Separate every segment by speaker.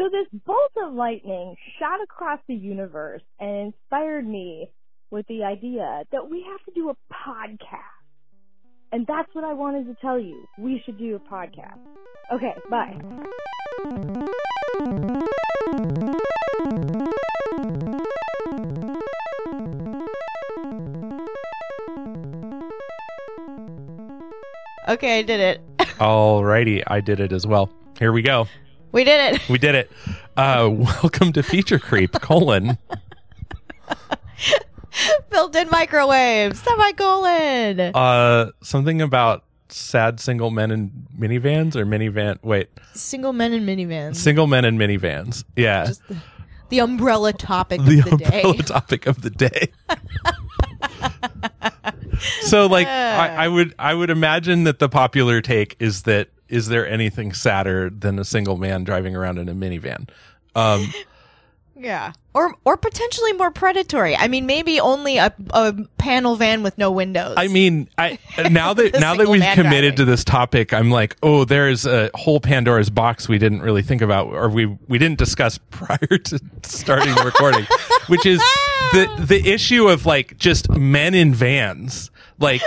Speaker 1: So this bolt of lightning shot across the universe and inspired me with the idea that we have to do a podcast. And that's what I wanted to tell you. We should do a podcast. Okay, bye.
Speaker 2: Okay, I did it.
Speaker 3: Alrighty, I did it as well. Here we go.
Speaker 2: We did it.
Speaker 3: We did it. Uh, welcome to Feature Creep, colon.
Speaker 2: Built-in microwave. Semicolon.
Speaker 3: Uh, something about sad single men in minivans or minivan. Wait,
Speaker 2: Single men in minivans.
Speaker 3: single men in minivans. Yeah,
Speaker 2: Just the, the umbrella topic
Speaker 3: the
Speaker 2: of the
Speaker 3: umbrella
Speaker 2: day.
Speaker 3: topic of the day. so, like, I, I would, I would imagine that the popular take is that is there anything sadder than a single man driving around in a minivan? Um,
Speaker 2: Yeah. Or or potentially more predatory. I mean, maybe only a, a panel van with no windows.
Speaker 3: I mean, I now that now that we've committed
Speaker 2: driving.
Speaker 3: to this topic, I'm like, oh, there's a whole Pandora's box we didn't really think about, or we we didn't discuss prior to starting the recording, which is the the issue of like just men in vans, like.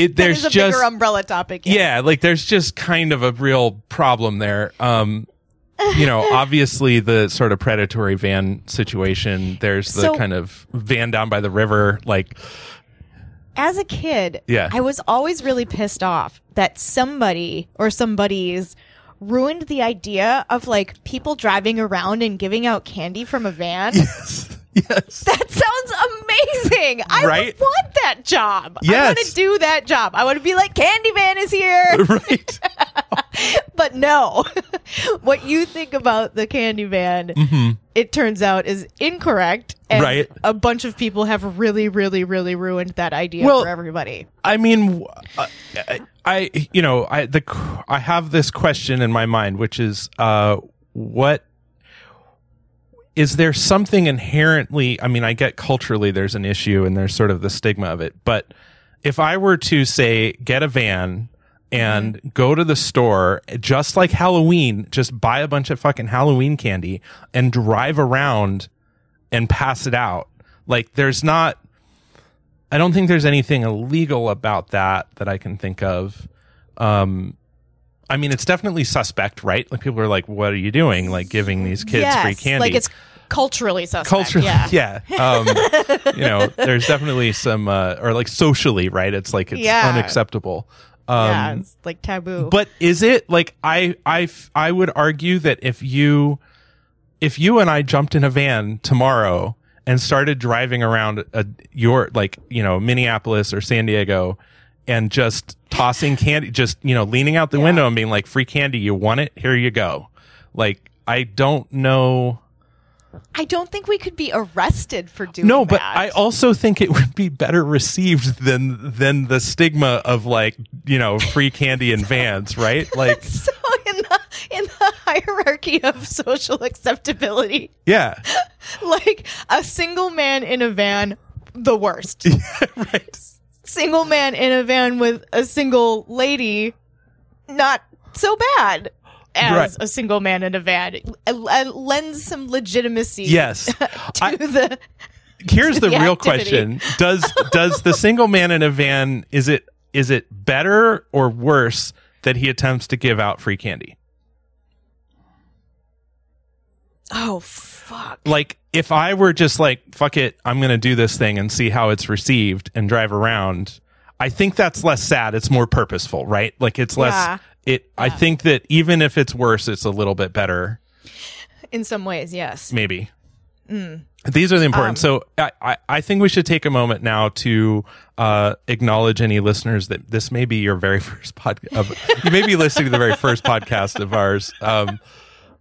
Speaker 3: It,
Speaker 2: There's a
Speaker 3: just
Speaker 2: bigger umbrella topic.
Speaker 3: yeah like there's just kind of a real problem there um you know obviously the sort of predatory van situation there's the
Speaker 2: So-
Speaker 3: kind of van down by the river like
Speaker 2: As a kid,
Speaker 3: Yeah.
Speaker 2: I was always really pissed off that somebody or somebody's ruined the idea of like people driving around and giving out candy from a van.
Speaker 3: yes
Speaker 2: That sounds amazing. I
Speaker 3: Right?
Speaker 2: would want that job.
Speaker 3: Yes.
Speaker 2: I want to do that job. I want to be like, Candy Van is here.
Speaker 3: right
Speaker 2: but no. what you think about the Candy Van, it turns out, is incorrect. And
Speaker 3: Mm-hmm. Right.
Speaker 2: a bunch of people have really, really, really ruined that idea
Speaker 3: Well-
Speaker 2: for everybody.
Speaker 3: I mean, uh, I, I, you know, I the I have this question in my mind, which is, uh, what is there something inherently? I mean, I get culturally there's an issue and there's sort of the stigma of it, but if I were to say get a van and go to the store just like Halloween, just buy a bunch of fucking Halloween candy and drive around and pass it out. Like there's not I don't think there's anything illegal about that that I can think of. Um, I mean, it's definitely suspect, right? Like people are like, "What are you doing? Like giving these kids
Speaker 2: yes,
Speaker 3: free candy?"
Speaker 2: Like it's culturally suspect.
Speaker 3: culturally,
Speaker 2: Yeah.
Speaker 3: yeah. Um, you know, there's definitely some, uh, or like socially, right? It's like it's
Speaker 2: Yeah.
Speaker 3: unacceptable. Um,
Speaker 2: yeah, it's like taboo.
Speaker 3: but is it like I I I would argue that if you if you and I jumped in a van tomorrow and started driving around a, your like you know Minneapolis or San Diego and just tossing candy just you know leaning out the window and being like free candy you want it here you go like I don't know
Speaker 2: I don't think we could be arrested for doing
Speaker 3: no but
Speaker 2: that.
Speaker 3: I also think it would be better received than than the stigma of like you know free candy in vans right? Like
Speaker 2: so in the in the hierarchy of social acceptability,
Speaker 3: yeah.
Speaker 2: Like a single man in a van, the worst.
Speaker 3: right.
Speaker 2: Single man in a van with a single lady, not so bad as
Speaker 3: Right.
Speaker 2: a single man in a van. It, it uh, lends some legitimacy.
Speaker 3: Yes.
Speaker 2: to
Speaker 3: I-
Speaker 2: the
Speaker 3: here's the,
Speaker 2: the
Speaker 3: real
Speaker 2: activity.
Speaker 3: question does does the single man in a van is it is it better or worse that he attempts to give out free candy
Speaker 2: oh fuck.
Speaker 3: like if i were just like fuck it i'm gonna do this thing and see how it's received and drive around i think that's less sad it's more purposeful right like it's less
Speaker 2: Yeah.
Speaker 3: it i think that even if it's worse it's a little bit better
Speaker 2: In some ways, yes.
Speaker 3: maybe.
Speaker 2: Mm.
Speaker 3: These are the important.
Speaker 2: Um,
Speaker 3: so I, I, I think we should take a moment now to uh, acknowledge any listeners that this may be your very first podcast. you may be listening to the very first podcast of ours. Um,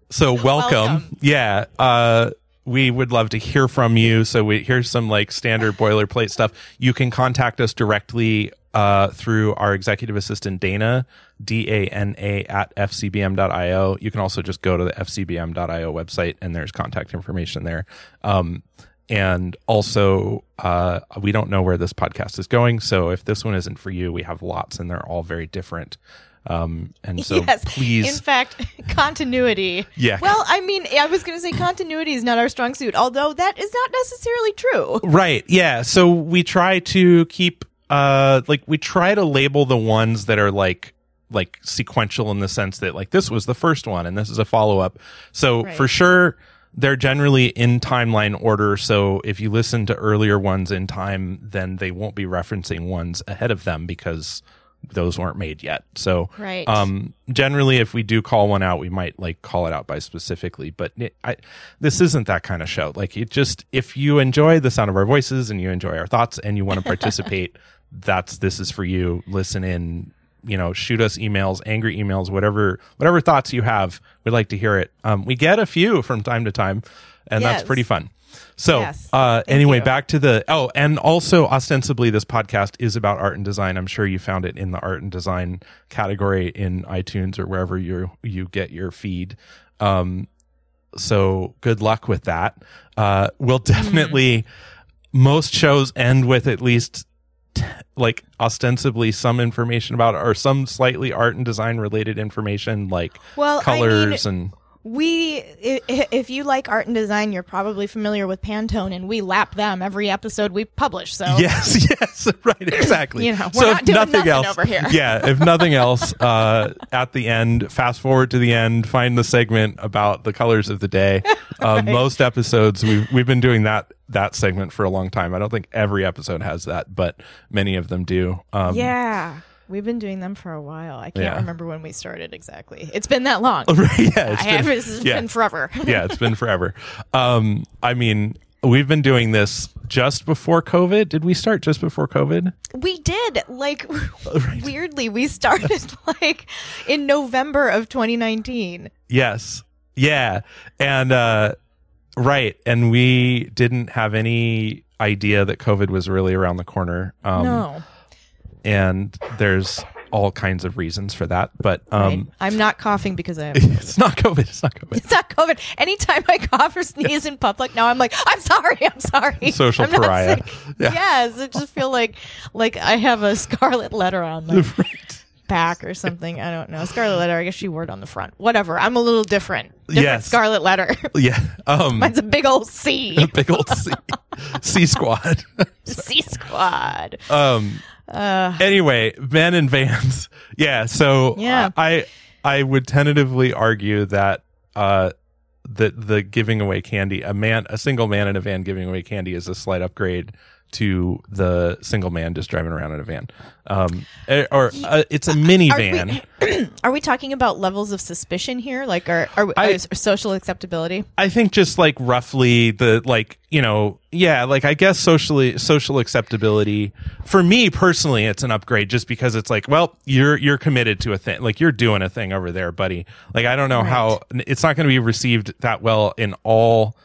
Speaker 3: so welcome.
Speaker 2: Welcome.
Speaker 3: Yeah. Uh, we would love to hear from you. So we here's some like standard boilerplate stuff. You can contact us directly uh, through our executive assistant Dana D A N A at fcbm.io. You can also just go to the fcbm.io website and there's contact information there. Um, and also, uh, we don't know where this podcast is going. So if this one isn't for you, we have lots and they're all very different. Um, and so
Speaker 2: yes.
Speaker 3: please,
Speaker 2: In fact, continuity.
Speaker 3: Yeah.
Speaker 2: Well, I mean, I was going to say continuity is not our strong suit, although that is not necessarily true.
Speaker 3: Right. Yeah. So we try to keep uh like we try to label the ones that are like like sequential in the sense that like this was the first one and this is a follow up. So
Speaker 2: Right.
Speaker 3: for sure they're generally in timeline order. So if you listen to earlier ones in time, then they won't be referencing ones ahead of them because those weren't made yet. So
Speaker 2: Right.
Speaker 3: um generally if we do call one out we might like call it out by specifically but it, I, this isn't that kind of show. Like it just if you enjoy the sound of our voices and you enjoy our thoughts and you want to participate that's this is for you. Listen in you know shoot us emails angry emails whatever whatever thoughts you have. We'd like to hear it. Um we get a few from time to time and that's pretty fun so
Speaker 2: Yes.
Speaker 3: uh anyway
Speaker 2: you.
Speaker 3: back to the oh and also ostensibly this podcast is about art and design i'm sure you found it in the art and design category in itunes or wherever you you get your feed um so good luck with that uh we'll definitely most shows end with at least t- like ostensibly some information about or some slightly art and design related information like
Speaker 2: Well,
Speaker 3: colors
Speaker 2: I mean,
Speaker 3: and
Speaker 2: we if you like art and design, you're probably familiar with Pantone, and we lap them every episode we publish. So
Speaker 3: Yes, yes, right, exactly.
Speaker 2: You know, we're
Speaker 3: so
Speaker 2: not
Speaker 3: if
Speaker 2: doing
Speaker 3: nothing
Speaker 2: nothing
Speaker 3: else,
Speaker 2: over here.
Speaker 3: yeah, if nothing else, uh, at the end, fast forward to the end, find the segment about the colors of the day. Uh, Most episodes, we've we've been doing that that segment for a long time. I don't think every episode has that, but many of them do. Um,
Speaker 2: yeah, we've been doing them for a while. I can't
Speaker 3: Yeah.
Speaker 2: remember when we started exactly. It's been that long.
Speaker 3: yeah, it's been-
Speaker 2: has
Speaker 3: yeah.
Speaker 2: been forever.
Speaker 3: yeah, it's been forever. Um, I mean, we've been doing this just before COVID. Did we start just before COVID?
Speaker 2: We did like weirdly. We started like in November of 2019.
Speaker 3: Yes. Yeah. And uh right, and we didn't have any idea that COVID was really around the corner. Um
Speaker 2: no,
Speaker 3: and there's all kinds of reasons for that, but
Speaker 2: right?
Speaker 3: um
Speaker 2: I'm not coughing because I have.
Speaker 3: it's not COVID, it's not COVID.
Speaker 2: It's not COVID. Anytime I cough or sneeze in public, now I'm like, I'm sorry, I'm sorry.
Speaker 3: Social
Speaker 2: I'm
Speaker 3: pariah. Yeah.
Speaker 2: Yes, it just feel like like I have a scarlet letter on my
Speaker 3: right.
Speaker 2: back or something. I don't know. Scarlet letter. I guess she wore it on the front. Whatever. I'm a little different. Different
Speaker 3: Yes.
Speaker 2: scarlet letter.
Speaker 3: Yeah. Um
Speaker 2: Mine's a big old C.
Speaker 3: big old C, C squad.
Speaker 2: C squad.
Speaker 3: Um. Anyway, men and vans. Yeah. So
Speaker 2: Yeah.
Speaker 3: I I would tentatively argue that uh that the giving away candy, a man, a single man in a van giving away candy, is a slight upgrade to the single man just driving around in a van. Um, eh, or uh, it's a
Speaker 2: Are
Speaker 3: minivan.
Speaker 2: we, are we talking about levels of suspicion here? Like, are, are,
Speaker 3: I-
Speaker 2: is social acceptability?
Speaker 3: I think just like roughly the like you know yeah like I guess socially social acceptability for me personally it's an upgrade just because it's like well you're you're committed to a thing like you're doing a thing over there buddy like I don't know how it's not going to be received that well in all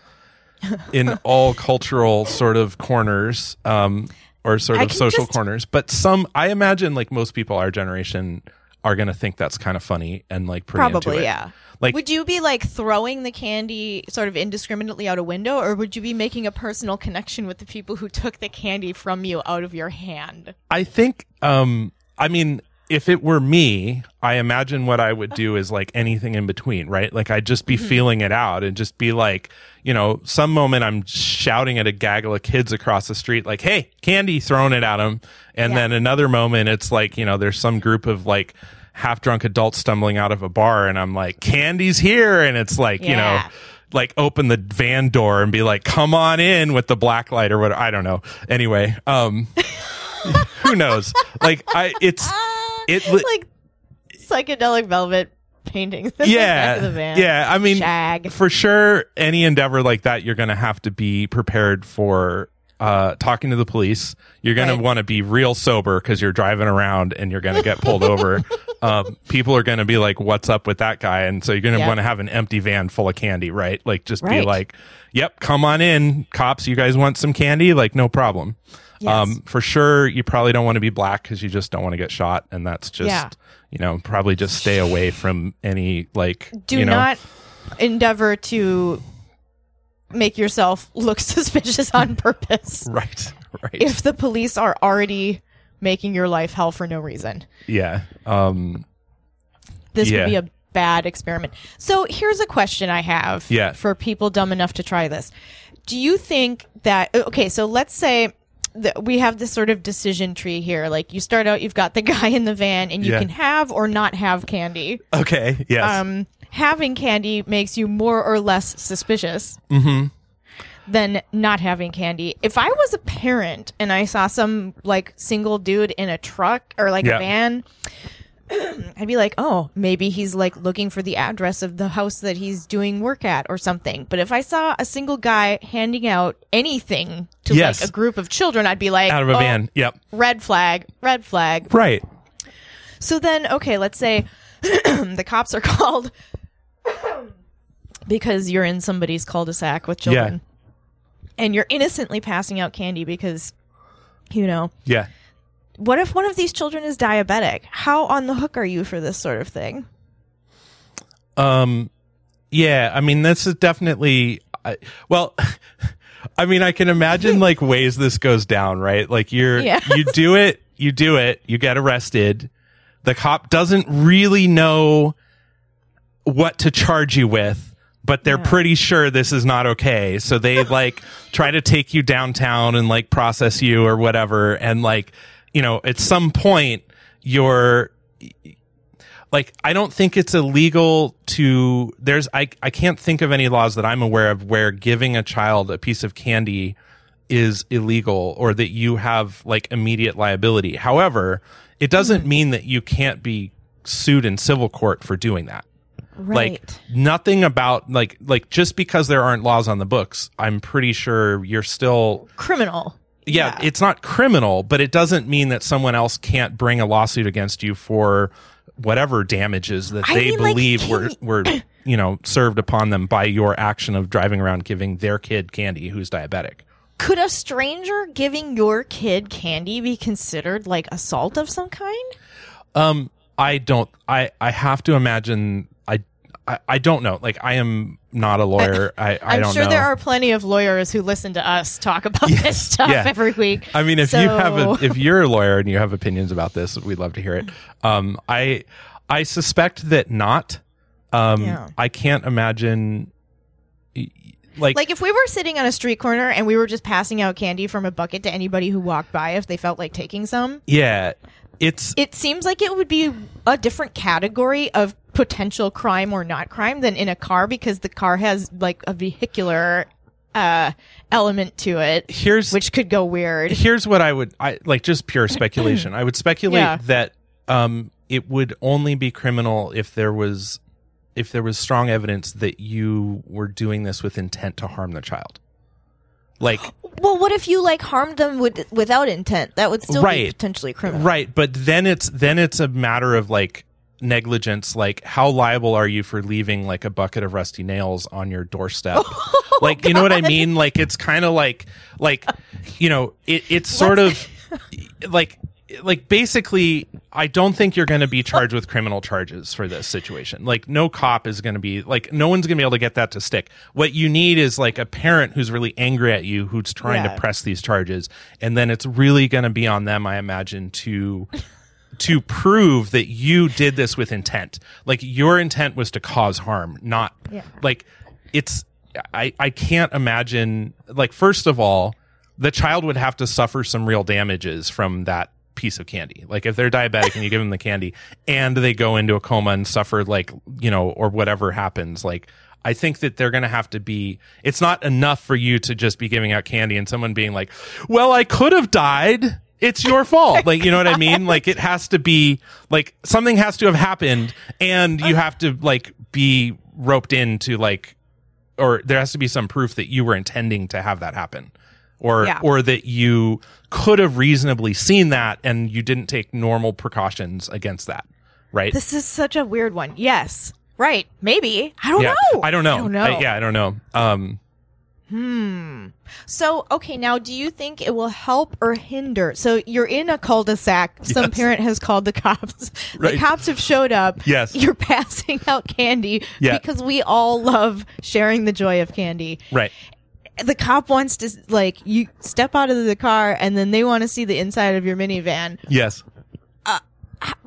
Speaker 3: in all cultural sort of corners um or sort of social
Speaker 2: just-
Speaker 3: corners but some I imagine like most people our generation are going to think that's kind of funny and like pretty into
Speaker 2: Probably, yeah.
Speaker 3: Like
Speaker 2: would you be like throwing the candy sort of indiscriminately out a window, or would you be making a personal connection with the people who took the candy from you out of your hand?
Speaker 3: I think, um, I mean, if it were me, I imagine what I would do is like anything in between, right? Like I'd just be feeling it out and just be like, you know, some moment I'm shouting at a gaggle of kids across the street, like, hey, candy, throwing it at them. And
Speaker 2: Yeah.
Speaker 3: then another moment, it's like, you know, there's some group of like half drunk adults stumbling out of a bar and I'm like, candy's here. And it's like, you know, like open the van door and be like, come on in with the black light or what. I don't know. Anyway, um, who knows? Like I, it's, it, li-
Speaker 2: like psychedelic velvet paintings. in the back of the
Speaker 3: yeah,
Speaker 2: van.
Speaker 3: yeah. I mean,
Speaker 2: Shag.
Speaker 3: for sure, any endeavor like that, you're going to have to be prepared for uh, talking to the police. You're going
Speaker 2: Right.
Speaker 3: to want to be real sober because you're driving around and you're going to get pulled over. Um, people are going to be like, "What's up with that guy?" And so you're going to
Speaker 2: Yep.
Speaker 3: want to have an empty van full of candy, right? Like, just be like, "Yep, come on in, cops. You guys want some candy? Like, no problem."
Speaker 2: Yes.
Speaker 3: Um, for sure, you probably don't want to be black because you just don't want to get shot, and that's just
Speaker 2: Yeah.
Speaker 3: you know probably just stay away from any like
Speaker 2: Do
Speaker 3: you know,
Speaker 2: not endeavor to make yourself look suspicious on purpose.
Speaker 3: right right
Speaker 2: if the police are already making your life hell for no reason.
Speaker 3: yeah um
Speaker 2: this
Speaker 3: Yeah.
Speaker 2: would be a bad experiment. So here's a question I have
Speaker 3: Yeah.
Speaker 2: for people dumb enough to try this. Do you think that okay, so let's say that we have this sort of decision tree here. Like you start out, you've got the guy in the van, and you
Speaker 3: Yeah.
Speaker 2: can have or not have candy.
Speaker 3: Okay. Yes.
Speaker 2: Um, having candy makes you more or less suspicious
Speaker 3: Mm-hmm.
Speaker 2: than not having candy. If I was a parent and I saw some like single dude in a truck or like
Speaker 3: Yeah.
Speaker 2: a van, I'd be like, oh, maybe he's like looking for the address of the house that he's doing work at or something. But if I saw a single guy handing out anything to
Speaker 3: Yes.
Speaker 2: like a group of children, I'd be like,
Speaker 3: Out of a
Speaker 2: oh,
Speaker 3: van. Yep.
Speaker 2: red flag, red flag.
Speaker 3: Right.
Speaker 2: So then, okay, let's say the cops are called because you're in somebody's cul-de-sac with children. And you're innocently passing out candy because, you know,
Speaker 3: Yeah.
Speaker 2: What if one of these children is diabetic? How on the hook are you for this sort of thing?
Speaker 3: Um, yeah, I mean, this is definitely, I, well, I mean, I can imagine like ways this goes down, right? Like you're,
Speaker 2: Yeah.
Speaker 3: you do it, you do it, you get arrested. The cop doesn't really know what to charge you with, but they're
Speaker 2: Yeah.
Speaker 3: pretty sure this is not okay. So they like try to take you downtown and like process you or whatever. And like, you know, at some point you're, like I don't think it's illegal to there's I I can't think of any laws that I'm aware of where giving a child a piece of candy is illegal or that you have like immediate liability. However, it doesn't hmm. mean that you can't be sued in civil court for doing that.
Speaker 2: Right.
Speaker 3: Like nothing about like like just because there aren't laws on the books, I'm pretty sure you're still
Speaker 2: Criminal.
Speaker 3: Yeah,
Speaker 2: Yeah.
Speaker 3: it's not criminal, but it doesn't mean that someone else can't bring a lawsuit against you for whatever damages that
Speaker 2: I
Speaker 3: they
Speaker 2: mean,
Speaker 3: believe
Speaker 2: can
Speaker 3: were were you know served upon them by your action of driving around giving their kid candy who's diabetic.
Speaker 2: Could a stranger giving your kid candy be considered like assault of some kind?
Speaker 3: Um, I don't. I I have to imagine. I I, I don't know. Like I am not a lawyer. I I
Speaker 2: I'm
Speaker 3: don't
Speaker 2: sure
Speaker 3: know.
Speaker 2: there are plenty of lawyers who listen to us talk about
Speaker 3: Yes,
Speaker 2: this stuff
Speaker 3: yeah.
Speaker 2: every week.
Speaker 3: I mean, if you have a, if you're a lawyer and you have opinions about this, we'd love to hear it. Um, I I suspect that not. Um,
Speaker 2: Yeah.
Speaker 3: I can't imagine. Like,
Speaker 2: Like if we were sitting on a street corner and we were just passing out candy from a bucket to anybody who walked by if they felt like taking some,
Speaker 3: yeah, it's
Speaker 2: it seems like it would be a different category of potential crime or not crime than in a car because the car has like a vehicular uh element to it
Speaker 3: here's
Speaker 2: which could go weird.
Speaker 3: here's what I would I like just pure speculation. I would speculate
Speaker 2: Yeah.
Speaker 3: that um it would only be criminal if there was if there was strong evidence that you were doing this with intent to harm the child. Like
Speaker 2: Well, what if you like harmed them with, without intent? That would still be potentially criminal.
Speaker 3: right, but then it's then it's a matter of like negligence like how liable are you for leaving like a bucket of rusty nails on your doorstep? Oh, like you know what i mean? Like it's kind of like like you know it, it's sort of like like basically i don't think you're going to be charged with criminal charges for this situation. Like no cop is going to be like no one's going to be able to get that to stick. What you need is like a parent who's really angry at you who's trying
Speaker 2: Yeah.
Speaker 3: to press these charges and then it's really going to be on them i imagine to to prove that you did this with intent like your intent was to cause harm not
Speaker 2: Yeah.
Speaker 3: like it's i i can't imagine like first of all the child would have to suffer some real damages from that piece of candy like if they're diabetic and you give them the candy and they go into a coma and suffer like you know or whatever happens like I think that they're going to have to be, it's not enough for you to just be giving out candy and someone being like, well, I could have died. It's your fault. Like, you know what I mean? Like, it has to be, like, something has to have happened and you have to, like, be roped into, like, or there has to be some proof that you were intending to have that happen. Or,
Speaker 2: Yeah.
Speaker 3: or that you could have reasonably seen that and you didn't take normal precautions against that. Right.
Speaker 2: This is such a weird one. Yes. Right. Maybe. I don't
Speaker 3: yeah.
Speaker 2: know.
Speaker 3: I don't know.
Speaker 2: I don't know.
Speaker 3: I- yeah, I don't know. Um,
Speaker 2: Hmm. So, okay, now do you think it will help or hinder? So you're in a cul-de-sac. Some
Speaker 3: Yes.
Speaker 2: parent has called the cops.
Speaker 3: Right.
Speaker 2: The cops have showed up.
Speaker 3: Yes.
Speaker 2: You're passing out candy
Speaker 3: Yeah.
Speaker 2: because we all love sharing the joy of candy.
Speaker 3: right.
Speaker 2: The cop wants to like you step out of the car and then they want to see the inside of your minivan.
Speaker 3: Yes.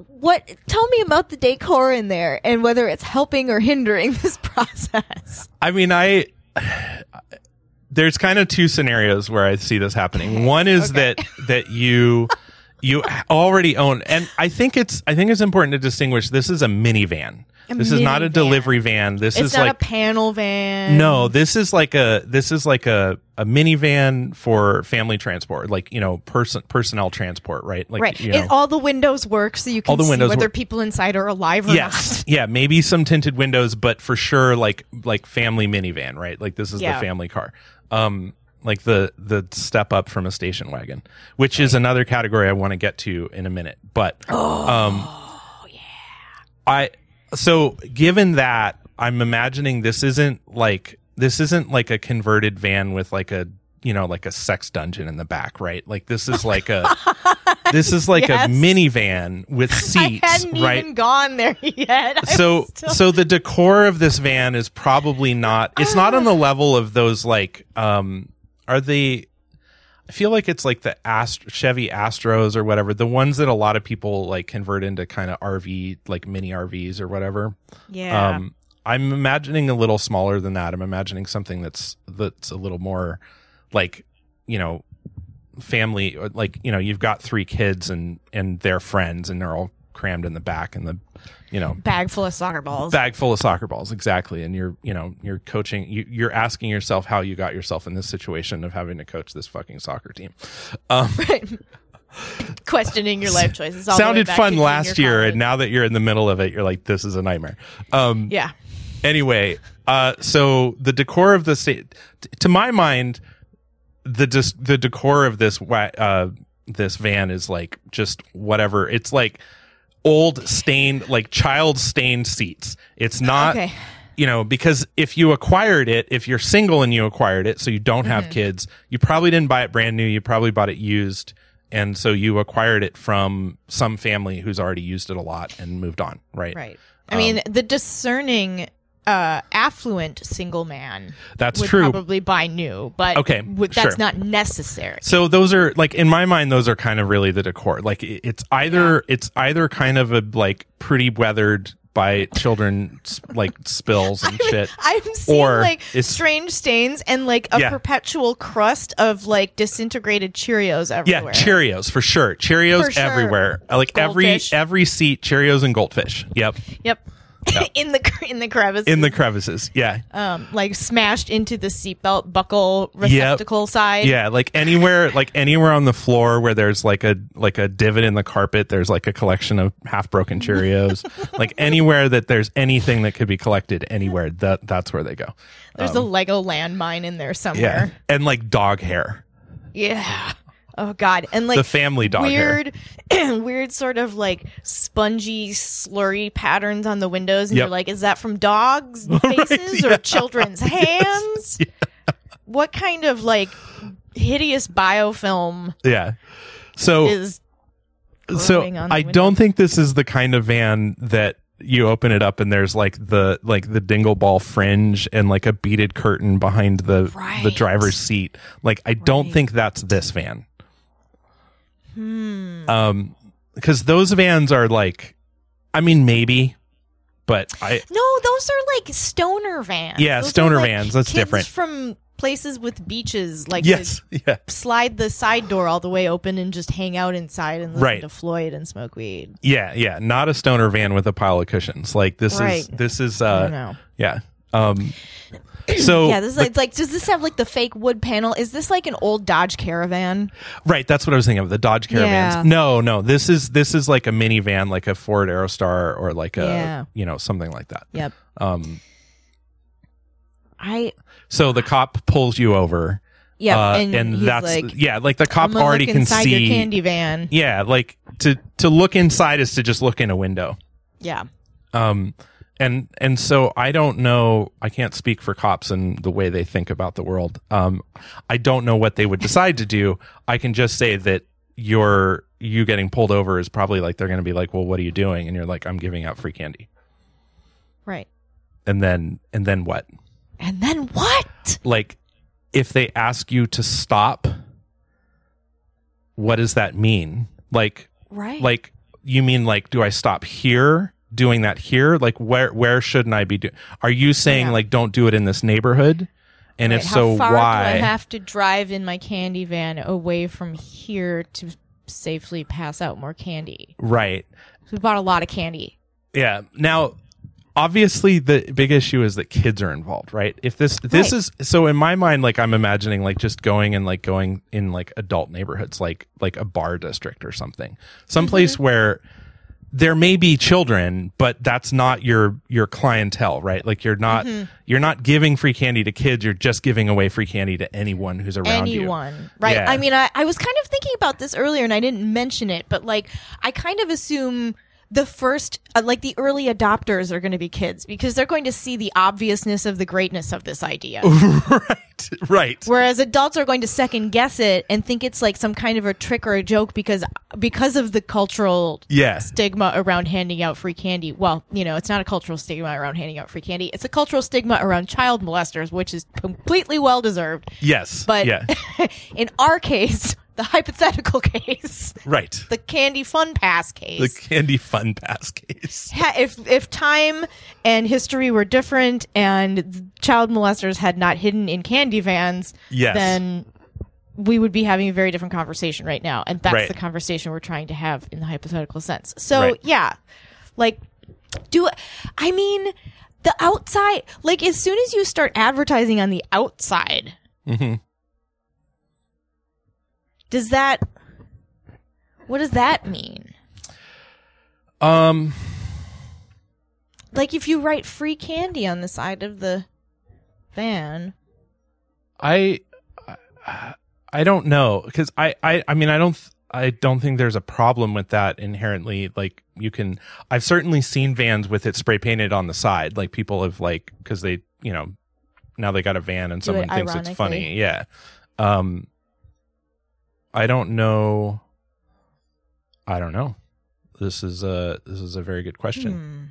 Speaker 2: what? Tell me about the decor in there and whether it's helping or hindering this process.
Speaker 3: I mean, I there's kind of two scenarios where I see this happening. One is
Speaker 2: Okay.
Speaker 3: that that you you already own, and I think it's I think it's important to distinguish. This is a minivan.
Speaker 2: A
Speaker 3: this is not a delivery van. This
Speaker 2: It's
Speaker 3: is
Speaker 2: not
Speaker 3: like
Speaker 2: a panel van.
Speaker 3: no, this is like a this is like a a minivan for family transport, like you know person personnel transport, right? Like
Speaker 2: right.
Speaker 3: you know.
Speaker 2: All the windows work, so you can
Speaker 3: All the
Speaker 2: see
Speaker 3: windows
Speaker 2: whether
Speaker 3: work.
Speaker 2: people inside are alive or
Speaker 3: yes, yeah, maybe some tinted windows, but for sure, like like family minivan, right? Like this is
Speaker 2: Yeah.
Speaker 3: the family car, um, like the the step up from a station wagon, which is another category I want to get to in a minute. But
Speaker 2: Oh,
Speaker 3: um, yeah, I so given that I'm imagining this isn't like this isn't like a converted van with like a you know like a sex dungeon in the back, right? Like this is like a this is like
Speaker 2: Yes.
Speaker 3: a minivan with seats,
Speaker 2: I hadn't
Speaker 3: right?
Speaker 2: even gone there yet. I
Speaker 3: so
Speaker 2: still-
Speaker 3: so the decor of this van is probably not it's not on the level of those like um are they I feel like it's like the Ast- Chevy Astros or whatever, the ones that a lot of people like convert into kind of RV, like mini RVs or whatever.
Speaker 2: yeah.
Speaker 3: Um, I'm imagining a little smaller than that. I'm imagining something that's that's a little more like, you know, family. Like you know, you've got three kids and and their friends, and they're all crammed in the back, and the you know
Speaker 2: bag full of soccer balls.
Speaker 3: bag full of soccer balls exactly and you're you know you're coaching you, you're asking yourself how you got yourself in this situation of having to coach this fucking soccer team um right
Speaker 2: Questioning your life choices. all
Speaker 3: sounded fun last year and now that you're in the middle of it you're like this is a nightmare um
Speaker 2: yeah.
Speaker 3: anyway uh so the decor of the state t- to my mind the dis- the decor of this wa- uh this van is like just whatever it's like old stained like child stained seats it's not
Speaker 2: Okay.
Speaker 3: you know, because if you acquired it, if you're single and you acquired it, so you don't
Speaker 2: Mm-hmm.
Speaker 3: have kids, you probably didn't buy it brand new. You probably bought it used. And so you acquired it from some family who's already used it a lot and moved on, right?
Speaker 2: Right. I mean, the discerning, uh, affluent single man
Speaker 3: That's
Speaker 2: would
Speaker 3: true.
Speaker 2: probably buy new, but
Speaker 3: Okay,
Speaker 2: would, that's
Speaker 3: sure.
Speaker 2: not necessary.
Speaker 3: So those are like in my mind, those are kind of really the decor. Like it's either it's either kind of a like pretty weathered by children like spills and shit.
Speaker 2: I'm seeing
Speaker 3: Or
Speaker 2: like strange stains and like a
Speaker 3: Yeah.
Speaker 2: perpetual crust of like disintegrated Cheerios everywhere. Yeah.
Speaker 3: Cheerios for sure. Cheerios
Speaker 2: For sure.
Speaker 3: everywhere. Like
Speaker 2: Goldfish.
Speaker 3: every every seat, Cheerios and goldfish. Yep,
Speaker 2: Yep. in the in the crevices.
Speaker 3: in the crevices. Yeah,
Speaker 2: um like smashed into the seatbelt buckle receptacle side.
Speaker 3: yeah. Like anywhere, like anywhere on the floor where there's like a like a divot in the carpet, there's like a collection of half broken Cheerios. like anywhere that there's anything that could be collected anywhere, that that's where they go.
Speaker 2: There's a Lego landmine in there somewhere.
Speaker 3: Yeah,
Speaker 2: somewhere.
Speaker 3: and like dog hair,
Speaker 2: Yeah. Oh god. And like
Speaker 3: the family dog hair.
Speaker 2: weird weird sort of like spongy slurry patterns on the windows and
Speaker 3: Yep.
Speaker 2: you're like is that from dogs faces or
Speaker 3: yeah.
Speaker 2: children's hands what kind of like hideous biofilm
Speaker 3: Yeah. So
Speaker 2: is
Speaker 3: so
Speaker 2: on the
Speaker 3: I
Speaker 2: window?
Speaker 3: don't think this is the kind of van that you open it up and there's like the like the dingle ball fringe and like a beaded curtain behind the the driver's seat. Like I don't think that's this van.
Speaker 2: Hmm.
Speaker 3: Um because those vans are like I mean maybe but I
Speaker 2: no those are like stoner vans
Speaker 3: Yeah,
Speaker 2: Those
Speaker 3: stoner
Speaker 2: like,
Speaker 3: vans. That's different.
Speaker 2: from places with beaches like
Speaker 3: yes, yeah.
Speaker 2: slide the side door all the way open and just hang out inside and listen
Speaker 3: Right.
Speaker 2: to floyd and smoke weed
Speaker 3: Yeah, yeah, not a stoner van with a pile of cushions. Like this is this is uh yeah. Um so
Speaker 2: yeah, this is
Speaker 3: the-
Speaker 2: like, like, does this have like the fake wood panel? Is this like an old Dodge Caravan?
Speaker 3: Right, that's what I was thinking of. The Dodge Caravans.
Speaker 2: Yeah.
Speaker 3: No, no, this is this is like a minivan, like a Ford Aerostar or like a
Speaker 2: Yeah.
Speaker 3: you know something like that.
Speaker 2: Yep.
Speaker 3: Um,
Speaker 2: I
Speaker 3: so the cop pulls you over.
Speaker 2: yeah,
Speaker 3: uh,
Speaker 2: and, he's
Speaker 3: that's
Speaker 2: like,
Speaker 3: yeah, like the cop already
Speaker 2: look
Speaker 3: can
Speaker 2: inside
Speaker 3: see.
Speaker 2: your candy van.
Speaker 3: Yeah, like to to look inside is to just look in a window.
Speaker 2: Yeah,
Speaker 3: Um, and and so I don't know. I can't speak for cops and the way they think about the world. Um, I don't know what they would decide to do. I can just say that your you getting pulled over is probably like they're going to be like, well, what are you doing? And you're like, I'm giving out free candy.
Speaker 2: right.
Speaker 3: And then and then what?
Speaker 2: And then what?
Speaker 3: Like, if they ask you to stop, what does that mean? Like
Speaker 2: Right.
Speaker 3: like you mean like do I stop here doing that here? Like where where shouldn't I be doing? Are you saying
Speaker 2: Yeah.
Speaker 3: like don't do it in this neighborhood? And
Speaker 2: Right,
Speaker 3: if so, why?
Speaker 2: do I have to drive in my candy van away from here to safely pass out more candy?
Speaker 3: right.
Speaker 2: We bought a lot of candy.
Speaker 3: Yeah. Now, obviously, the big issue is that kids are involved, right? If this this
Speaker 2: Right.
Speaker 3: is so in my mind, like I'm imagining like just going and like going in like adult neighborhoods, like like a bar district or something, someplace
Speaker 2: Mm-hmm.
Speaker 3: where there may be children, but that's not your your clientele, right? Like you're not
Speaker 2: Mm-hmm.
Speaker 3: you're not giving free candy to kids. You're just giving away free candy to anyone who's around you.
Speaker 2: anyone right
Speaker 3: Yeah.
Speaker 2: i mean I, I was kind of thinking about this earlier and i didn't mention it but like i kind of assume the first uh, like the early adopters are going to be kids because they're going to see the obviousness of the greatness of this idea
Speaker 3: right. Right.
Speaker 2: whereas adults are going to second guess it and think it's like some kind of a trick or a joke because because of the cultural
Speaker 3: Yeah.
Speaker 2: stigma around handing out free candy. Well, you know, it's not a cultural stigma around handing out free candy. It's a cultural stigma around child molesters, which is completely well deserved.
Speaker 3: Yes.
Speaker 2: But
Speaker 3: yeah.
Speaker 2: in our case, the hypothetical case,
Speaker 3: Right.
Speaker 2: the candy fun pass case, The
Speaker 3: candy fun pass case.
Speaker 2: if if time and history were different and child molesters had not hidden in candy vans,
Speaker 3: Yes.
Speaker 2: then we would be having a very different conversation right now. And that's
Speaker 3: Right.
Speaker 2: the conversation we're trying to have in the hypothetical sense. So,
Speaker 3: Right.
Speaker 2: yeah. Like do I mean the outside like as soon as you start advertising on the outside,
Speaker 3: hmm
Speaker 2: does that what does that mean?
Speaker 3: Um.
Speaker 2: Like if you write free candy on the side of the van.
Speaker 3: I I don't know because I, I I mean I don't th- I don't think there's a problem with that inherently. Like you can I've certainly seen vans with it spray painted on the side. Like people have like because they you know now they got a van and
Speaker 2: Do it
Speaker 3: someone thinks it's funny. Yeah. Um. I don't know. I don't know. This is a this is a very good question.
Speaker 2: Hmm.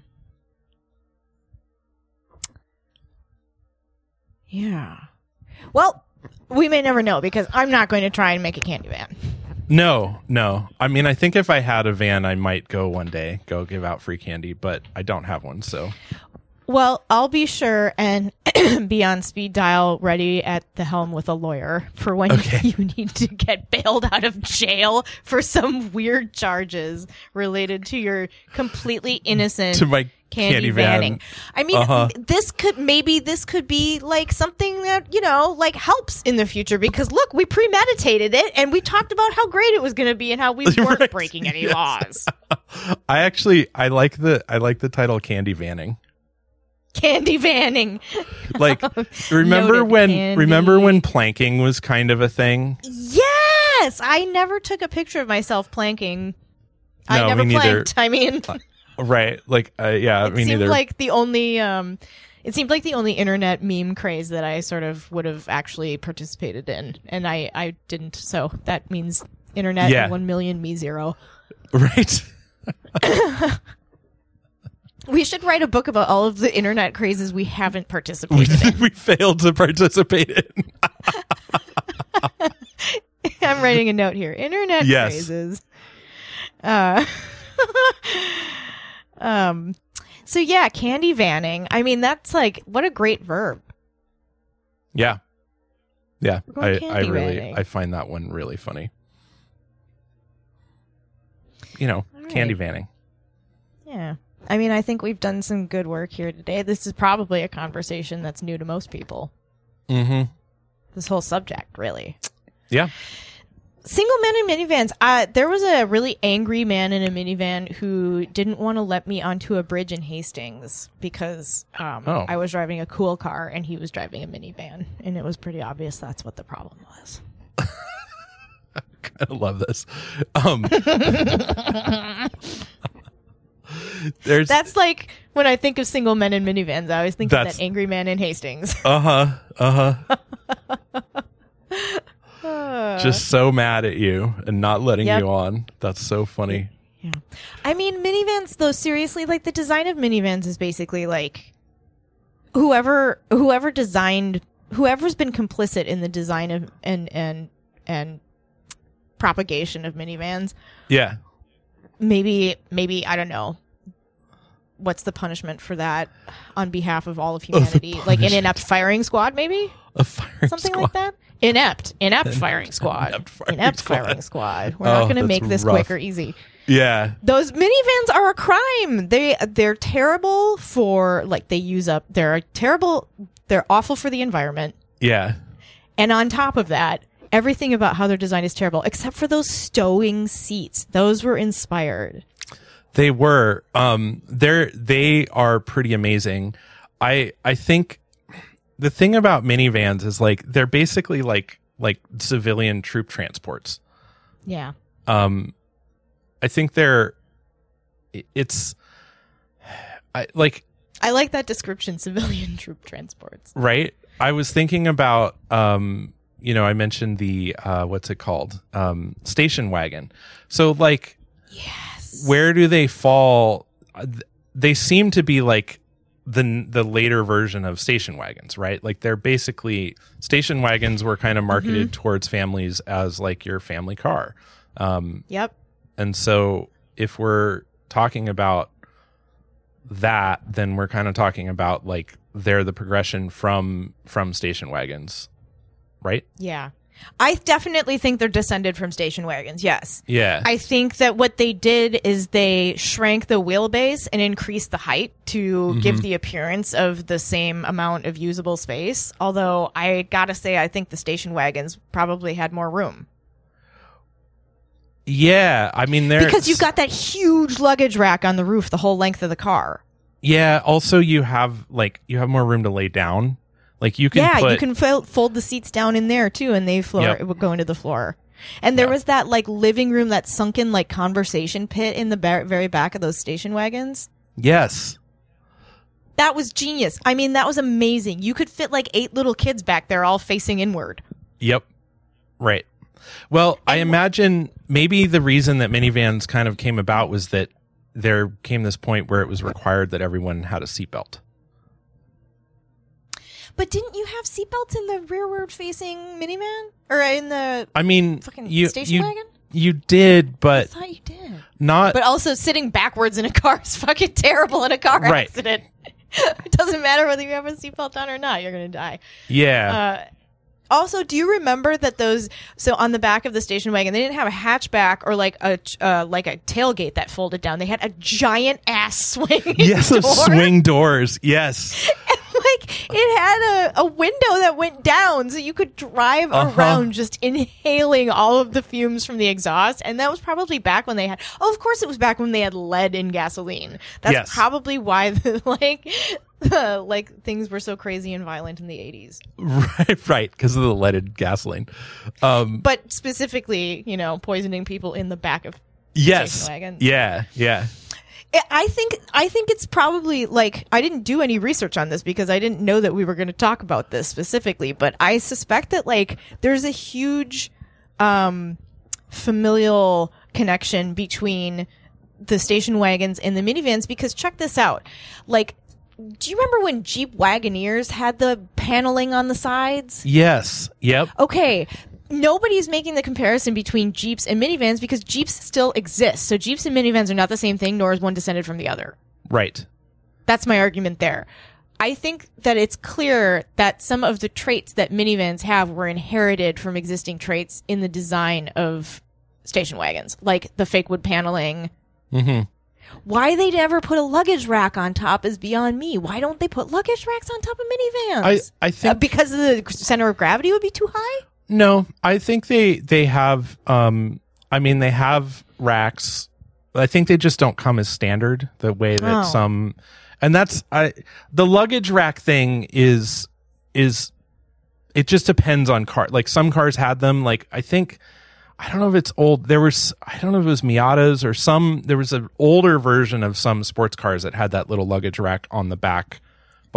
Speaker 2: Yeah. Well, we may never know because I'm not going to try and make a candy van.
Speaker 3: No, no. I mean, I think if I had a van, I might go one day, go give out free candy, but I don't have one. So,
Speaker 2: Well, I'll be sure and be on speed dial ready at the helm with a lawyer for when
Speaker 3: Okay.
Speaker 2: you need to get bailed out of jail for some weird charges related to your completely innocent
Speaker 3: to my
Speaker 2: candy,
Speaker 3: candy,
Speaker 2: vanning.
Speaker 3: van.
Speaker 2: I mean,
Speaker 3: Uh-huh.
Speaker 2: this could maybe this could be like something that you know like helps in the future because look, we premeditated it and we talked about how great it was going to be and how we weren't
Speaker 3: Right.
Speaker 2: breaking any
Speaker 3: Yes.
Speaker 2: laws.
Speaker 3: I actually I like the I like the title candy vanning.
Speaker 2: Candy vanning.
Speaker 3: Like remember
Speaker 2: Noted
Speaker 3: when
Speaker 2: candy.
Speaker 3: remember when planking was kind of a thing?
Speaker 2: Yes, I never took a picture of myself planking. I never planked. I mean,
Speaker 3: Right. Like uh, yeah,
Speaker 2: it
Speaker 3: me
Speaker 2: seemed
Speaker 3: neither.
Speaker 2: like the only um it seemed like the only internet meme craze that I sort of would have actually participated in and I I didn't so that means internet
Speaker 3: Yeah.
Speaker 2: 1 million me zero.
Speaker 3: right.
Speaker 2: We should write a book about all of the internet crazes we haven't participated in.
Speaker 3: we failed to participate in.
Speaker 2: I'm writing a note here. Internet
Speaker 3: Yes.
Speaker 2: crazes. Uh, um, so yeah, candy vanning. I mean, that's like what a great verb.
Speaker 3: Yeah. Yeah.
Speaker 2: We're
Speaker 3: I,
Speaker 2: going
Speaker 3: I
Speaker 2: candy
Speaker 3: really. I find that one really funny. You know,
Speaker 2: All
Speaker 3: candy vanning.
Speaker 2: Yeah. I mean, I think we've done some good work here today. This is probably a conversation that's new to most people.
Speaker 3: Mm-hmm.
Speaker 2: This whole subject, really.
Speaker 3: Yeah.
Speaker 2: Single men in minivans. Uh, there was a really angry man in a minivan who didn't want to let me onto a bridge in Hastings because um,
Speaker 3: Oh.
Speaker 2: I was driving a cool car and he was driving a minivan, and it was pretty obvious that's what the problem was.
Speaker 3: I love this. Um, there's
Speaker 2: That's like when I think of single men in minivans, I always think of
Speaker 3: That's-
Speaker 2: that angry man in Hastings.
Speaker 3: uh huh uh huh. Just so mad at you and not letting
Speaker 2: Yep.
Speaker 3: you on. That's so funny.
Speaker 2: Yeah. I mean, minivans though, seriously, like the design of minivans is basically like whoever whoever designed whoever's been complicit in the design of and and and propagation of minivans
Speaker 3: Yeah.
Speaker 2: maybe maybe I don't know. What's the punishment for that on behalf of all of humanity? like an inept firing squad, maybe
Speaker 3: A fire
Speaker 2: something
Speaker 3: squad.
Speaker 2: like that. Inept, inept firing squad,
Speaker 3: Inept firing
Speaker 2: inept
Speaker 3: squad.
Speaker 2: firing squad. We're
Speaker 3: Oh,
Speaker 2: not going to make this
Speaker 3: rough.
Speaker 2: quick or easy.
Speaker 3: Yeah.
Speaker 2: Those minivans are a crime. They they're terrible for like they use up. They're terrible. They're awful for the environment.
Speaker 3: Yeah.
Speaker 2: And on top of that, everything about how they're designed is terrible, except for those stowing seats. Those were inspired.
Speaker 3: They were. Um, they're they are pretty amazing. I I think the thing about minivans is like they're basically like like civilian troop transports.
Speaker 2: Yeah.
Speaker 3: Um, I think they're it's I like
Speaker 2: I like that description, civilian troop transports.
Speaker 3: right. I was thinking about um, you know, I mentioned the uh, what's it called? Um, station wagon. So like
Speaker 2: Yes.
Speaker 3: where do they fall they seem to be like the the later version of station wagons right like they're basically station wagons were kind of marketed towards families as like your family car um
Speaker 2: Yep.
Speaker 3: and so if we're talking about that then we're kind of talking about like they're the progression from from station wagons right
Speaker 2: Yeah. I definitely think they're descended from station wagons. Yes.
Speaker 3: yeah
Speaker 2: I think that what they did is they shrank the wheelbase and increased the height to mm-hmm. give the appearance of the same amount of usable space. Although I gotta say, I think the station wagons probably had more room
Speaker 3: yeah i mean
Speaker 2: because you've got that huge luggage rack on the roof the whole length of the car.
Speaker 3: Yeah. Also, you have like you have more room to lay down. Like you can.
Speaker 2: yeah,
Speaker 3: put,
Speaker 2: you can fo- fold the seats down in there too, and they floor
Speaker 3: Yep.
Speaker 2: it would go into the floor. And there
Speaker 3: Yeah.
Speaker 2: was that like living room, that sunken like conversation pit in the ba- very back of those station wagons.
Speaker 3: Yes.
Speaker 2: That was genius. I mean, that was amazing. You could fit like eight little kids back there, all facing inward.
Speaker 3: Yep. Right. Well, I imagine maybe the reason that minivans kind of came about was that there came this point where it was required that everyone had a seatbelt.
Speaker 2: But didn't you have seatbelts in the rearward facing minivan or in the
Speaker 3: I mean,
Speaker 2: fucking
Speaker 3: you
Speaker 2: station
Speaker 3: you,
Speaker 2: wagon?
Speaker 3: you did, but I
Speaker 2: thought you did.
Speaker 3: not.
Speaker 2: But also sitting backwards in a car is fucking terrible in a car
Speaker 3: Right.
Speaker 2: accident. it doesn't matter whether you have a seatbelt on or not, you're gonna die.
Speaker 3: yeah.
Speaker 2: Uh, also, do you remember that those? So on the back of the station wagon, they didn't have a hatchback or like a uh, like a tailgate that folded down. They had a giant ass swing.
Speaker 3: yes,
Speaker 2: door.
Speaker 3: swing doors. Yes.
Speaker 2: like it had a, a window that went down so you could drive
Speaker 3: Uh-huh.
Speaker 2: around just inhaling all of the fumes from the exhaust and that was probably back when they had oh of course it was back when they had lead in gasoline that's
Speaker 3: Yes.
Speaker 2: probably why the, like the, like things were so crazy and violent in the 80s
Speaker 3: right. Right. Because of the leaded gasoline. Um.
Speaker 2: but specifically you know poisoning people in the back of
Speaker 3: Yes.
Speaker 2: Wagon.
Speaker 3: Yeah. Yeah.
Speaker 2: I- I think I think it's probably like I didn't do any research on this because I didn't know that we were going to talk about this specifically, but I suspect that like there's a huge um familial connection between the station wagons and the minivans because check this out. Like do you remember when Jeep Wagoneers had the paneling on the sides?
Speaker 3: Yes. Yep.
Speaker 2: okay, nobody's making the comparison between Jeeps and minivans because Jeeps still exist. So Jeeps and minivans are not the same thing, nor is one descended from the other.
Speaker 3: Right.
Speaker 2: That's my argument there. I think that it's clear that some of the traits that minivans have were inherited from existing traits in the design of station wagons, like the fake wood paneling.
Speaker 3: Mm-hmm.
Speaker 2: Why they never put a luggage rack on top is beyond me. Why don't they put luggage racks on top of minivans?
Speaker 3: I I
Speaker 2: Uh,
Speaker 3: think
Speaker 2: because the center of gravity would be too high?
Speaker 3: No, I think they they have. Um, I mean, they have racks. I think they just don't come as standard the way that
Speaker 2: Oh.
Speaker 3: some, and that's I. The luggage rack thing is is it just depends on car. Like some cars had them. Like I think I don't know if it's old. There was I don't know if it was Miatas or some. There was an older version of some sports cars that had that little luggage rack on the back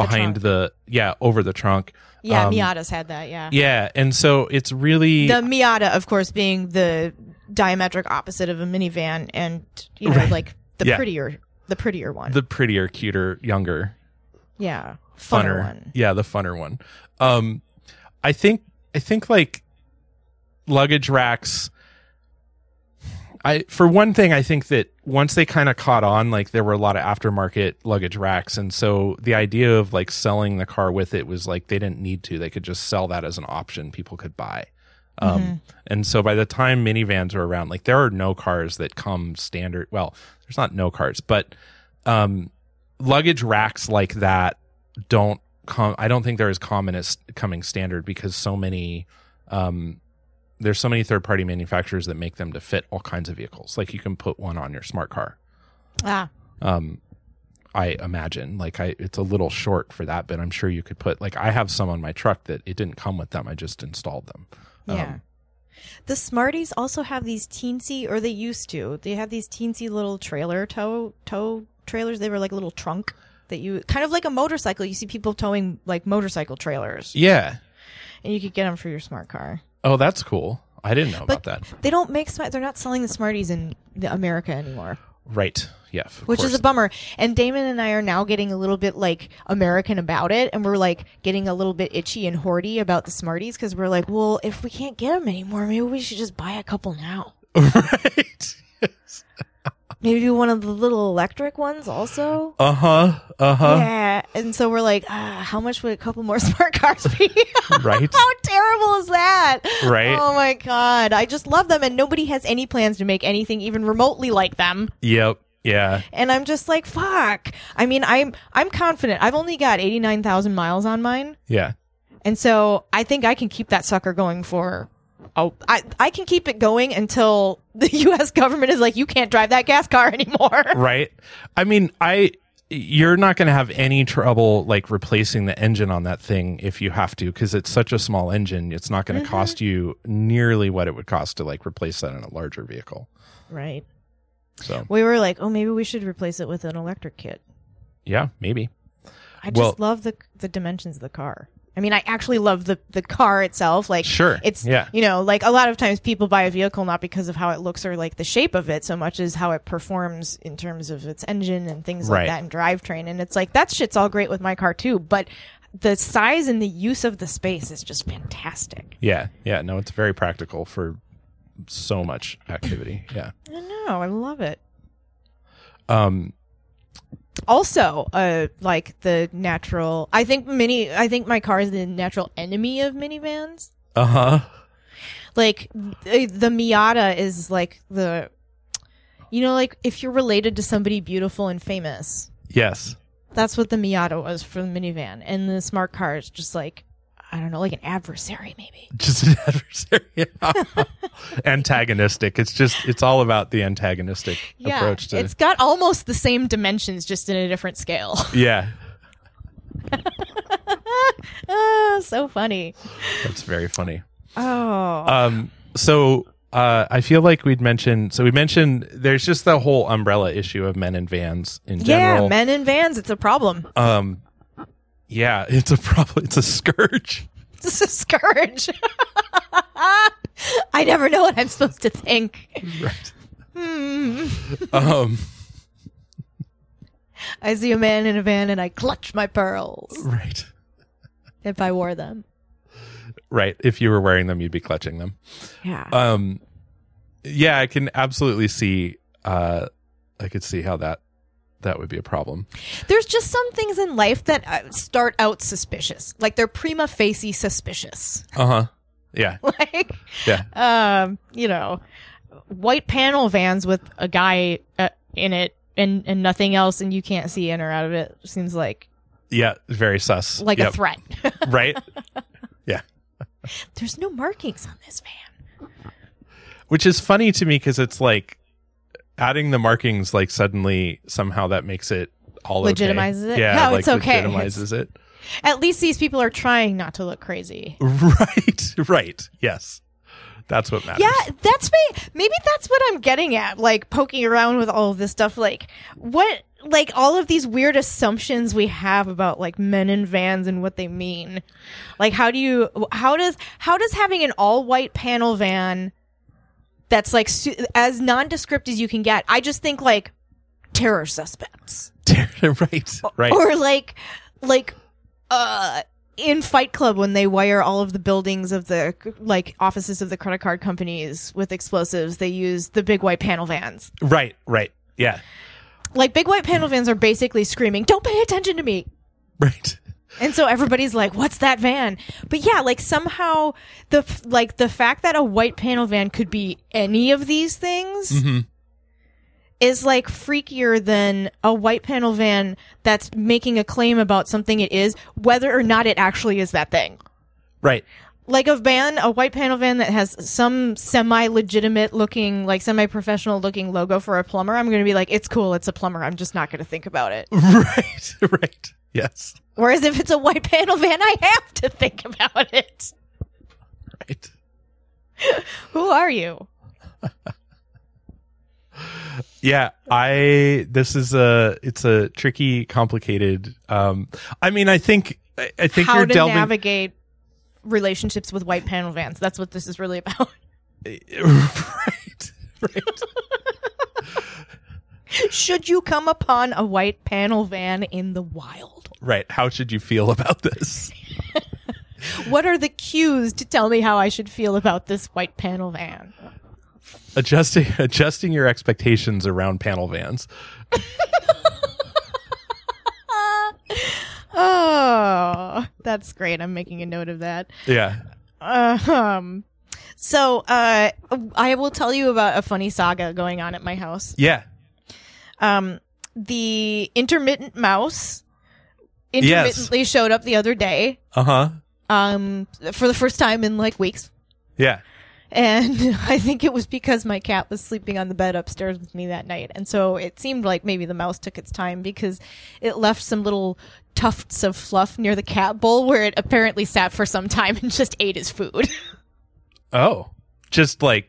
Speaker 3: behind
Speaker 2: trunk.
Speaker 3: the, yeah over the trunk.
Speaker 2: Yeah,
Speaker 3: Um,
Speaker 2: Miatas had that, yeah.
Speaker 3: Yeah, and so it's really
Speaker 2: The Miata, of course, being the diametric opposite of a minivan and, you know,
Speaker 3: Right.
Speaker 2: like the
Speaker 3: Yeah.
Speaker 2: prettier the prettier one.
Speaker 3: the prettier, cuter, younger,
Speaker 2: yeah. Funner,
Speaker 3: funner
Speaker 2: one.
Speaker 3: Yeah, the funner one. Um, I think I think like luggage racks. I for one thing, I think that once they kind of caught on, like there were a lot of aftermarket luggage racks, and so the idea of like selling the car with it was like they didn't need to; they could just sell that as an option people could buy. Um, And so by the time minivans were around, like there are no cars that come standard. Well, there's not no cars, but um, luggage racks like that don't come. I don't think they're as common as coming standard because so many. Um, there's so many third party manufacturers that make them to fit all kinds of vehicles. Like you can put one on your smart car.
Speaker 2: Ah,
Speaker 3: Um, I imagine like I, it's a little short for that, but I'm sure you could put like I have some on my truck that it didn't come with them. I just installed them.
Speaker 2: yeah.
Speaker 3: Um,
Speaker 2: the Smarties also have these teensy, or they used to. They have these teensy little trailer tow tow trailers. They were like a little trunk that you kind of like a motorcycle. You see people towing like motorcycle trailers,
Speaker 3: yeah.
Speaker 2: and you could get them for your smart car.
Speaker 3: Oh, that's cool. I didn't know
Speaker 2: But
Speaker 3: about that.
Speaker 2: they don't make smart. They're not selling the Smarties in the America anymore.
Speaker 3: Right. Yeah. of
Speaker 2: which is
Speaker 3: course.
Speaker 2: a bummer. And Damon and I are now getting a little bit like American about it, and we're like getting a little bit itchy and hoardy about the Smarties because we're like, well, if we can't get them anymore, maybe we should just buy a couple now.
Speaker 3: right.
Speaker 2: Maybe one of the little electric ones also.
Speaker 3: Uh huh. Uh huh.
Speaker 2: Yeah, and so we're like, ah, how much would a couple more smart cars be?
Speaker 3: Right.
Speaker 2: how terrible is that?
Speaker 3: Right.
Speaker 2: Oh my god, I just love them, and nobody has any plans to make anything even remotely like them.
Speaker 3: Yep. Yeah.
Speaker 2: and I'm just like, fuck. I mean, I'm I'm confident. I've only got eighty nine thousand miles on mine,
Speaker 3: Yeah.
Speaker 2: and so I think I can keep that sucker going for. Oh, I I can keep it going until the U.S. government is like, you can't drive that gas car anymore.
Speaker 3: Right. I mean, I you're not going to have any trouble like replacing the engine on that thing if you have to because it's such a small engine. It's not going to cost mm-hmm. you nearly what it would cost to like replace that in a larger vehicle.
Speaker 2: Right.
Speaker 3: So
Speaker 2: We were like, oh, maybe we should replace it with an electric kit.
Speaker 3: yeah, maybe.
Speaker 2: I just
Speaker 3: Well-
Speaker 2: love the the dimensions of the car. I mean, I actually love the the car itself. Like,
Speaker 3: Sure.
Speaker 2: it's
Speaker 3: Yeah.
Speaker 2: you know, like a lot of times people buy a vehicle not because of how it looks or like the shape of it, so much as how it performs in terms of its engine and things
Speaker 3: Right.
Speaker 2: like that and drivetrain. And it's like that shit's all great with my car too, but the size and the use of the space is just fantastic.
Speaker 3: Yeah. Yeah. No, it's very practical for so much activity. Yeah.
Speaker 2: I know, I love it.
Speaker 3: Um.
Speaker 2: Also, uh, like the natural. I think mini. I think my car is the natural enemy of minivans.
Speaker 3: Uh huh.
Speaker 2: like the, the Miata is like the you know like if you're related to somebody beautiful and famous
Speaker 3: Yes.
Speaker 2: that's what the Miata was for the minivan and the smart car is just like I don't know like an adversary maybe
Speaker 3: Just an adversary. Antagonistic. It's just. It's all about the antagonistic
Speaker 2: yeah
Speaker 3: approach to.
Speaker 2: it's got almost the same dimensions just in a different scale
Speaker 3: yeah.
Speaker 2: ah so funny
Speaker 3: That's very funny.
Speaker 2: oh
Speaker 3: Um, so uh, I feel like we'd mentioned. So we mentioned there's just the whole umbrella issue of men in vans in general.
Speaker 2: yeah men in vans it's a problem
Speaker 3: Um, yeah, it's a problem. It's a scourge.
Speaker 2: it's a scourge I never know what I'm supposed to think
Speaker 3: Right.
Speaker 2: Hmm.
Speaker 3: Um,
Speaker 2: I see a man in a van and I clutch my pearls
Speaker 3: right.
Speaker 2: if I wore them.
Speaker 3: Right. If you were wearing them, you'd be clutching them.
Speaker 2: Yeah.
Speaker 3: Um, yeah, I can absolutely see. Uh, I could see how that that would be a problem.
Speaker 2: There's just some things in life that uh, start out suspicious. Like they're prima facie suspicious.
Speaker 3: Uh huh. Yeah.
Speaker 2: like,
Speaker 3: Yeah.
Speaker 2: um, you know, white panel vans with a guy uh, in it and, and nothing else and you can't see in or out of it seems like
Speaker 3: Yeah. Very sus.
Speaker 2: like a threat.
Speaker 3: Right. yeah.
Speaker 2: There's no markings on this van.
Speaker 3: which is funny to me because it's like adding the markings like suddenly somehow that makes it all okay.
Speaker 2: Legitimizes it?
Speaker 3: yeah
Speaker 2: No,
Speaker 3: like
Speaker 2: it's okay.
Speaker 3: legitimizes it
Speaker 2: At least these people are trying not to look crazy.
Speaker 3: right right yes that's what matters
Speaker 2: Yeah, that's me. Maybe that's what I'm getting at. Like poking around with all of this stuff. Like what? Like all of these weird assumptions we have about like men in vans and what they mean. Like how do you? How does how does having an all white panel van that's like su- as nondescript as you can get? I just think like terror suspects
Speaker 3: right right
Speaker 2: or like like uh in Fight Club when they wire all of the buildings of the like offices of the credit card companies with explosives, they use the big white panel vans.
Speaker 3: Right, right. Yeah.
Speaker 2: Like big white panel vans are basically screaming, "Don't pay attention to me."
Speaker 3: Right.
Speaker 2: And so everybody's like, "What's that van?" But yeah, like somehow the like the fact that a white panel van could be any of these things
Speaker 3: Mm-hmm.
Speaker 2: is like freakier than a white panel van that's making a claim about something it is, whether or not it actually is that thing.
Speaker 3: Right.
Speaker 2: Like a van, a white panel van that has some semi-legitimate looking, like semi-professional looking logo for a plumber, I'm going to be like, it's cool, it's a plumber. I'm just not going to think about it.
Speaker 3: Right. Right. Yes.
Speaker 2: Whereas if it's a white panel van, I have to think about it.
Speaker 3: Right.
Speaker 2: Who are you?
Speaker 3: Yeah, I this is a it's a tricky, complicated. Um, I mean, I think I, I think
Speaker 2: How
Speaker 3: you're
Speaker 2: to
Speaker 3: delving
Speaker 2: navigate relationships with white panel vans. That's what this is really about.
Speaker 3: right, right.
Speaker 2: Should you come upon a white panel van in the wild?
Speaker 3: Right. How should you feel about this?
Speaker 2: What are the cues to tell me how I should feel about this white panel van?
Speaker 3: Adjusting adjusting your expectations around panel vans.
Speaker 2: Oh, that's great. I'm making a note of that.
Speaker 3: Yeah.
Speaker 2: Um, so, uh, I will tell you about a funny saga going on at my house.
Speaker 3: Yeah.
Speaker 2: Um, the intermittent mouse intermittently showed up the other day,
Speaker 3: Uh huh.
Speaker 2: um, for the first time in like weeks.
Speaker 3: Yeah.
Speaker 2: And I think it was because my cat was sleeping on the bed upstairs with me that night. And so it seemed like maybe the mouse took its time because it left some little tufts of fluff near the cat bowl where it apparently sat for some time and just ate his food.
Speaker 3: Oh, just like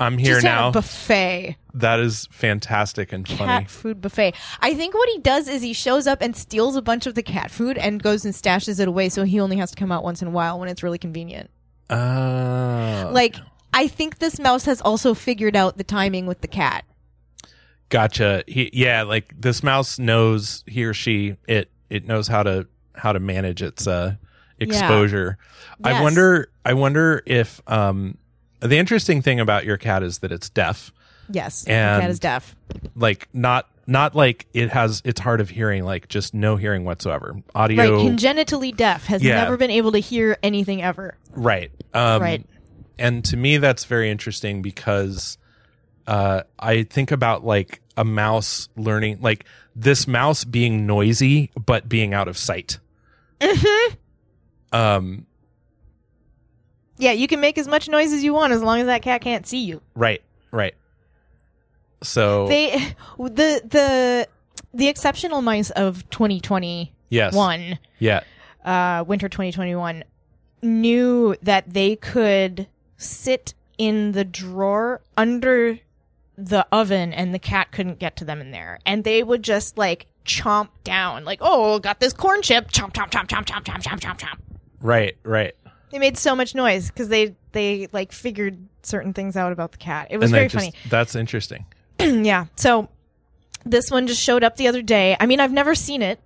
Speaker 3: I'm here
Speaker 2: just
Speaker 3: now.
Speaker 2: a buffet.
Speaker 3: that is fantastic and funny.
Speaker 2: Cat food buffet. I think what he does is he shows up and steals a bunch of the cat food and goes and stashes it away so he only has to come out once in a while when it's really convenient.
Speaker 3: Oh,
Speaker 2: Like, I think this mouse has also figured out the timing with the cat.
Speaker 3: gotcha. He, yeah, like this mouse knows he or she it it knows how to how to manage its uh exposure. I
Speaker 2: Yes.
Speaker 3: wonder I wonder if um the interesting thing about your cat is that it's deaf.
Speaker 2: Yes,
Speaker 3: And-
Speaker 2: cat is deaf.
Speaker 3: Like not not like it has it's hard of hearing, like just no hearing whatsoever.
Speaker 2: Right,
Speaker 3: Audio
Speaker 2: congenitally deaf has
Speaker 3: Yeah.
Speaker 2: never been able to hear anything ever.
Speaker 3: right. Um
Speaker 2: Right.
Speaker 3: and to me that's very interesting because uh, I think about like a mouse learning, like this mouse being noisy but being out of sight.
Speaker 2: Mm-hmm.
Speaker 3: Um,
Speaker 2: Yeah, you can make as much noise as you want as long as that cat can't see you.
Speaker 3: right, right. So
Speaker 2: They the the the exceptional mice of 2021,
Speaker 3: yes, yeah,
Speaker 2: uh, winter 2021, knew that they could sit in the drawer under the oven and the cat couldn't get to them in there, and they would just like chomp down, like, oh, got this corn chip, chomp, chomp, chomp, chomp, chomp, chomp, chomp, chomp, chomp.
Speaker 3: right, right.
Speaker 2: They made so much noise because they they like figured certain things out about the cat. It was
Speaker 3: and
Speaker 2: very
Speaker 3: just,
Speaker 2: funny.
Speaker 3: That's interesting.
Speaker 2: yeah. So this one just showed up the other day. I mean, I've never seen it.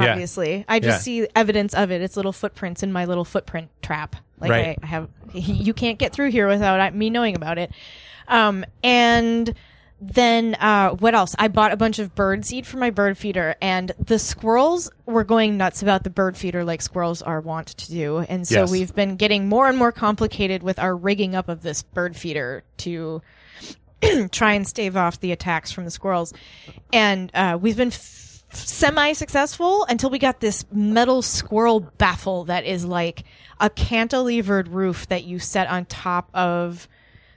Speaker 3: Yeah.
Speaker 2: Obviously, I just
Speaker 3: Yeah.
Speaker 2: see evidence of it. It's little footprints in my little footprint trap. Like
Speaker 3: Right.
Speaker 2: I, I have, you can't get through here without I- me knowing about it. Um, and then uh, what else? I bought a bunch of bird seed for my bird feeder, and the squirrels were going nuts about the bird feeder, like squirrels are wont to do. And so
Speaker 3: Yes.
Speaker 2: we've been getting more and more complicated with our rigging up of this bird feeder to try and stave off the attacks from the squirrels. And uh, we've been f- semi successful until we got this metal squirrel baffle that is like a cantilevered roof that you set on top of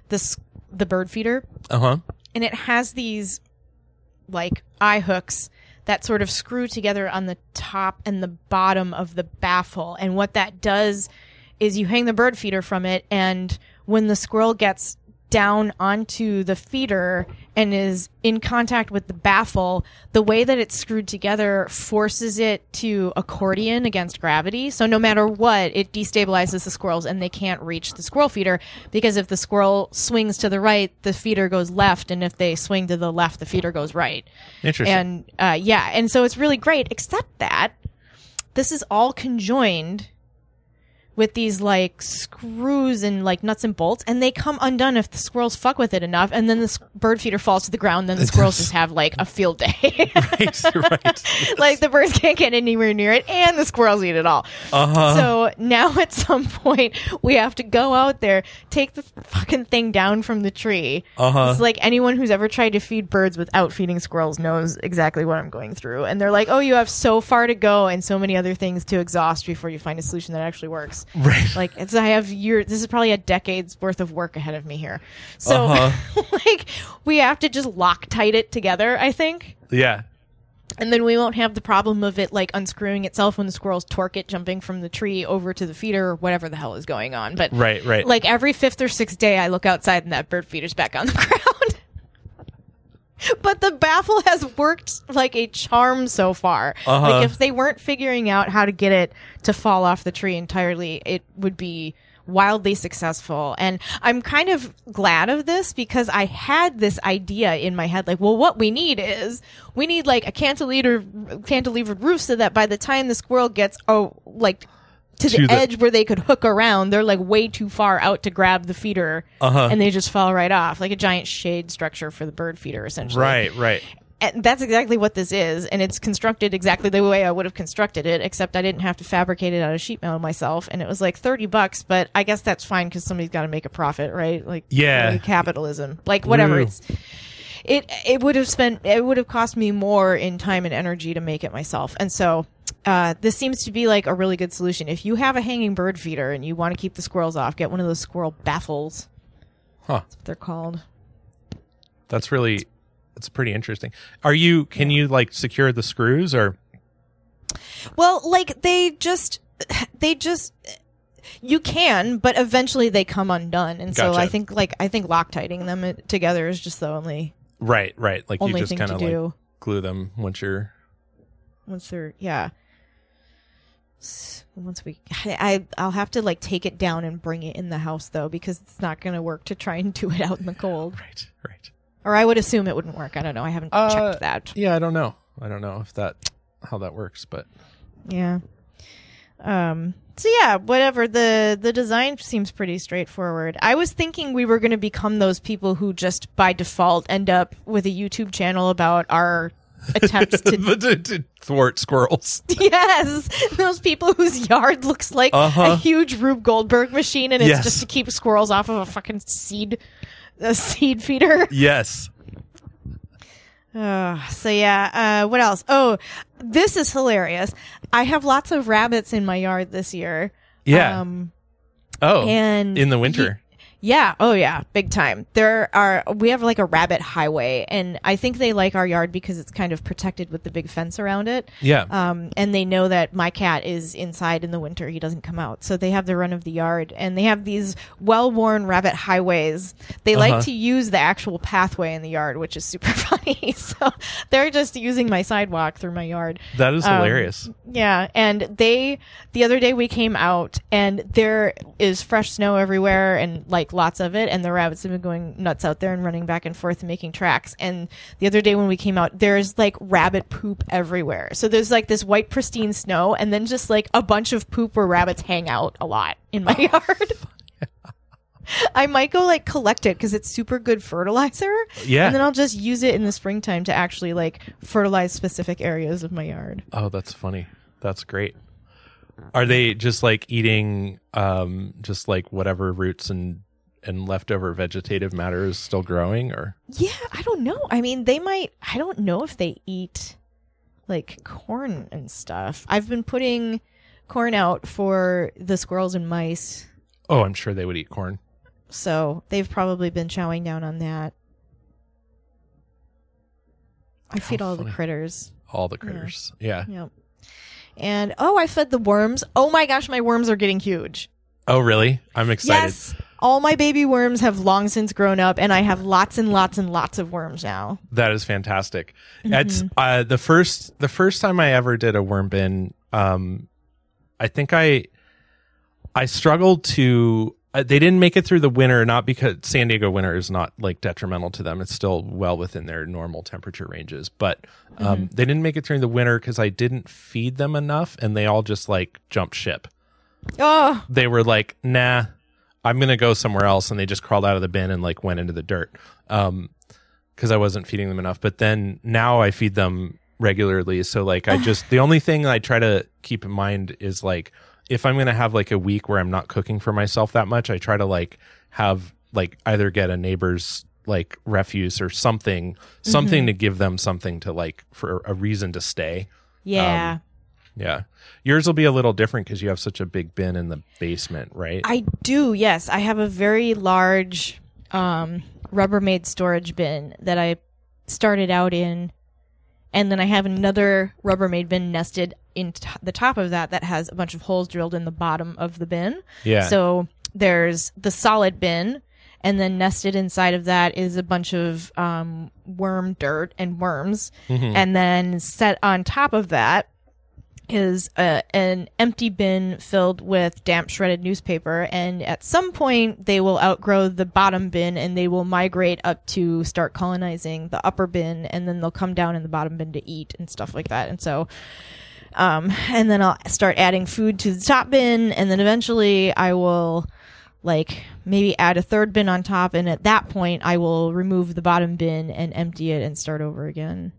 Speaker 2: this the bird feeder
Speaker 3: Uh huh.
Speaker 2: And it has these like eye hooks that sort of screw together on the top and the bottom of the baffle. And what that does is you hang the bird feeder from it, and when the squirrel gets down onto the feeder and is in contact with the baffle, the way that it's screwed together forces it to accordion against gravity. So no matter what, it destabilizes the squirrels and they can't reach the squirrel feeder because if the squirrel swings to the right, the feeder goes left, and if they swing to the left, the feeder goes right.
Speaker 3: Interesting.
Speaker 2: And uh, yeah, and so it's really great, except that this is all conjoined with these like screws and like nuts and bolts, and they come undone if the squirrels fuck with it enough, and then the bird feeder falls to the ground. Then the squirrels just have like a field day.
Speaker 3: right, right.
Speaker 2: like the birds can't get anywhere near it, and the squirrels eat it all.
Speaker 3: Uh-huh.
Speaker 2: So now at some point we have to go out there, take the fucking thing down from the tree.
Speaker 3: Uh-huh.
Speaker 2: It's like anyone who's ever tried to feed birds without feeding squirrels knows exactly what I'm going through. And they're like, "Oh, you have so far to go and so many other things to exhaust before you find a solution that actually works."
Speaker 3: Right.
Speaker 2: Like it's I have year. This is probably a decade's worth of work ahead of me here. So
Speaker 3: Uh-huh.
Speaker 2: like we have to just Loctite it together. I think.
Speaker 3: Yeah.
Speaker 2: And then we won't have the problem of it like unscrewing itself when the squirrels torque it jumping from the tree over to the feeder or whatever the hell is going on. But
Speaker 3: Right, right.
Speaker 2: like every fifth or sixth day I look outside and that bird feeder's back on the ground. But the baffle has worked like a charm so far.
Speaker 3: Uh-huh.
Speaker 2: Like if they weren't figuring out how to get it to fall off the tree entirely, it would be wildly successful. And I'm kind of glad of this because I had this idea in my head like, well, what we need is we need like a cantilever cantilevered roof so that by the time the squirrel gets oh like to,
Speaker 3: To
Speaker 2: the,
Speaker 3: the-
Speaker 2: edge where they could hook around, they're like way too far out to grab the feeder
Speaker 3: Uh-huh.
Speaker 2: and they just fall right off like a giant shade structure for the bird feeder essentially
Speaker 3: Right, right.
Speaker 2: and that's exactly what this is and it's constructed exactly the way i would have constructed it except i didn't have to fabricate it out of sheet metal myself and it was like 30 bucks but i guess that's fine because somebody's got to make a profit right like
Speaker 3: Yeah.
Speaker 2: capitalism like whatever
Speaker 3: Woo.
Speaker 2: it's it it would have spent it would have cost me more in time and energy to make it myself and so uh, this seems to be like a really good solution. If you have a hanging bird feeder and you want to keep the squirrels off, get one of those squirrel baffles.
Speaker 3: Huh.
Speaker 2: That's what they're called.
Speaker 3: That's really that's pretty interesting. Are you can you like secure the screws or
Speaker 2: Well, like they just they just you can, but eventually they come undone, and so I think like I think loctiting them uh, together is just the only
Speaker 3: right, right. Like you just kind of like glue them once you're
Speaker 2: once they're yeah. Once we, I I'll have to like take it down and bring it in the house though because it's not going to work to try and do it out in the cold.
Speaker 3: right, right.
Speaker 2: Or I would assume it wouldn't work. I don't know. I haven't
Speaker 3: Uh,
Speaker 2: checked that.
Speaker 3: Yeah, I don't know. I don't know if that how that works, but
Speaker 2: Yeah. Um so yeah, whatever the the design seems pretty straightforward. I was thinking we were going to become those people who just by default end up with a YouTube channel about our attempts to
Speaker 3: to, to thwart squirrels.
Speaker 2: yes, those people whose yard looks like a
Speaker 3: Uh-huh.
Speaker 2: huge Rube Goldberg machine and it's
Speaker 3: Yes.
Speaker 2: just to keep squirrels off of a fucking seed a seed feeder.
Speaker 3: yes.
Speaker 2: Uh, so yeah, uh, what else? Oh, this is hilarious. I have lots of rabbits in my yard this year.
Speaker 3: Yeah.
Speaker 2: Um,
Speaker 3: oh.
Speaker 2: and
Speaker 3: in the winter.
Speaker 2: Yeah, oh yeah, big time. There are we have like a rabbit highway, and I think they like our yard because it's kind of protected with the big fence around it.
Speaker 3: yeah.
Speaker 2: Um, and they know that my cat is inside in the winter; he doesn't come out, so they have the run of the yard, and they have these well-worn rabbit highways. They
Speaker 3: Uh-huh.
Speaker 2: like to use the actual pathway in the yard, which is super funny. so they're just using my sidewalk through my yard.
Speaker 3: that is
Speaker 2: um,
Speaker 3: hilarious.
Speaker 2: Yeah, and they the other day we came out and there is fresh snow everywhere and like lots of it and the rabbits have been going nuts out there and running back and forth and making tracks. And the other day when we came out there's like rabbit poop everywhere. So there's like this white pristine snow and then just like a bunch of poop where rabbits hang out a lot in my yard. I might go like collect it because it's super good fertilizer.
Speaker 3: Yeah.
Speaker 2: And then I'll just use it in the springtime to actually like fertilize specific areas of my yard.
Speaker 3: Oh, that's funny. That's great. Are they just like eating um just like whatever roots and and leftover vegetative matter is still growing or
Speaker 2: Yeah, I don't know. I mean, they might. I don't know if they eat like corn and stuff. I've been putting corn out for the squirrels and mice,
Speaker 3: Oh, I'm sure they would eat corn.
Speaker 2: so they've probably been chowing down on that. I feed all
Speaker 3: funny.
Speaker 2: the critters.
Speaker 3: All the critters. Yeah.
Speaker 2: Yep. And oh, I fed the worms. Oh my gosh, my worms are getting huge.
Speaker 3: Oh, really? I'm excited.
Speaker 2: Yes. All my baby worms have long since grown up, and I have lots and lots and lots of worms now.
Speaker 3: That is fantastic.
Speaker 2: Mm-hmm.
Speaker 3: It's uh the first the first time I ever did a worm bin um I think I I struggled to uh, they didn't make it through the winter not because San Diego winter is not like detrimental to them it's still well within their normal temperature ranges but um
Speaker 2: Mm-hmm.
Speaker 3: they didn't make it through the winter cuz I didn't feed them enough and they all just like jumped ship
Speaker 2: Oh,
Speaker 3: they were like, "Nah, I'm gonna go somewhere else," and they just crawled out of the bin and like went into the dirt, um, because I wasn't feeding them enough. But then now I feed them regularly, so like I just the only thing I try to keep in mind is like if I'm gonna have like a week where I'm not cooking for myself that much, I try to like have like either get a neighbor's like refuse or something something to give them something to like for a reason to stay
Speaker 2: yeah.
Speaker 3: Yeah yours will be a little different because you have such a big bin in the basement right
Speaker 2: I do, yes. I have a very large um, Rubbermaid storage bin that I started out in, and then I have another Rubbermaid bin nested in t- the top of that that has a bunch of holes drilled in the bottom of the bin.
Speaker 3: yeah
Speaker 2: So there's the solid bin, and then nested inside of that is a bunch of um, worm dirt and worms,
Speaker 3: Mhm.
Speaker 2: and then set on top of that is a, an empty bin filled with damp shredded newspaper and at some point they will outgrow the bottom bin and they will migrate up to start colonizing the upper bin and then they'll come down in the bottom bin to eat and stuff like that. And so um and then I'll start adding food to the top bin and then eventually I will like maybe add a third bin on top and at that point I will remove the bottom bin and empty it and start over again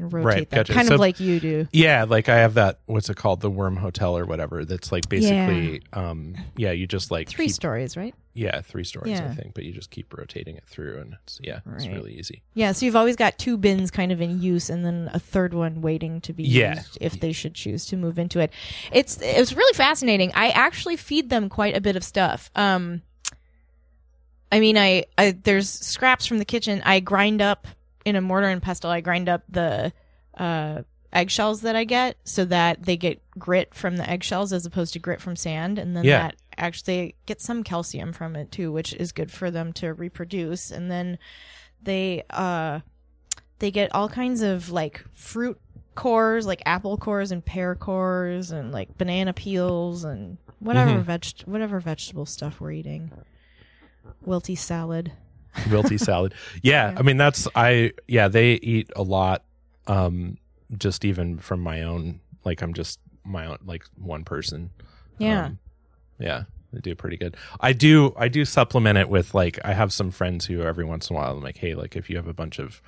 Speaker 2: and rotate
Speaker 3: Right,
Speaker 2: that
Speaker 3: gotcha.
Speaker 2: kind
Speaker 3: So-
Speaker 2: of like you do
Speaker 3: Yeah, like I have that. What's it called? The Worm Hotel or whatever. That's like basically, um, yeah, you just like
Speaker 2: three
Speaker 3: keep-
Speaker 2: stories right
Speaker 3: Yeah, three stories, I think. But you just keep rotating it through, and it's yeah, it's really easy.
Speaker 2: yeah so you've always got two bins kind of in use and then a third one waiting to be
Speaker 3: Yeah.
Speaker 2: used if they should choose to move into it it's it's really fascinating i actually feed them quite a bit of stuff um i mean I, I there's scraps from the kitchen i grind up in a mortar and pestle i grind up the uh eggshells that i get so that they get grit from the eggshells as opposed to grit from sand and then
Speaker 3: Yeah.
Speaker 2: that actually get some calcium from it too which is good for them to reproduce and then they uh they get all kinds of like fruit cores like apple cores and pear cores and like banana peels and whatever
Speaker 3: Mhm.
Speaker 2: veg whatever vegetable stuff we're eating wilty salad
Speaker 3: Wilty salad. Yeah, I mean that's I. Yeah, they eat a lot. Um, just even from my own, like I'm just my own, like one person.
Speaker 2: yeah
Speaker 3: Um, yeah, they do pretty good. I do I do supplement it with like I have some friends who every once in a while I'm like, hey, like if you have a bunch of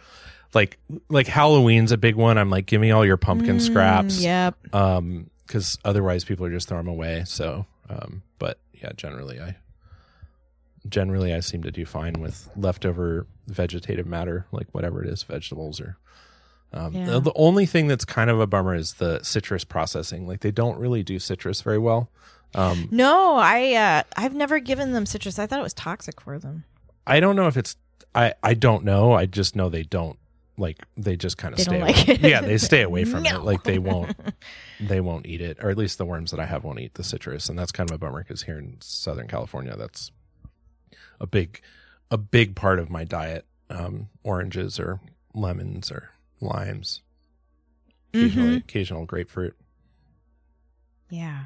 Speaker 3: like like Halloween's a big one. I'm like, give me all your pumpkin scraps.
Speaker 2: Mm, yep
Speaker 3: Um, because otherwise people are just throwing them away. So, um, but yeah, generally I generally I seem to do fine with leftover vegetative matter, like whatever it is, vegetables or. Um,
Speaker 2: Yeah.
Speaker 3: the, only thing that's kind of a bummer is the citrus processing. Like they don't really do citrus very well. Um,
Speaker 2: no i uh i've never given them citrus i thought it was toxic for them
Speaker 3: I don't know if it's I I don't know. I just know they don't like they just kind of stay away.
Speaker 2: like
Speaker 3: yeah they stay away from
Speaker 2: No.
Speaker 3: it like they won't they won't eat it or at least the worms that I have won't eat the citrus and that's kind of a bummer because here in Southern California that's a big a big part of my diet um oranges or lemons or limes. Occasionally
Speaker 2: Mhm.
Speaker 3: occasional grapefruit.
Speaker 2: Yeah.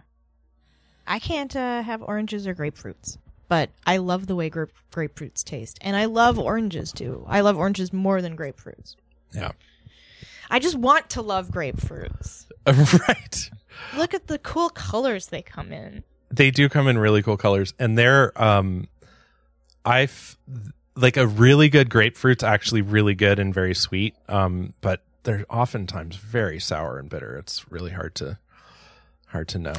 Speaker 2: I can't uh, have oranges or grapefruits but i love the way grape- grapefruits taste. And i love oranges too. I love oranges more than grapefruits.
Speaker 3: Yeah.
Speaker 2: I just want to love grapefruits.
Speaker 3: right.
Speaker 2: Look at the cool colors they come in.
Speaker 3: they do come in really cool colors. And they're um i've like a really good grapefruit's actually really good and very sweet um but they're oftentimes very sour and bitter. It's really hard to hard to know.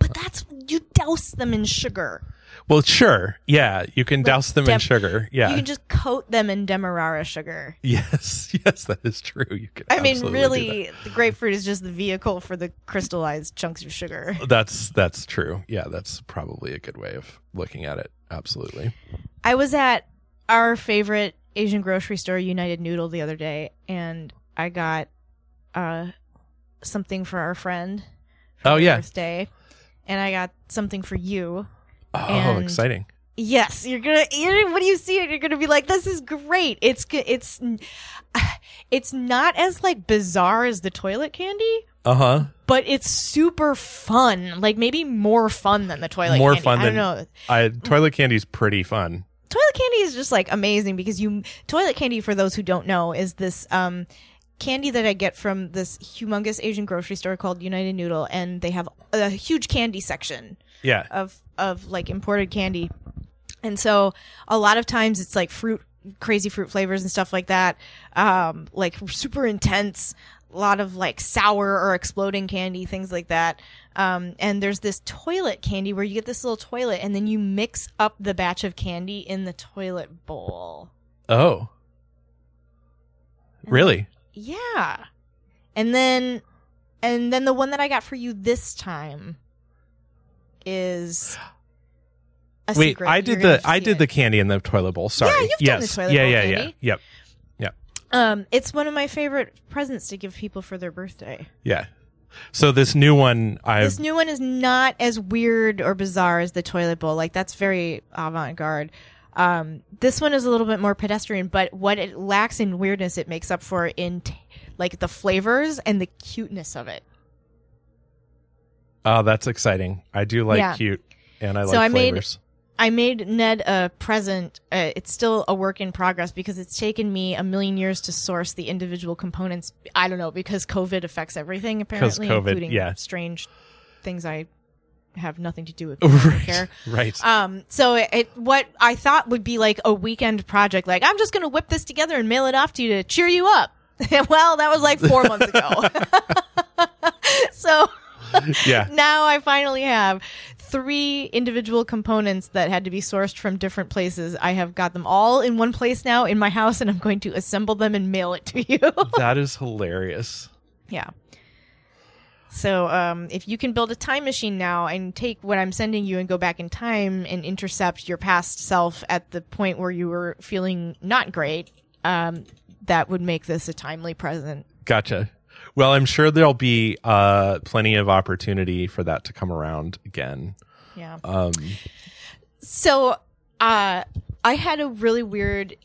Speaker 2: But that's you douse them in sugar.
Speaker 3: well sure. Yeah you can douse them in
Speaker 2: dem-
Speaker 3: sugar.
Speaker 2: You
Speaker 3: yeah
Speaker 2: can just coat them in demerara sugar.
Speaker 3: yes. Yes that is true. You can
Speaker 2: I mean, really, the grapefruit is just the vehicle for the crystallized chunks of sugar.
Speaker 3: that's that's true. Yeah that's probably a good way of looking at it. Absolutely
Speaker 2: I was at our favorite Asian grocery store, United Noodle, the other day, and I got uh, something for our friend. for
Speaker 3: Oh, yeah.
Speaker 2: birthday, and I got something for you.
Speaker 3: oh
Speaker 2: And-
Speaker 3: exciting
Speaker 2: Yes, you're gonna. You're, when you see it, you're gonna be like, "This is great." It's it's it's not as like bizarre as the toilet candy,
Speaker 3: uh-huh
Speaker 2: but it's super fun. Like maybe more fun than the toilet.
Speaker 3: More
Speaker 2: candy.
Speaker 3: fun
Speaker 2: I don't
Speaker 3: than-
Speaker 2: know.
Speaker 3: I toilet candy's pretty fun
Speaker 2: toilet candy is just like amazing because you toilet candy for those who don't know is this um candy that I get from this humongous Asian grocery store called United Noodle, and they have a huge candy section
Speaker 3: Yeah.
Speaker 2: of of like imported candy. And so a lot of times it's like fruit crazy fruit flavors and stuff like that. Um like super intense, a lot of like sour or exploding candy, things like that. Um and there's this toilet candy where you get this little toilet and then you mix up the batch of candy in the toilet bowl.
Speaker 3: Oh. Really?
Speaker 2: Yeah. And then and then the one that I got for you this time is a
Speaker 3: Wait,
Speaker 2: secret.
Speaker 3: I
Speaker 2: You're
Speaker 3: did the I did
Speaker 2: it.
Speaker 3: the candy in the toilet bowl. Sorry.
Speaker 2: Yeah, you've done the toilet
Speaker 3: yeah,
Speaker 2: bowl
Speaker 3: yeah, yeah.
Speaker 2: candy.
Speaker 3: Yep. Yep.
Speaker 2: Um, it's one of my favorite presents to give people for their birthday.
Speaker 3: Yeah. So this new one I've
Speaker 2: this new one is not as weird or bizarre as the toilet bowl. Like that's very avant-garde. Um, this one is a little bit more pedestrian, but what it lacks in weirdness, it makes up for in t- like the flavors and the cuteness of it.
Speaker 3: Oh, that's exciting. I do like
Speaker 2: Yeah.
Speaker 3: cute and I
Speaker 2: So
Speaker 3: like
Speaker 2: I made-
Speaker 3: flavors.
Speaker 2: I made Ned a present. Uh, it's still a work in progress because it's taken me a million years to source the individual components. I don't know because COVID affects everything apparently,
Speaker 3: COVID,
Speaker 2: including
Speaker 3: yeah.
Speaker 2: strange things I have nothing to do with.
Speaker 3: Right.
Speaker 2: care.
Speaker 3: Right.
Speaker 2: Um, so it, it what I thought would be like a weekend project, like I'm just gonna whip this together and mail it off to you to cheer you up. well, that was like four months ago. so
Speaker 3: yeah.
Speaker 2: now I finally have three individual components that had to be sourced from different places. I have got them all in one place now in my house, and I'm going to assemble them and mail it to you.
Speaker 3: That is hilarious.
Speaker 2: yeah. So, um, if you can build a time machine now and take what I'm sending you and go back in time and intercept your past self at the point where you were feeling not great, um, that would make this a timely present.
Speaker 3: Gotcha. Well, I'm sure there'll be uh, plenty of opportunity for that to come around again.
Speaker 2: Yeah.
Speaker 3: Um,
Speaker 2: So, uh, I had a really weird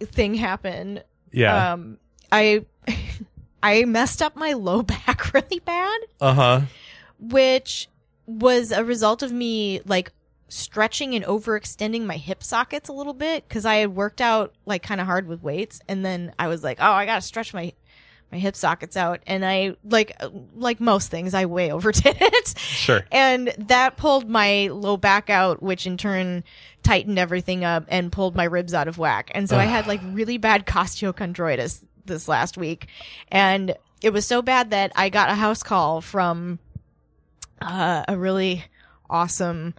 Speaker 2: thing happen.
Speaker 3: yeah.
Speaker 2: Um, I, I messed up my low back really bad,
Speaker 3: Uh huh.
Speaker 2: which was a result of me like stretching and overextending my hip sockets a little bit because I had worked out like kind of hard with weights, and then I was like, oh, I gotta stretch my my hip sockets out, and I like like most things, I way overdid it.
Speaker 3: Sure.
Speaker 2: And that pulled my low back out, which in turn tightened everything up and pulled my ribs out of whack. And so I had like really bad costochondritis this last week. And it was so bad that I got a house call from uh, a really awesome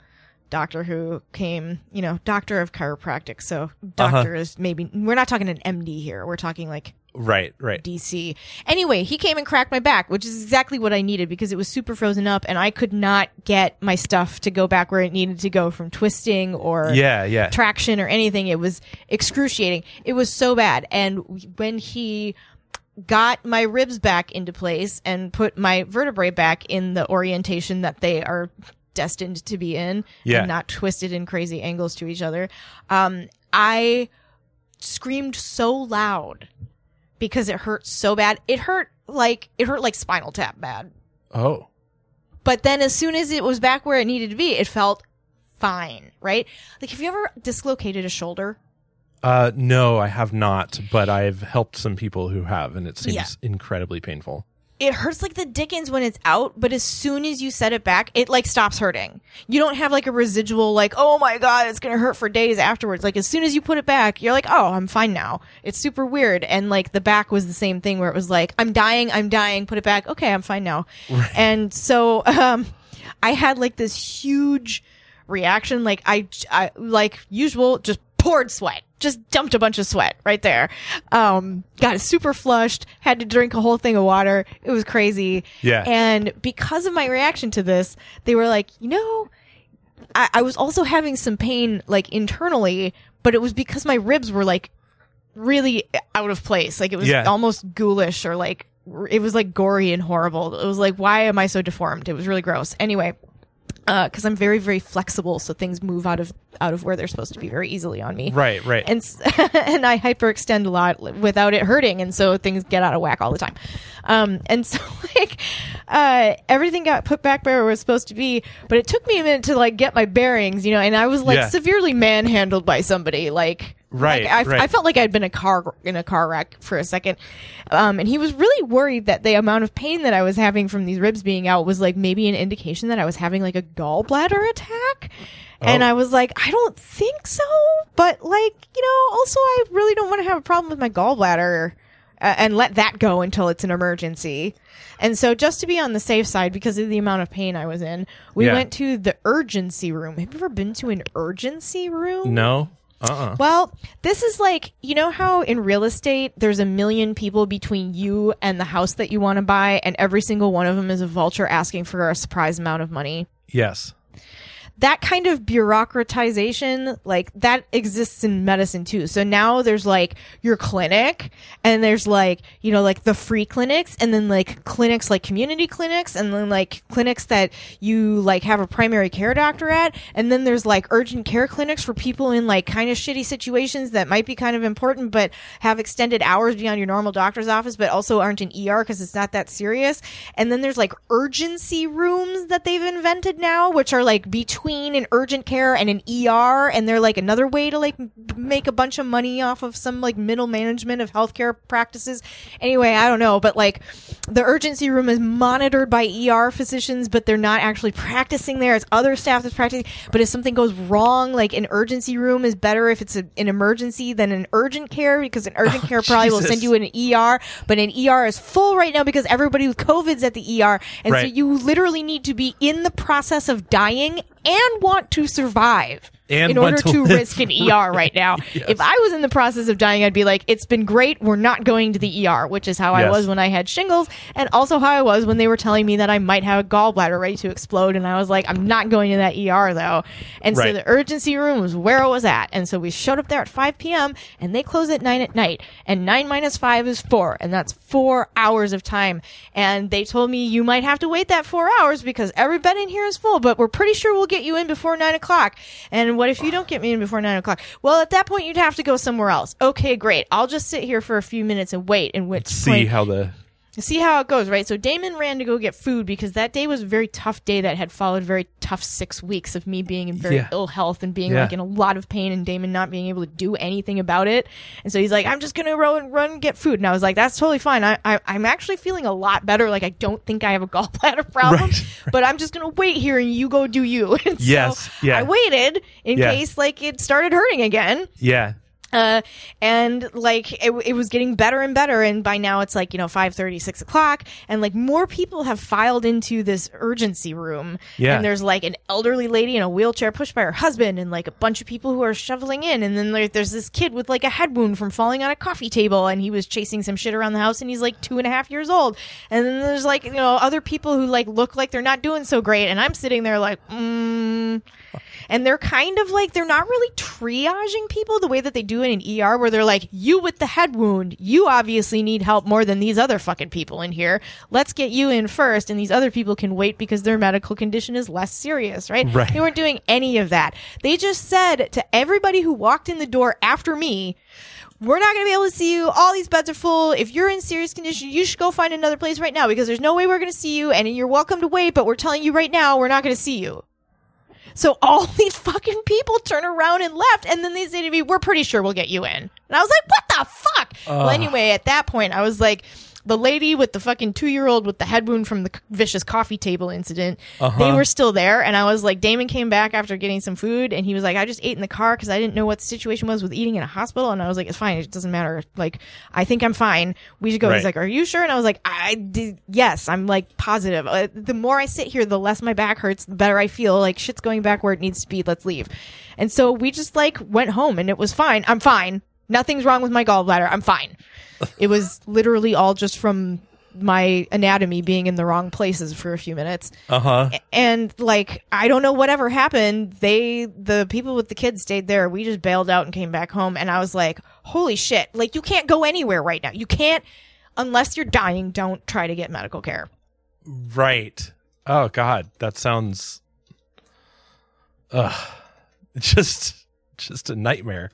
Speaker 2: doctor who came, you know, doctor of chiropractic. So doctor is maybe, we're not talking an MD here. We're talking like
Speaker 3: Right. Right.
Speaker 2: DC. Anyway, he came and cracked my back, which is exactly what I needed because it was super frozen up and I could not get my stuff to go back where it needed to go from twisting or
Speaker 3: Yeah. Yeah.
Speaker 2: traction or anything. It was excruciating. It was so bad. And when he got my ribs back into place and put my vertebrae back in the orientation that they are destined to be in
Speaker 3: Yeah.
Speaker 2: and not twisted in crazy angles to each other, um, I screamed so loud because it hurt so bad. It hurt like it hurt like spinal tap bad.
Speaker 3: oh.
Speaker 2: But then as soon as it was back where it needed to be, it felt fine, right? Like have you ever dislocated a shoulder?
Speaker 3: Uh, no, I have not, but I've helped some people who have, and it seems
Speaker 2: Yeah.
Speaker 3: incredibly painful.
Speaker 2: It hurts like the dickens when it's out, but as soon as you set it back, it like stops hurting. You don't have like a residual like, oh my god, it's gonna hurt for days afterwards. Like as soon as you put it back, you're like, oh, I'm fine now. It's super weird. And like the back was the same thing where it was like, I'm dying, I'm dying, put it back, okay, I'm fine now. And so um I had like this huge reaction. Like I, I like usual, just poured sweat, just dumped a bunch of sweat right there. Um, got super flushed, had to drink a whole thing of water. It was crazy.
Speaker 3: Yeah.
Speaker 2: And because of my reaction to this, they were like, you know, I, I was also having some pain like internally, but it was because my ribs were like really out of place. Like it was
Speaker 3: Yeah.
Speaker 2: almost ghoulish or like it was like gory and horrible. It was like, why am I so deformed? It was really gross. Anyway, because I'm very very flexible, so things move out of out of where they're supposed to be very easily on me.
Speaker 3: Right. Right.
Speaker 2: And and I hyperextend a lot without it hurting, and so things get out of whack all the time. Um, and so like uh, everything got put back where it was supposed to be, but it took me a minute to like get my bearings, you know. And I was like
Speaker 3: Yeah.
Speaker 2: severely manhandled by somebody, like
Speaker 3: Right,
Speaker 2: Like, I,
Speaker 3: right.
Speaker 2: I felt like I'd been a car in a car wreck for a second, um, and he was really worried that the amount of pain that I was having from these ribs being out was like maybe an indication that I was having like a gallbladder attack. And
Speaker 3: Oh.
Speaker 2: I was like, I don't think so, but like you know, also I really don't want to have a problem with my gallbladder uh, and let that go until it's an emergency. And so, just to be on the safe side, because of the amount of pain I was in, we
Speaker 3: Yeah.
Speaker 2: went to the urgency room. Have you ever been to an urgency room?
Speaker 3: no. Uh. uh
Speaker 2: Well, this is like, you know how in real estate there's a million people between you and the house that you want to buy, and every single one of them is a vulture asking for a surprise amount of money?
Speaker 3: Yes.
Speaker 2: That kind of bureaucratization, like that exists in medicine too. So now there's like your clinic and there's like, you know, like the free clinics and then like clinics like community clinics and then like clinics that you like have a primary care doctor at. And then there's like urgent care clinics for people in like kind of shitty situations that might be kind of important, but have extended hours beyond your normal doctor's office, but also aren't in ER because it's not that serious. And then there's like urgency rooms that they've invented now, which are like between an urgent care and an ER. And they're like another way to like make a bunch of money off of some like middle management of healthcare practices. Anyway, I don't know, but like the urgency room is monitored by ER physicians, but they're not actually practicing there. It's other staff that's practicing. But if something goes wrong, like an urgency room is better if it's a, an emergency than an urgent care because an urgent care probably will send you an ER, but an ER is full right now because everybody with COVID's at the ER. And so you literally need to be in the process of dying and want to survive.
Speaker 3: And
Speaker 2: in order
Speaker 3: to live.
Speaker 2: risk an ER right now. If I was in the process of dying, I'd be like, it's been great. We're not going to the ER, which is how I was when I had shingles and also how I was when they were telling me that I might have a gallbladder ready to explode. And I was like, I'm not going to that ER though. And so the urgency room was where I was at. And so we showed up there at 5 p.m. and they close at 9 at night. And 9 minus 5 is 4. And that's four hours of time. And they told me you might have to wait that four hours because every bed in here is full, but we're pretty sure we'll get you in before 9 o'clock. And what if you don't get me in before 9 o'clock? Well, at that point, you'd have to go somewhere else. Okay, great. I'll just sit here for a few minutes and wait. And which
Speaker 3: See
Speaker 2: point-
Speaker 3: how the
Speaker 2: see how it goes, right? So Damon ran to go get food because that day was a very tough day that had followed very tough six weeks of me being in very
Speaker 3: Yeah.
Speaker 2: ill health and being
Speaker 3: Yeah.
Speaker 2: like in a lot of pain and Damon not being able to do anything about it. And so he's like, I'm just gonna run run and get food. And I was like, that's totally fine. I, I I'm actually feeling a lot better. Like I don't think I have a gallbladder problem,
Speaker 3: Right.
Speaker 2: but I'm just gonna wait here and you go do you. And so
Speaker 3: Yes, yeah.
Speaker 2: I waited in
Speaker 3: Yeah.
Speaker 2: case like it started hurting again
Speaker 3: yeah.
Speaker 2: Uh, and like it, it was getting better and better and by now it's like you know 5 6 o'clock and like more people have filed into this urgency room
Speaker 3: Yeah.
Speaker 2: and there's like an elderly lady in a wheelchair pushed by her husband and like a bunch of people who are shoveling in and then there, there's this kid with like a head wound from falling on a coffee table and he was chasing some shit around the house and he's like two and a half years old and then there's like you know other people who like look like they're not doing so great and i'm sitting there like mm, and they're kind of like they're not really triaging people the way that they do in an ER where they're like you with the head wound you obviously need help more than these other fucking people in here let's get you in first and these other people can wait because their medical condition is less serious right
Speaker 3: Right.
Speaker 2: they weren't doing any of that they just said to everybody who walked in the door after me we're not going to be able to see you. All these beds are full. If you're in serious condition, you should go find another place right now because there's no way we're going to see you and you're welcome to wait, but we're telling you right now, we're not going to see you. So all these fucking people turn around and left, and then they say to me, "We're pretty sure we'll get you in." And I was like, "What the fuck?" Well, anyway, at that point, I was like, the lady with the fucking two year old with the head wound from the c- vicious coffee table incident, they were still there, and I was like, Damon came back after getting some food, and he was like, "I just ate in the car because I didn't know what the situation was with eating in a hospital," and I was like, "It's fine, it doesn't matter. Like, I think I'm fine. We should go." He's like, "Are you sure?" And I was like, "I did. Yes, I'm like positive. Uh, the more I sit here, the less my back hurts, the better I feel. Like shit's going back where it needs to be. Let's leave." And so we just like went home, and it was fine. I'm fine. Nothing's wrong with my gallbladder. I'm fine. It was literally all just from my anatomy being in the wrong places for a few minutes
Speaker 3: Uh huh.
Speaker 2: and like i don't know whatever happened they the people with the kids stayed there we just bailed out and came back home and i was like holy shit like you can't go anywhere right now you can't unless you're dying don't try to get medical care
Speaker 3: Right. Oh God, that sounds. Ugh. Just, just a nightmare.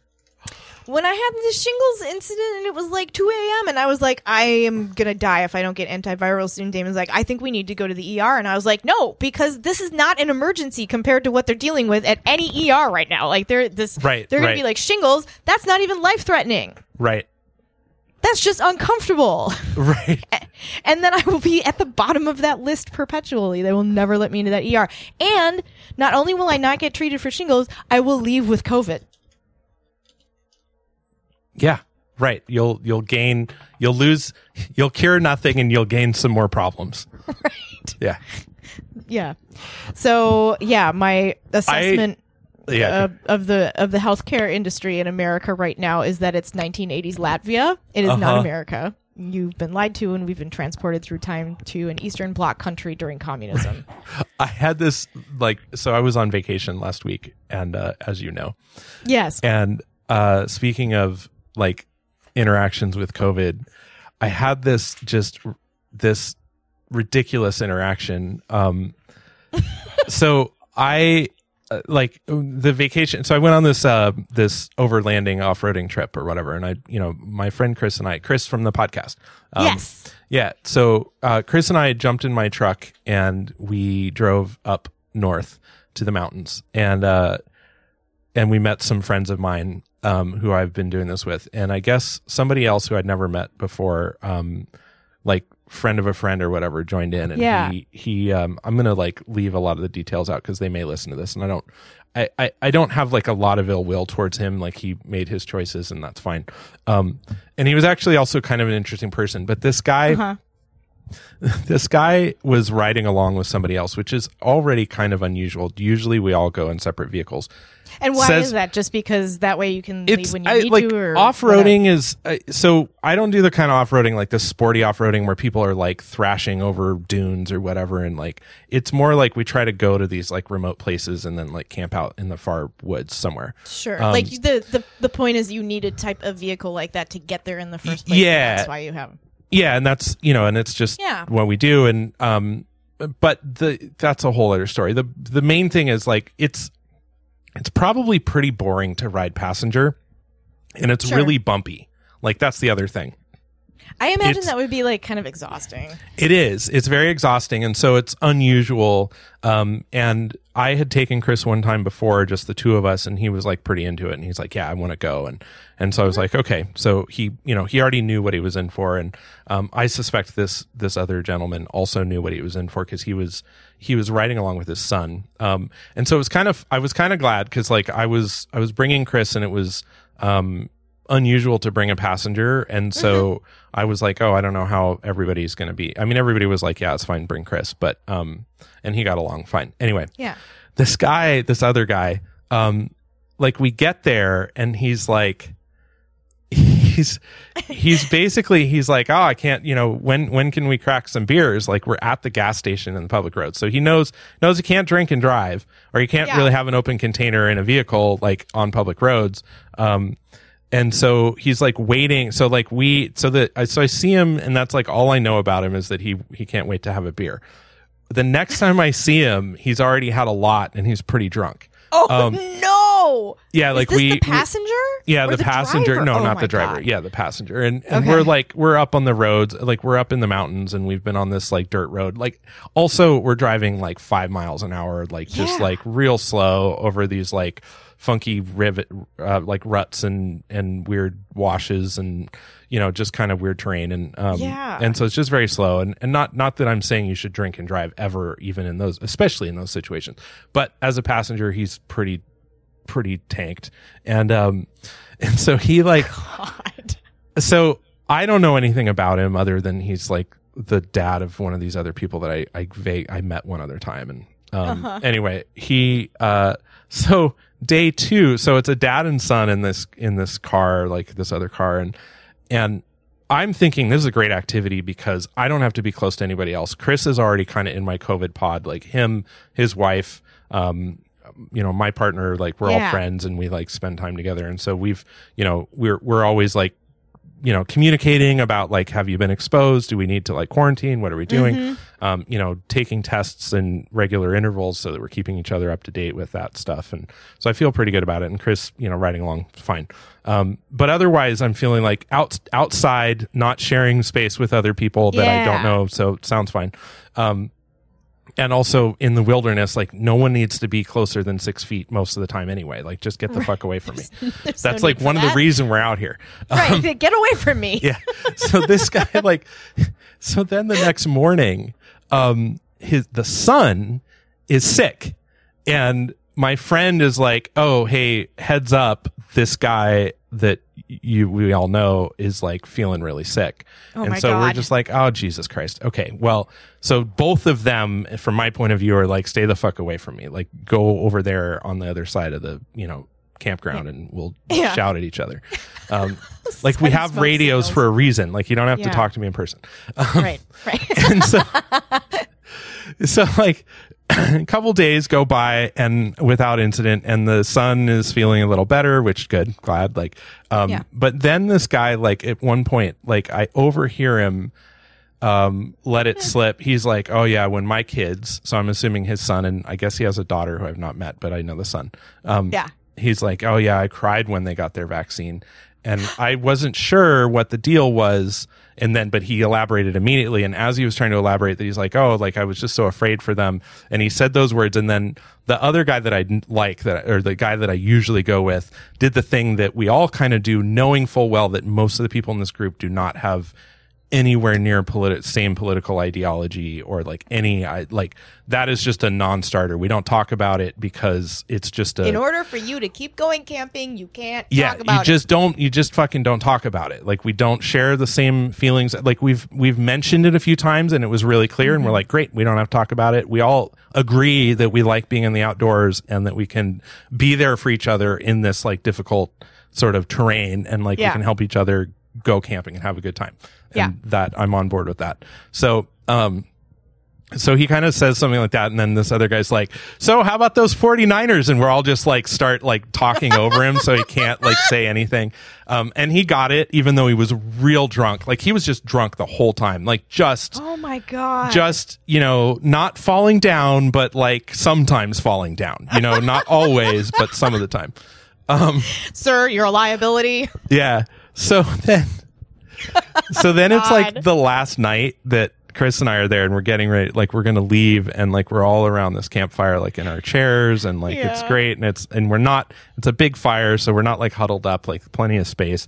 Speaker 2: When I had the shingles incident and it was like 2 a.m. and I was like, I am gonna die if I don't get antiviral soon. Damon's like, I think we need to go to the ER, and I was like, no, because this is not an emergency compared to what they're dealing with at any ER right now. Like they're this,
Speaker 3: Right,
Speaker 2: They're gonna be like shingles. That's not even life threatening.
Speaker 3: Right.
Speaker 2: That's just uncomfortable.
Speaker 3: Right.
Speaker 2: and then I will be at the bottom of that list perpetually. They will never let me into that ER. And not only will I not get treated for shingles, I will leave with COVID.
Speaker 3: Yeah. Right. You'll you'll gain you'll lose you'll cure nothing and you'll gain some more problems.
Speaker 2: Right.
Speaker 3: Yeah.
Speaker 2: Yeah. So yeah, my assessment
Speaker 3: Yeah.
Speaker 2: of, of the of the healthcare industry in America right now is that it's 1980s Latvia. It is not
Speaker 3: Uh-huh.
Speaker 2: America. You've been lied to, and we've been transported through time to an Eastern Bloc country during communism.
Speaker 3: I had this like so I was on vacation last week and uh as you know.
Speaker 2: yes.
Speaker 3: And uh speaking of like interactions with COVID, I had this just this ridiculous interaction. Um so I uh, like the vacation so I went on this uh this overlanding off-roading trip or whatever and I you know my friend Chris and I Chris from the podcast um,
Speaker 2: yes.
Speaker 3: yeah. So uh, Chris and I jumped in my truck and we drove up north to the mountains and uh, and we met some friends of mine um, who I've been doing this with, and I guess somebody else who I'd never met before, um, like friend of a friend or whatever, joined in, and
Speaker 2: Yeah.
Speaker 3: he he um, I'm gonna like leave a lot of the details out because they may listen to this, and I don't. I, I, I don't have like a lot of ill will towards him. Like he made his choices and that's fine. Um, and he was actually also kind of an interesting person. But this guy,
Speaker 2: Uh-huh.
Speaker 3: this guy was riding along with somebody else, which is already kind of unusual. Usually we all go in separate vehicles.
Speaker 2: And why
Speaker 3: says-
Speaker 2: is that? Just because that way you can leave when you
Speaker 3: I,
Speaker 2: need
Speaker 3: like
Speaker 2: to, or
Speaker 3: off roading is uh, so I don't do the kind of off roading like the sporty off roading where people are like thrashing over dunes or whatever, and like it's more like we try to go to these like remote places and then like camp out in the far woods somewhere.
Speaker 2: Sure.
Speaker 3: Um,
Speaker 2: like the, the the point is you need a type of vehicle like that to get there in the first place.
Speaker 3: yeah.
Speaker 2: That's why you have.
Speaker 3: Yeah and that's you know and it's just
Speaker 2: Yeah.
Speaker 3: what we do and um but the that's a whole other story the the main thing is like it's it's probably pretty boring to ride passenger and it's
Speaker 2: Sure.
Speaker 3: really bumpy like that's the other thing
Speaker 2: I imagine
Speaker 3: It's-
Speaker 2: that would be like kind of exhausting.
Speaker 3: it is. It's very exhausting and so it's unusual um and i had taken chris one time before just the two of us and he was like pretty into it and he's like yeah i want to go and and so i was like okay. So he you know he already knew what he was in for and um i suspect this this other gentleman also knew what he was in for because he was he was riding along with his son. Um and so it was kind of i was kind of glad because like i was i was bringing chris and it was um unusual to bring a passenger. And so i was like oh i don't know how everybody's going to be i mean everybody was like yeah it's fine bring chris but um and he got along fine. Anyway
Speaker 2: Yeah.
Speaker 3: this guy this other guy um like we get there and he's like he's he's basically he's like oh i can't you know when when can we crack some beers? Like we're at the gas station in the public road. So he knows knows he can't drink and drive or he can't
Speaker 2: Yeah.
Speaker 3: really have an open container in a vehicle like on public roads. Um and so he's like waiting so like we so that I so i see him and that's like all i know about him is that he he can't wait to have a beer the next time i see him he's already had a lot and he's pretty drunk
Speaker 2: Oh
Speaker 3: Um,
Speaker 2: no!
Speaker 3: yeah like
Speaker 2: this
Speaker 3: we
Speaker 2: the passenger?
Speaker 3: yeah,
Speaker 2: Or
Speaker 3: the, passenger.
Speaker 2: driver?
Speaker 3: No,
Speaker 2: Oh
Speaker 3: not the driver.
Speaker 2: God.
Speaker 3: Yeah, the passenger. And, and
Speaker 2: Okay.
Speaker 3: we're like we're up on the roads, like we're up in the mountains, and we've been on this like dirt road. Like also we're driving like five miles an hour, like just like real slow over these like funky rivet, uh, like ruts and and weird washes and you know just kind of weird terrain and um
Speaker 2: Yeah.
Speaker 3: and so it's just very slow and and not not that I'm saying you should drink and drive ever even in those especially in those situations but as a passenger he's pretty pretty tanked and um and so he like
Speaker 2: God.
Speaker 3: so I don't know anything about him other than he's like the dad of one of these other people that I I vague, I met one other time and um
Speaker 2: Uh-huh.
Speaker 3: anyway he uh so day 2 so it's a dad and son in this in this car like this other car and and I'm thinking this is a great activity because I don't have to be close to anybody else. Chris is already kind of in my COVID pod, like him, his wife, um, you know, my partner, like we're all friends and we like spend time together. And so we've, you know, we're, we're always like, you know, communicating about like, have you been exposed? Do we need to like quarantine? What are we doing?
Speaker 2: Mm-hmm.
Speaker 3: Um, you know, taking tests in regular intervals so that we're keeping each other up to date with that stuff. And so I feel pretty good about it. And Chris, you know, riding along fine. Um, but otherwise, I'm feeling like out outside, not sharing space with other people that I don't know. So it sounds fine. Um, and also in the wilderness, like no one needs to be closer than six feet most of the time anyway. Like just get the fuck away from me.
Speaker 2: There's
Speaker 3: That's
Speaker 2: no
Speaker 3: like one of the
Speaker 2: that.
Speaker 3: reason we're out here.
Speaker 2: Right. Get away from me.
Speaker 3: Yeah. So this guy like so then the next morning, um his the son is sick. And my friend is like, "Oh, hey, heads up, this guy that you we all know is like feeling really sick."
Speaker 2: Oh
Speaker 3: and so we're just like, "Oh, Jesus Christ." Okay. Well, so both of them from my point of view are like, "Stay the fuck away from me. Like go over there on the other side of the, you know, campground and we'll
Speaker 2: Yeah.
Speaker 3: shout at each other." Um like we have radios
Speaker 2: signals.
Speaker 3: for a reason. Like you don't have to talk to me in person.
Speaker 2: Right. Right.
Speaker 3: and so, so like a couple days go by and without incident, and the son is feeling a little better, which good, glad. Like, um,
Speaker 2: Yeah.
Speaker 3: but then this guy, like at one point, like I overhear him um let it slip he's like oh yeah when my kids so i'm assuming his son and i guess he has a daughter who i've not met but i know the son um
Speaker 2: Yeah.
Speaker 3: he's like, "Oh yeah, I cried when they got their vaccine." And I wasn't sure what the deal was. And then, but he elaborated immediately. And as he was trying to elaborate, that he's like, "Oh, like I was just so afraid for them." And he said those words. And then the other guy that I like, that or the guy that I usually go with, did the thing that we all kind of do, knowing full well that most of the people in this group do not have anywhere near politi- same political ideology or like any I, like that is just a non-starter. We don't talk about it because it's just a
Speaker 2: In order for you to keep going camping, you can't
Speaker 3: yeah
Speaker 2: talk about
Speaker 3: you just don't you just fucking don't talk about it. Like we don't share the same feelings. Like we've we've mentioned it a few times and it was really clear and we're
Speaker 2: Mm-hmm.
Speaker 3: like great we don't have to talk about it. We all agree that we like being in the outdoors and that we can be there for each other in this like difficult sort of terrain and like we can help each other go camping and have a good time and
Speaker 2: Yeah.
Speaker 3: that i'm on board with that so um so he kind of says something like that and then this other guy's like so how about those 49ers and we're all just like start like talking over him so he can't like say anything um and he got it even though he was real drunk like he was just drunk the whole time like just
Speaker 2: Oh my god.
Speaker 3: just you know not falling down but like sometimes falling down you know not always but some of the time Um,
Speaker 2: Sir, you're a liability.
Speaker 3: yeah. So then, so then it's like the last night that Chris and I are there and we're getting ready, like we're to leave and like we're all around this campfire, like in our chairs and like it's great. And it's, and we're not, it's a big fire. So we're not like huddled up, like plenty of space.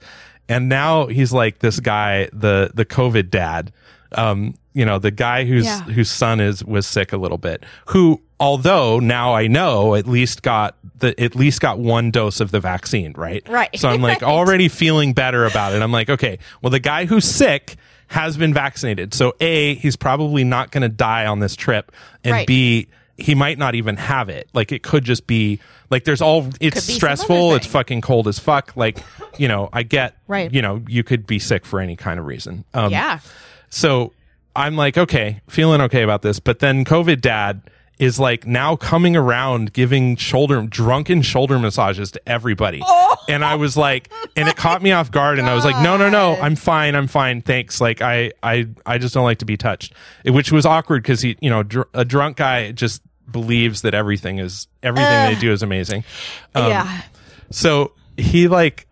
Speaker 3: And now he's like this guy, the, the COVID dad, um, you know, the guy whose,
Speaker 2: Yeah.
Speaker 3: whose son is, was sick a little bit, who, although now I know at least got the, at least got one dose of the vaccine, right?
Speaker 2: Right.
Speaker 3: So I'm like already feeling better about it. I'm like, okay, well, the guy who's sick has been vaccinated. So A, he's probably not going to die on this trip. And
Speaker 2: Right.
Speaker 3: B, he might not even have it. Like it could just be like there's all it's
Speaker 2: Could be some
Speaker 3: stressful, it's fucking cold as fuck. Like, you know, I get
Speaker 2: Right.
Speaker 3: you know, you could be sick for any kind of reason. Um
Speaker 2: yeah.
Speaker 3: So I'm like, okay, feeling okay about this. But then COVID dad is like now coming around giving shoulder drunken shoulder massages to everybody. And I was like, and it caught me off guard. And I was like, no, no, no, I'm fine. I'm fine. Thanks. Like I, I, I just don't like to be touched, which was awkward because he, you know, dr- a drunk guy just believes that everything is, everything they do is amazing. Um,
Speaker 2: yeah.
Speaker 3: so he like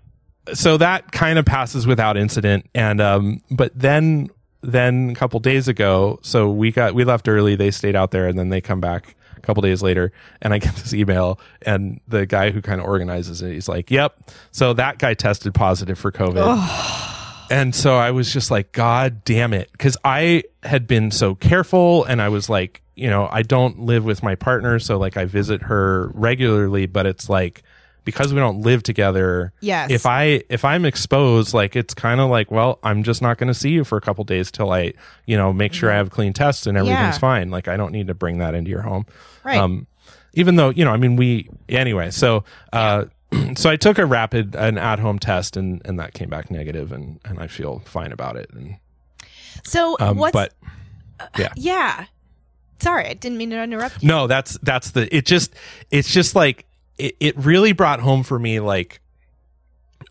Speaker 3: so that kind of passes without incident and um but then then a couple days ago so we got we left early they stayed out there and then they come back a couple days later and i get this email and the guy who kind of organizes it he's like yep so that guy tested positive for covid and so I was just like, God damn it. Cause I had been so careful and I was like, you know, I don't live with my partner. So like I visit her regularly, but it's like, because we don't live together.
Speaker 2: Yes.
Speaker 3: If I, if I'm exposed, like it's kind of like, well, I'm just not going to see you for a couple days till I, you know, make sure I have clean tests and everything's
Speaker 2: Yeah.
Speaker 3: fine. Like I don't need to bring that into your home.
Speaker 2: Right.
Speaker 3: Um, even though, you know, I mean, we, anyway, so, uh, so I took a rapid, an at home test and, and that came back negative and, and I feel fine about it. And,
Speaker 2: so
Speaker 3: um,
Speaker 2: what's
Speaker 3: but yeah,
Speaker 2: yeah. Sorry, I didn't mean to interrupt you.
Speaker 3: no, that's, that's the, it just, it's just like, it, it really brought home for me, like,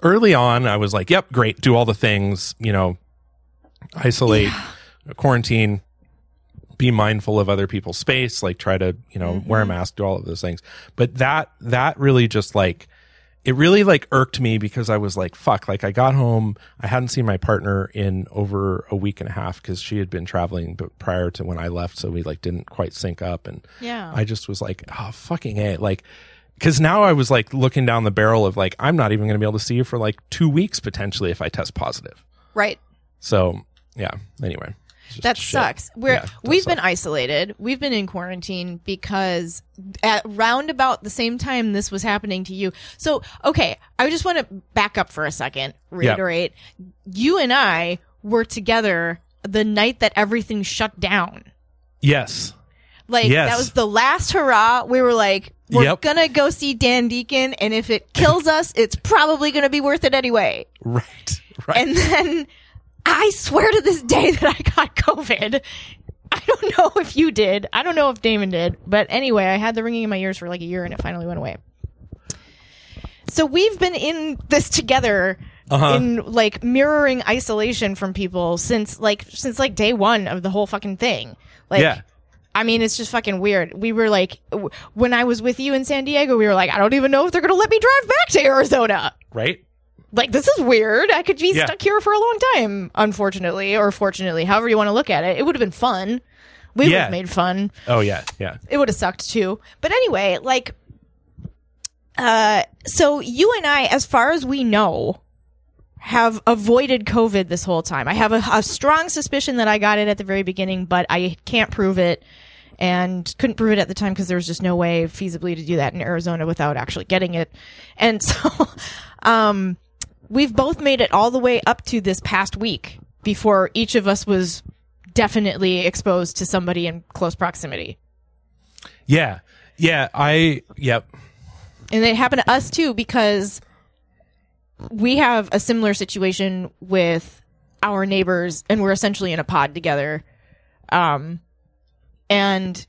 Speaker 3: early on, I was like, "Yep, great, do all the things, you know, isolate, quarantine, be mindful of other people's space, like try to, you know, wear a mm-hmm. mask, do all of those things." But that that really just like it really like irked me because I was like, fuck, like I got home, I hadn't seen my partner in over a week and a half because she had been traveling but prior to when I left, so we like didn't quite sync up and
Speaker 2: Yeah.
Speaker 3: I just was like, oh fucking a like because now I was like looking down the barrel of like I'm not even going to be able to see you for like two weeks potentially if I test positive.
Speaker 2: right.
Speaker 3: So yeah. Anyway,
Speaker 2: That
Speaker 3: shit.
Speaker 2: sucks. We're
Speaker 3: Yeah,
Speaker 2: we've
Speaker 3: suck.
Speaker 2: been isolated. We've been in quarantine because at round about the same time this was happening to you. So okay, I just want to back up for a second, reiterate. You and I were together the night that everything shut down.
Speaker 3: Yes.
Speaker 2: Like
Speaker 3: Yes.
Speaker 2: that was the last hurrah. We were like, we're
Speaker 3: Yep.
Speaker 2: gonna go see Dan Deacon, and if it kills us, it's probably gonna be worth it anyway.
Speaker 3: Right. Right.
Speaker 2: And then I swear to this day that I got COVID. I don't know if you did. I don't know if Damon did. But anyway, I had the ringing in my ears for like a year and it finally went away. So we've been in this together
Speaker 3: Uh-huh.
Speaker 2: in like mirroring isolation from people since like since like day 1 of the whole fucking thing. Like
Speaker 3: yeah.
Speaker 2: I mean, it's just fucking weird. We were like, w- when I was with you in San Diego, we were like, I don't even know if they're going to let me drive back to Arizona
Speaker 3: Right.
Speaker 2: like this is weird. I could be
Speaker 3: Yeah.
Speaker 2: stuck here for a long time, unfortunately, or fortunately, however you want to look at it. It would have been fun. We would have made fun.
Speaker 3: Oh yeah. Yeah.
Speaker 2: It would have sucked too. But anyway, like uh so you and I, as far as we know, have avoided COVID this whole time. I have a, a strong suspicion that I got it at the very beginning, but I can't prove it and couldn't prove it at the time because there was just no way feasibly to do that in Arizona without actually getting it. And so, um, we've both made it all the way up to this past week before each of us was definitely exposed to somebody in close proximity.
Speaker 3: Yeah. Yeah. I. Yep.
Speaker 2: And it happened to us too because we have a similar situation with our neighbors and we're essentially in a pod together. Um, and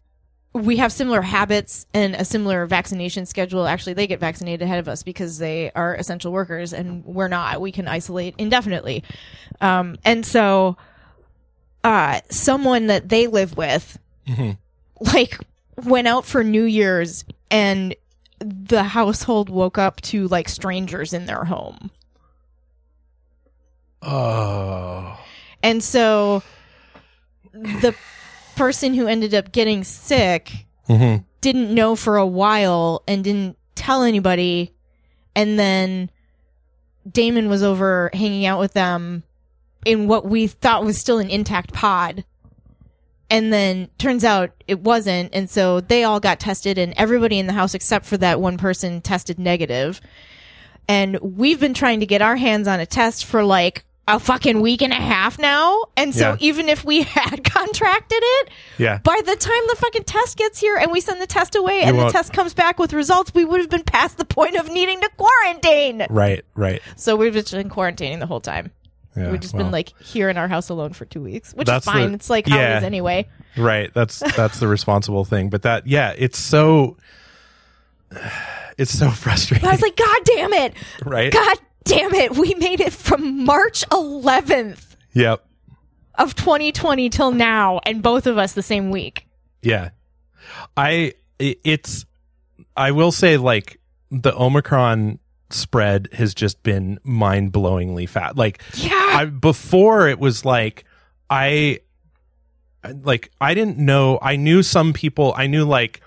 Speaker 2: we have similar habits and a similar vaccination schedule. Actually, they get vaccinated ahead of us because they are essential workers and we're not. We can isolate indefinitely. Um, and so, uh, someone that they live with, like, went out for New Year's and the household woke up to like strangers in their home.
Speaker 3: Oh.
Speaker 2: And so the person who ended up getting sick
Speaker 3: Mm-hmm.
Speaker 2: didn't know for a while and didn't tell anybody. And then Damon was over hanging out with them in what we thought was still an intact pod. And then turns out it wasn't. And so they all got tested and everybody in the house except for that one person tested negative. And we've been trying to get our hands on a test for like a fucking week and a half now. And so
Speaker 3: Yeah.
Speaker 2: even if we had contracted it,
Speaker 3: Yeah.
Speaker 2: by the time the fucking test gets here and we send the test away and the
Speaker 3: won't-
Speaker 2: test comes back with results, we would have been past the point of needing to quarantine.
Speaker 3: Right. Right.
Speaker 2: So we've just been quarantining the whole time.
Speaker 3: Yeah.
Speaker 2: we've just
Speaker 3: well,
Speaker 2: been like here in our house alone for two weeks, which
Speaker 3: That's
Speaker 2: is fine.
Speaker 3: the-
Speaker 2: it's like how it
Speaker 3: yeah.
Speaker 2: is anyway.
Speaker 3: Right. That's that's the responsible thing. But that yeah, it's so it's so frustrating.
Speaker 2: I was like, God damn it.
Speaker 3: right?
Speaker 2: God damn it. We made it from March 11th
Speaker 3: Yep.
Speaker 2: of 2020 till now, and both of us the same week.
Speaker 3: Yeah. I it's I will say like the Omicron spread has just been mind-blowingly fat. Like
Speaker 2: Yeah.
Speaker 3: I before it was like I like I didn't know I knew some people I knew like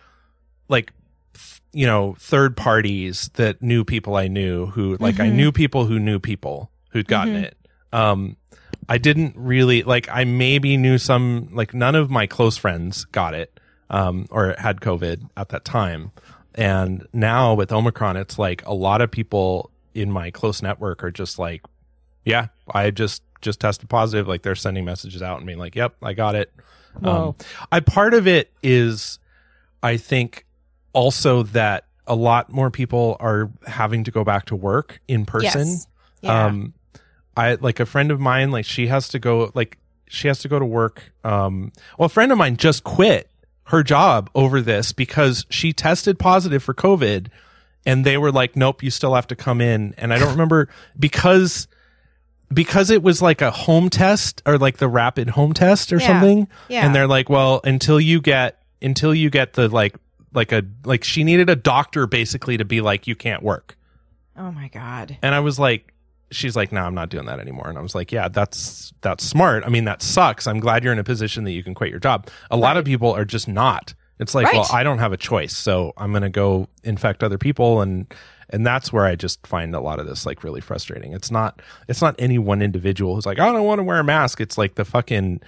Speaker 3: like you know third parties that knew people I knew who like I
Speaker 2: Mhm.
Speaker 3: knew people who knew people who'd gotten
Speaker 2: Mhm.
Speaker 3: it um I didn't really like I maybe knew some like none of my close friends got it um or had covid at that time and now with omicron it's like a lot of people in my close network are just like yeah I just just tested positive like they're sending messages out and being like yep I got it
Speaker 2: Whoa.
Speaker 3: um, I part of it is, I think, also that a lot more people are having to go back to work in person.
Speaker 2: Yes. Yeah.
Speaker 3: Um, I like a friend of mine, like she has to go, like she has to go to work. Um, well, a friend of mine just quit her job over this because she tested positive for COVID and they were like, "Nope, you still have to come in." And I don't remember because because it was like a home test or like the rapid home test or
Speaker 2: Yeah.
Speaker 3: something.
Speaker 2: Yeah.
Speaker 3: And they're like, "Well, until you get until you get the like like a like she needed a doctor basically to be like you can't work."
Speaker 2: Oh my god.
Speaker 3: And I was like, she's like, no, I'm not doing that anymore. And I was like, yeah, that's that's smart. I mean, that sucks. I'm glad you're in a position that you can quit your job. A lot of people are just not. It's like,
Speaker 2: Right.
Speaker 3: well, I don't have a choice, so I'm going to go infect other people, and and that's where I just find a lot of this like really frustrating. It's not it's not any one individual who's like, I don't want to wear a mask. It's like the fucking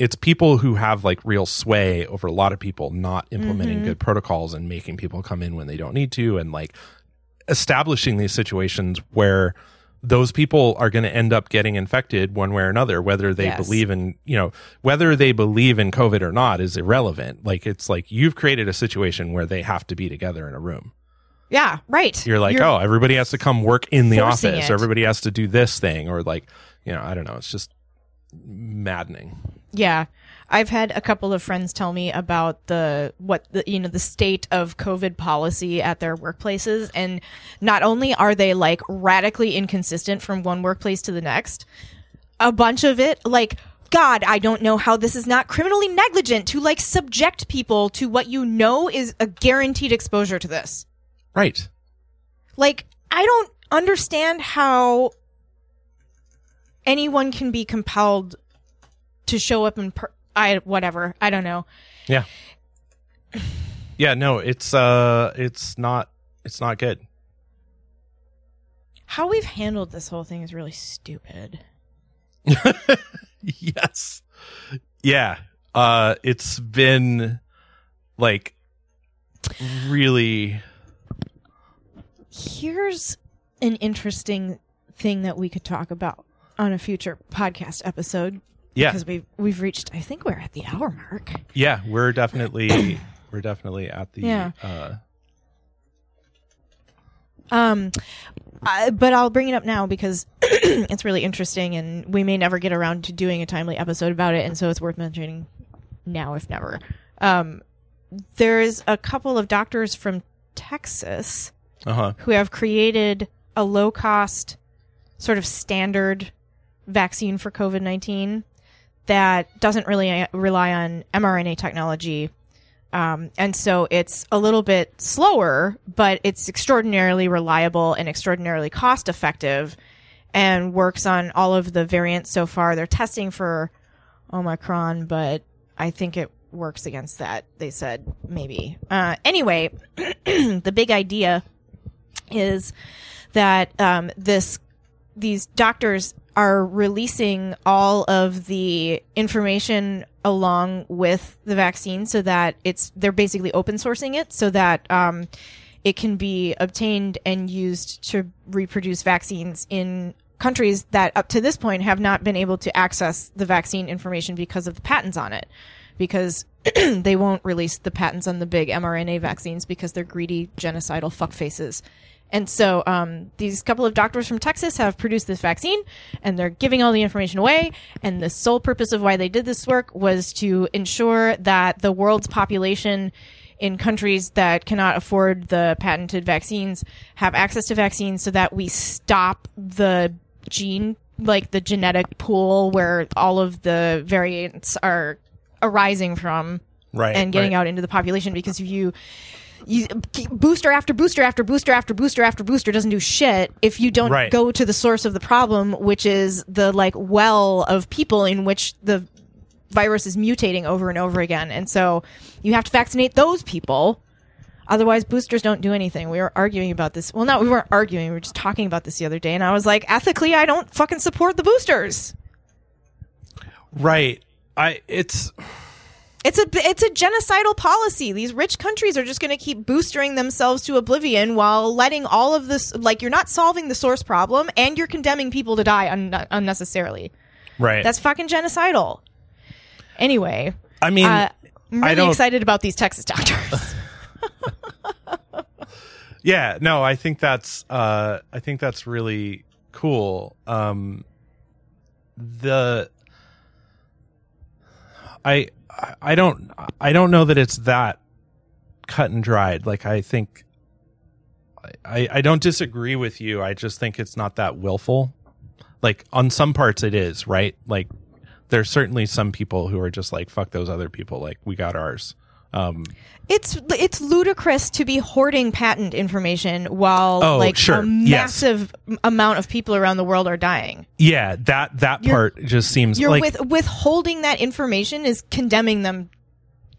Speaker 3: it's people who have like real sway over a lot of people not implementing mm-hmm. good protocols and making people come in when they don't need to and like establishing these situations where those people are going to end up getting infected one way or another whether they
Speaker 2: Yes.
Speaker 3: believe in you know whether they believe in covid or not is irrelevant like it's like you've created a situation where they have to be together in a room
Speaker 2: Yeah, right.
Speaker 3: you're like oh everybody has to come work in the office
Speaker 2: it.
Speaker 3: or everybody has to do this thing or like you know i don't know it's just maddening
Speaker 2: Yeah. I've had a couple of friends tell me about the what the you know the state of COVID policy at their workplaces and not only are they like radically inconsistent from one workplace to the next, a bunch of it like God, I don't know how this is not criminally negligent to like subject people to what you know is a guaranteed exposure to this.
Speaker 3: right
Speaker 2: Like, I don't understand how anyone can be compelled to show up in per- I whatever. I don't know.
Speaker 3: yeah yeah no it's uh it's not it's not good
Speaker 2: How we've handled this whole thing is really stupid.
Speaker 3: yes. Yeah. Uh it's been like really
Speaker 2: Here's an interesting thing that we could talk about on a future podcast episode
Speaker 3: yeah.
Speaker 2: because we've we've reached I think we're at the hour mark.
Speaker 3: Yeah, we're definitely we're definitely at the
Speaker 2: Yeah.
Speaker 3: uh
Speaker 2: Um, I, but I'll bring it up now because it's really interesting, and we may never get around to doing a timely episode about it, and so it's worth mentioning now, if never. Um, there's a couple of doctors from Texas
Speaker 3: uh-huh.
Speaker 2: who have created a low cost, sort of standard vaccine for COVID 19 that doesn't really uh, rely on mRNA technology. Um, and so it's a little bit slower, but it's extraordinarily reliable and extraordinarily cost effective and works on all of the variants so far. They're testing for Omicron, but I think it works against that. They said maybe. Uh, anyway, the big idea is that um, this these doctors are releasing all of the information along with the vaccine so that it's they're basically open sourcing it so that um, it can be obtained and used to reproduce vaccines in countries that up to this point have not been able to access the vaccine information because of the patents on it because they won't release the patents on the big mRNA vaccines because they're greedy genocidal fuckfaces. And so um, these couple of doctors from Texas have produced this vaccine, and they're giving all the information away. And the sole purpose of why they did this work was to ensure that the world's population in countries that cannot afford the patented vaccines have access to vaccines, so that we stop the gene, like the genetic pool where all of the variants are arising from
Speaker 3: Right.
Speaker 2: and getting
Speaker 3: right.
Speaker 2: out into the population because if you you booster after booster after booster after booster after booster doesn't do shit if you don't
Speaker 3: Right.
Speaker 2: go to the source of the problem which is the like well of people in which the virus is mutating over and over again. And so you have to vaccinate those people. Otherwise boosters don't do anything. We were arguing about this. Well no we weren't arguing. We were just talking about this the other day. And i was like ethically i don't fucking support the boosters.
Speaker 3: Right. I it's
Speaker 2: It's a it's a genocidal policy. These rich countries are just going to keep boostering themselves to oblivion while letting all of this like you're not solving the source problem and you're condemning people to die un- unnecessarily.
Speaker 3: right.
Speaker 2: That's fucking genocidal. Anyway,
Speaker 3: I mean
Speaker 2: uh, I'm really excited about these Texas doctors.
Speaker 3: yeah, no, I think that's uh I think that's really cool. Um the I I don't I don't know that it's that cut and dried. Like I think I, I don't disagree with you. I just think it's not that willful. Like on some parts it is, right? Like there's certainly some people who are just like, fuck those other people. Like we got ours. Um,
Speaker 2: It's it's ludicrous to be hoarding patent information while
Speaker 3: Oh,
Speaker 2: like
Speaker 3: sure.
Speaker 2: a massive m- amount of people around the world are dying.
Speaker 3: yeah, that, that
Speaker 2: You're-
Speaker 3: part just seems
Speaker 2: You're
Speaker 3: like,
Speaker 2: with withholding that information is condemning them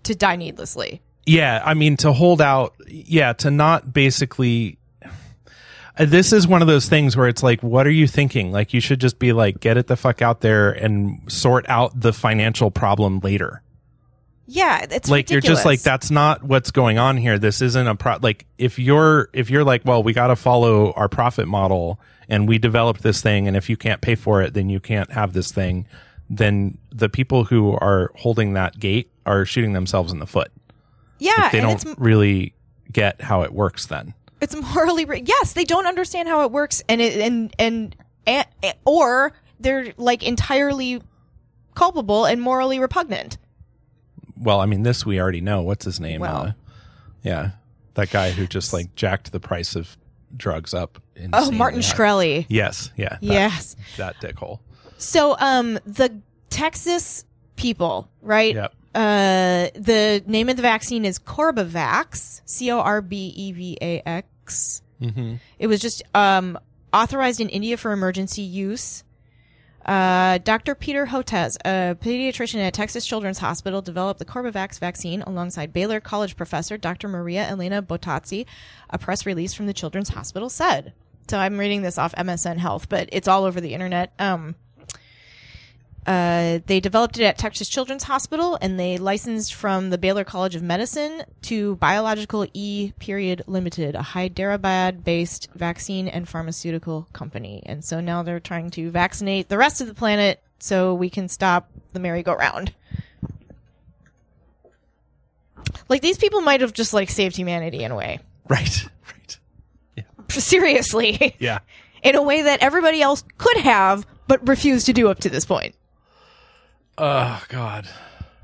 Speaker 2: to die needlessly.
Speaker 3: yeah, I mean, to hold out, yeah, to not basically, uh, this is one of those things where it's like, what are you thinking? Like, you should just be like, get it the fuck out there and sort out the financial problem later.
Speaker 2: Yeah, it's
Speaker 3: like you're just like that's not what's going on here. This isn't a pro like if you're if you're like well we got to follow our profit model and we developed this thing and if you can't pay for it then you can't have this thing then the people who are holding that gate are shooting themselves in the foot.
Speaker 2: Yeah,
Speaker 3: Like, they
Speaker 2: and
Speaker 3: don't really get how it works then.
Speaker 2: It's morally re- yes they don't understand how it works and it and and, and or they're like entirely culpable and morally repugnant
Speaker 3: well i mean this we already know what's his name
Speaker 2: Well.
Speaker 3: uh, yeah that guy who just like jacked the price of drugs up
Speaker 2: oh martin
Speaker 3: high.
Speaker 2: shkreli
Speaker 3: yes yeah that,
Speaker 2: yes
Speaker 3: that dickhole
Speaker 2: so um the texas people right
Speaker 3: yep
Speaker 2: uh the name of the vaccine is c-o-r-b-e-v-a-x
Speaker 3: mm-hmm.
Speaker 2: It was just um, authorized in India for emergency use. Uh, Dr. Peter Hotez, a pediatrician at Texas Children's Hospital, developed the Corbevax vaccine alongside Baylor College professor Dr. Maria Elena Bottazzi, a press release from the Children's Hospital said. So I'm reading this off MSN Health, but it's all over the internet. Um, uh, they developed it at Texas Children's Hospital and they licensed from the Baylor College of Medicine to Biological E Period Limited, a Hyderabad based vaccine and pharmaceutical company. And so now they're trying to vaccinate the rest of the planet so we can stop the merry-go-round. Like these people might have just like saved humanity in a way.
Speaker 3: right right
Speaker 2: Seriously.
Speaker 3: yeah
Speaker 2: in a way that everybody else could have but refused to do up to this point.
Speaker 3: Oh god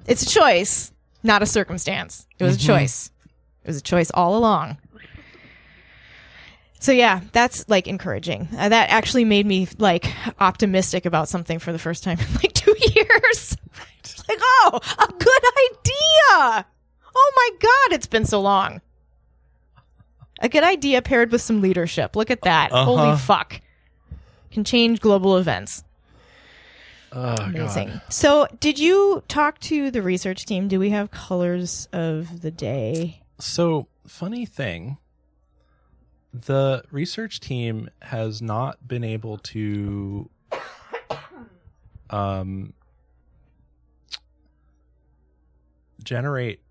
Speaker 2: It's a choice, not a circumstance. It was a choice. It was a choice all along. So yeah, that's like encouraging. Uh, that actually made me like optimistic about something for the first time in like 2 years. Like, oh, a good idea. Oh my god, it's been so long. A good idea paired with some leadership. Look at that.
Speaker 3: Uh-huh.
Speaker 2: Holy fuck. Can change global events.
Speaker 3: Oh,
Speaker 2: Amazing.
Speaker 3: God.
Speaker 2: So, did you talk to the research team? Do we have colors of the day?
Speaker 3: So, funny thing, the research team has not been able to um, generate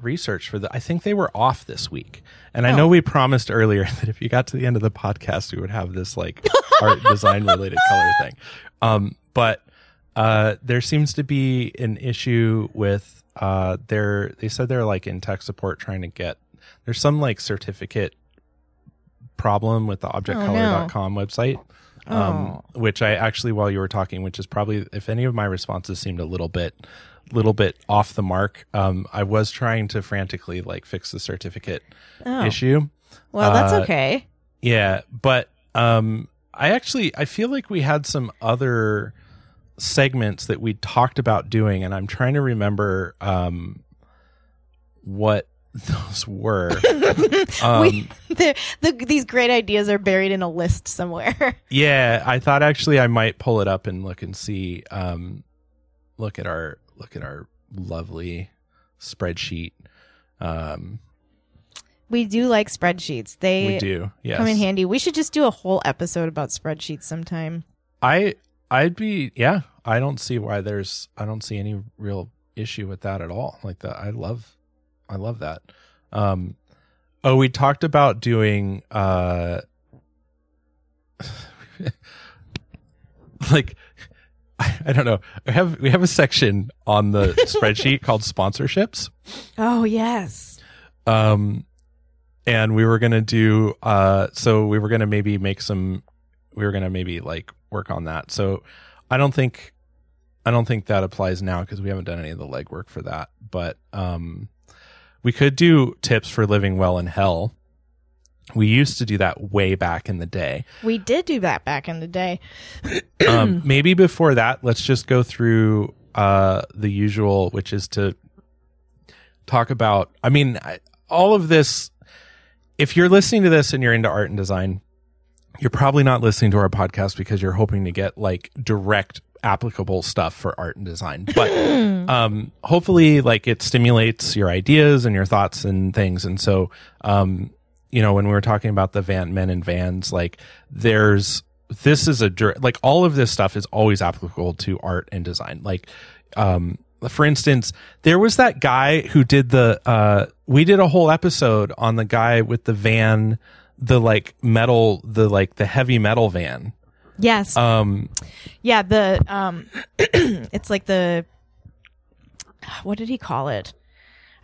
Speaker 3: research for the I think they were off this week. And I know
Speaker 2: Oh.
Speaker 3: we promised earlier that if you got to the end of the podcast we would have this like art design related color thing. Um but uh there seems to be an issue with uh their they said they're like in tech support trying to get there's some like certificate problem with the objectcolor.com website um, which I actually, while you were talking, which is probably if any of my responses seemed a little bit, little bit off the mark, um, I was trying to frantically like fix the certificate
Speaker 2: Oh,
Speaker 3: issue.
Speaker 2: well, that's
Speaker 3: uh,
Speaker 2: okay.
Speaker 3: Yeah, but um, I actually I feel like we had some other segments that we talked about doing, and I'm trying to remember um, what those were. um,
Speaker 2: we, the, the, these great ideas are buried in a list somewhere.
Speaker 3: Yeah, I thought actually I might pull it up and look and see. Um, look at our look at our lovely spreadsheet. Um,
Speaker 2: we do like spreadsheets. They
Speaker 3: we do, yes.
Speaker 2: come in handy. We should just do a whole episode about spreadsheets sometime.
Speaker 3: I I'd be yeah. I don't see why there's I don't see any real issue with that at all. Like that, I love I love that. Um, oh, we talked about doing uh, like I, I don't know. We have we have a section on the spreadsheet called sponsorships.
Speaker 2: Oh, yes.
Speaker 3: Um, and we were gonna do uh, so we were gonna maybe make some. We were gonna maybe like work on that. So I don't think I don't think that applies now because we haven't done any of the legwork for that. But um, we could do tips for living well in hell. We used to do that way back in the day.
Speaker 2: We did do that back in the day.
Speaker 3: um, maybe before that, let's just go through uh, the usual, which is to talk about. I mean, I, all of this. If you're listening to this and you're into art and design, you're probably not listening to our podcast because you're hoping to get like direct applicable stuff for art and design. But um, hopefully, like it stimulates your ideas and your thoughts and things. And so, um, you know, when we were talking about the van men and vans, like there's this is a like all of this stuff is always applicable to art and design. Like, um, for instance, there was that guy who did the uh, we did a whole episode on the guy with the van, the like metal, the like the heavy metal van.
Speaker 2: Yes.
Speaker 3: Um,
Speaker 2: yeah, the um it's like the what did he call it?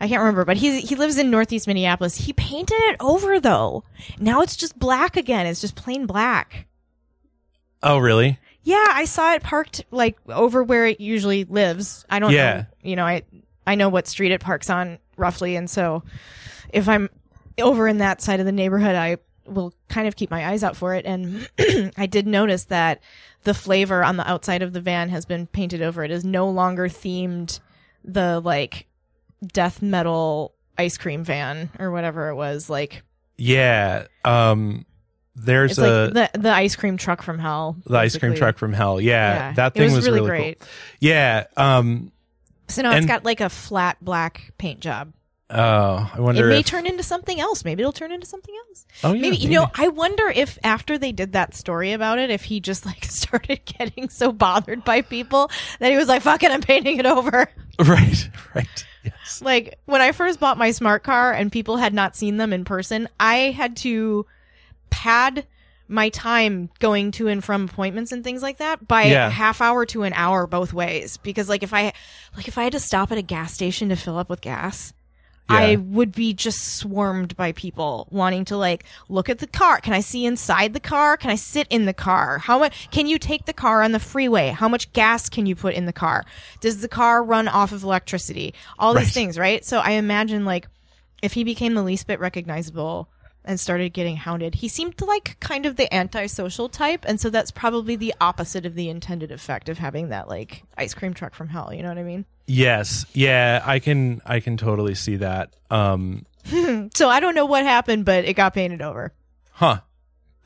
Speaker 2: I can't remember, but he he lives in northeast Minneapolis. He painted it over though. Now it's just black again. It's just plain black.
Speaker 3: oh, really?
Speaker 2: Yeah, I saw it parked like over where it usually lives. I don't
Speaker 3: Yeah.
Speaker 2: know. You know, I I know what street it parks on roughly, and so if I'm over in that side of the neighborhood, I will kind of keep my eyes out for it. And I did notice that the flavor on the outside of the van has been painted over. It is no longer themed the like death metal ice cream van or whatever it was. Like
Speaker 3: Yeah. Um, there's
Speaker 2: it's
Speaker 3: a
Speaker 2: like the the ice cream truck from hell.
Speaker 3: the ice cream truck from hell. Yeah,
Speaker 2: Yeah.
Speaker 3: that thing
Speaker 2: was
Speaker 3: was,
Speaker 2: really
Speaker 3: really,
Speaker 2: great.
Speaker 3: cool. Yeah. Um.
Speaker 2: So now it's got like a flat black paint job.
Speaker 3: Oh, I wonder.
Speaker 2: It may
Speaker 3: if,
Speaker 2: turn into something else. Maybe it'll turn into something else.
Speaker 3: oh, yeah,
Speaker 2: maybe you know. I wonder if after they did that story about it, if he just like started getting so bothered by people that he was like, "Fuck it, I'm painting it over."
Speaker 3: Right. Right. Yes.
Speaker 2: Like when I first bought my smart car and people had not seen them in person, I had to pad my time going to and from appointments and things like that by
Speaker 3: Yeah.
Speaker 2: a half hour to an hour both ways because like if I like if I had to stop at a gas station to fill up with gas I would be just swarmed by people wanting to like look at the car. Can I see inside the car? Can I sit in the car? How much can you take the car on the freeway? How much gas can you put in the car? Does the car run off of electricity? All
Speaker 3: Right.
Speaker 2: these things, right? So I imagine like if he became the least bit recognizable and started getting hounded, he seemed like kind of the antisocial type, and so that's probably the opposite of the intended effect of having that like ice cream truck from hell. You know what I mean?
Speaker 3: Yes. Yeah. I can. I can totally see that. Um.
Speaker 2: So I don't know what happened, but it got painted over.
Speaker 3: Huh.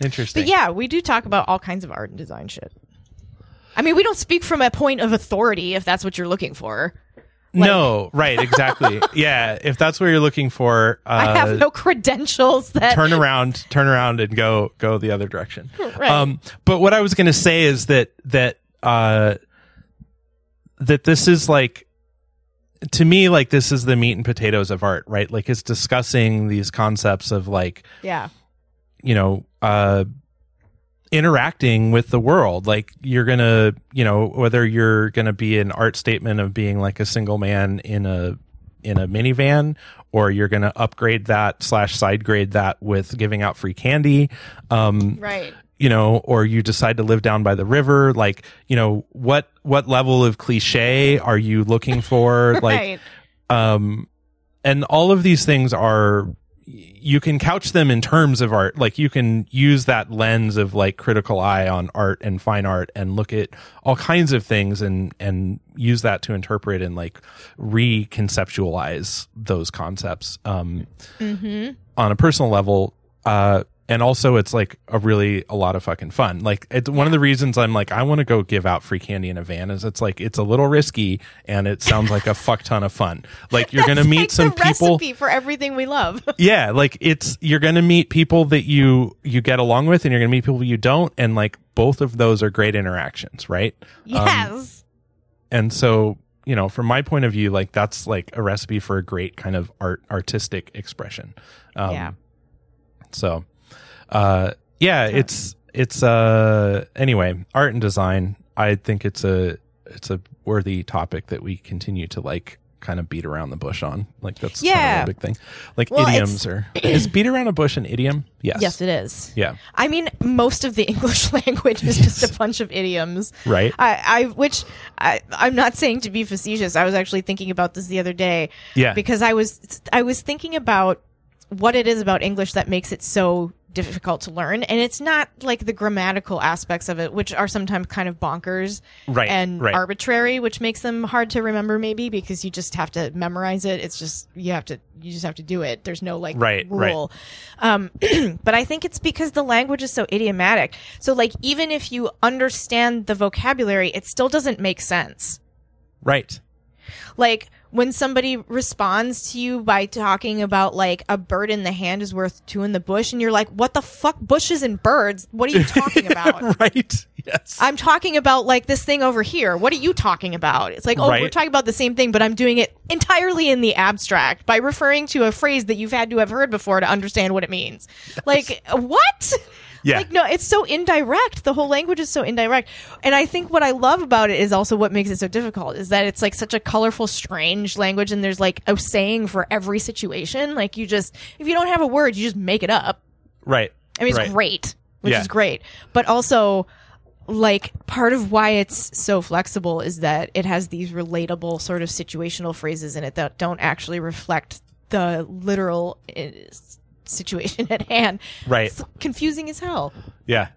Speaker 3: Interesting.
Speaker 2: But yeah, we do talk about all kinds of art and design shit. I mean, we don't speak from a point of authority if that's what you're looking for.
Speaker 3: No. Right. Exactly. yeah. If that's what you're looking for, uh,
Speaker 2: I have no credentials that
Speaker 3: turn around, turn around, and go go the other direction.
Speaker 2: Right.
Speaker 3: Um, but what I was going to say is that that uh, that this is like to me like this is the meat and potatoes of art, right? Like it's discussing these concepts of like
Speaker 2: Yeah.
Speaker 3: you know uh interacting with the world. Like you're gonna you know whether you're gonna be an art statement of being like a single man in a in a minivan or you're gonna upgrade that slash side grade that with giving out free candy um
Speaker 2: Right.
Speaker 3: you know or you decide to live down by the river. Like you know what what level of cliche are you looking for? Like um and all of these things are you can couch them in terms of art. Like you can use that lens of like critical eye on art and fine art and look at all kinds of things and and use that to interpret and like reconceptualize those concepts um on a personal level uh and also it's like a really a lot of fucking fun like it's one of the reasons i'm like i want to go give out free candy in a van is it's like it's a little risky and it sounds like a fuck ton of fun like you're gonna meet
Speaker 2: like
Speaker 3: some people
Speaker 2: recipe for everything we love.
Speaker 3: yeah like it's you're gonna meet people that you you get along with and you're gonna meet people you don't and like both of those are great interactions right
Speaker 2: yes.
Speaker 3: and so you know from my point of view like that's like a recipe for a great kind of art artistic expression um
Speaker 2: Yeah.
Speaker 3: so uh yeah it's it's uh anyway art and design i think it's a it's a worthy topic that we continue to like kind of beat around the bush on like that's kind
Speaker 2: Yeah.
Speaker 3: of a big thing like
Speaker 2: Well,
Speaker 3: idioms or is beat around a bush an idiom yes
Speaker 2: Yes, it is.
Speaker 3: yeah
Speaker 2: I mean, most of the English language is just a bunch of idioms.
Speaker 3: right
Speaker 2: I, I which I, I'm not saying to be facetious. I was actually thinking about this the other day.
Speaker 3: Yeah.
Speaker 2: Because I was I was thinking about what it is about English that makes it so difficult to learn. And it's not like the grammatical aspects of it, which are sometimes kind of bonkers
Speaker 3: Right,
Speaker 2: and
Speaker 3: right.
Speaker 2: arbitrary, which makes them hard to remember maybe because you just have to memorize it. It's just, you have to, you just have to do it. There's no like
Speaker 3: Right, right.
Speaker 2: rule. Um, but I think it's because the language is so idiomatic. So like, even if you understand the vocabulary, it still doesn't make sense
Speaker 3: Right.
Speaker 2: like when somebody responds to you by talking about like a bird in the hand is worth two in the bush and you're like what the fuck? Bushes and birds? What are you talking about?
Speaker 3: right. Yes.
Speaker 2: i'm talking about like this thing over here. What are you talking about? It's like oh we're talking about the same thing but i'm doing it entirely in the abstract by referring to a phrase that you've had to have heard before to understand what it means. Like what
Speaker 3: Yeah.
Speaker 2: like no it's so indirect the whole language is so indirect and i think what i love about it is also what makes it so difficult is that it's like such a colorful strange language and there's like a saying for every situation like you just if you don't have a word you just make it up
Speaker 3: right.
Speaker 2: i mean it's
Speaker 3: right.
Speaker 2: great which
Speaker 3: Yeah.
Speaker 2: is great but also like part of why it's so flexible is that it has these relatable sort of situational phrases in it that don't actually reflect the literal uh, situation at hand
Speaker 3: Right.
Speaker 2: it's confusing as hell
Speaker 3: Yeah.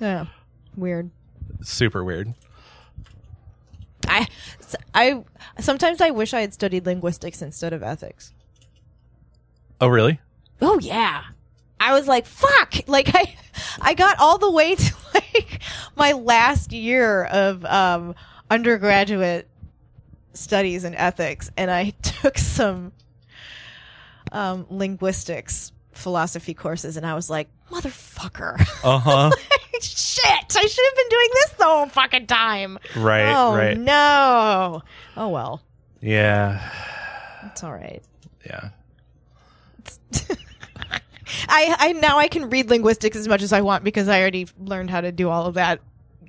Speaker 2: yeah weird
Speaker 3: Super weird.
Speaker 2: I, I sometimes I wish I had studied linguistics instead of ethics.
Speaker 3: Oh, really?
Speaker 2: Oh yeah. I was like, fuck. Like I I got all the way to like my last year of um undergraduate studies in ethics and I took some um linguistics philosophy courses and I was like, motherfucker.
Speaker 3: Uh huh.
Speaker 2: Shit. I should have been doing this the whole fucking time.
Speaker 3: right.
Speaker 2: oh
Speaker 3: right.
Speaker 2: no. Oh well.
Speaker 3: Yeah.
Speaker 2: It's all right.
Speaker 3: Yeah.
Speaker 2: I, I now I can read linguistics as much as I want because I already learned how to do all of that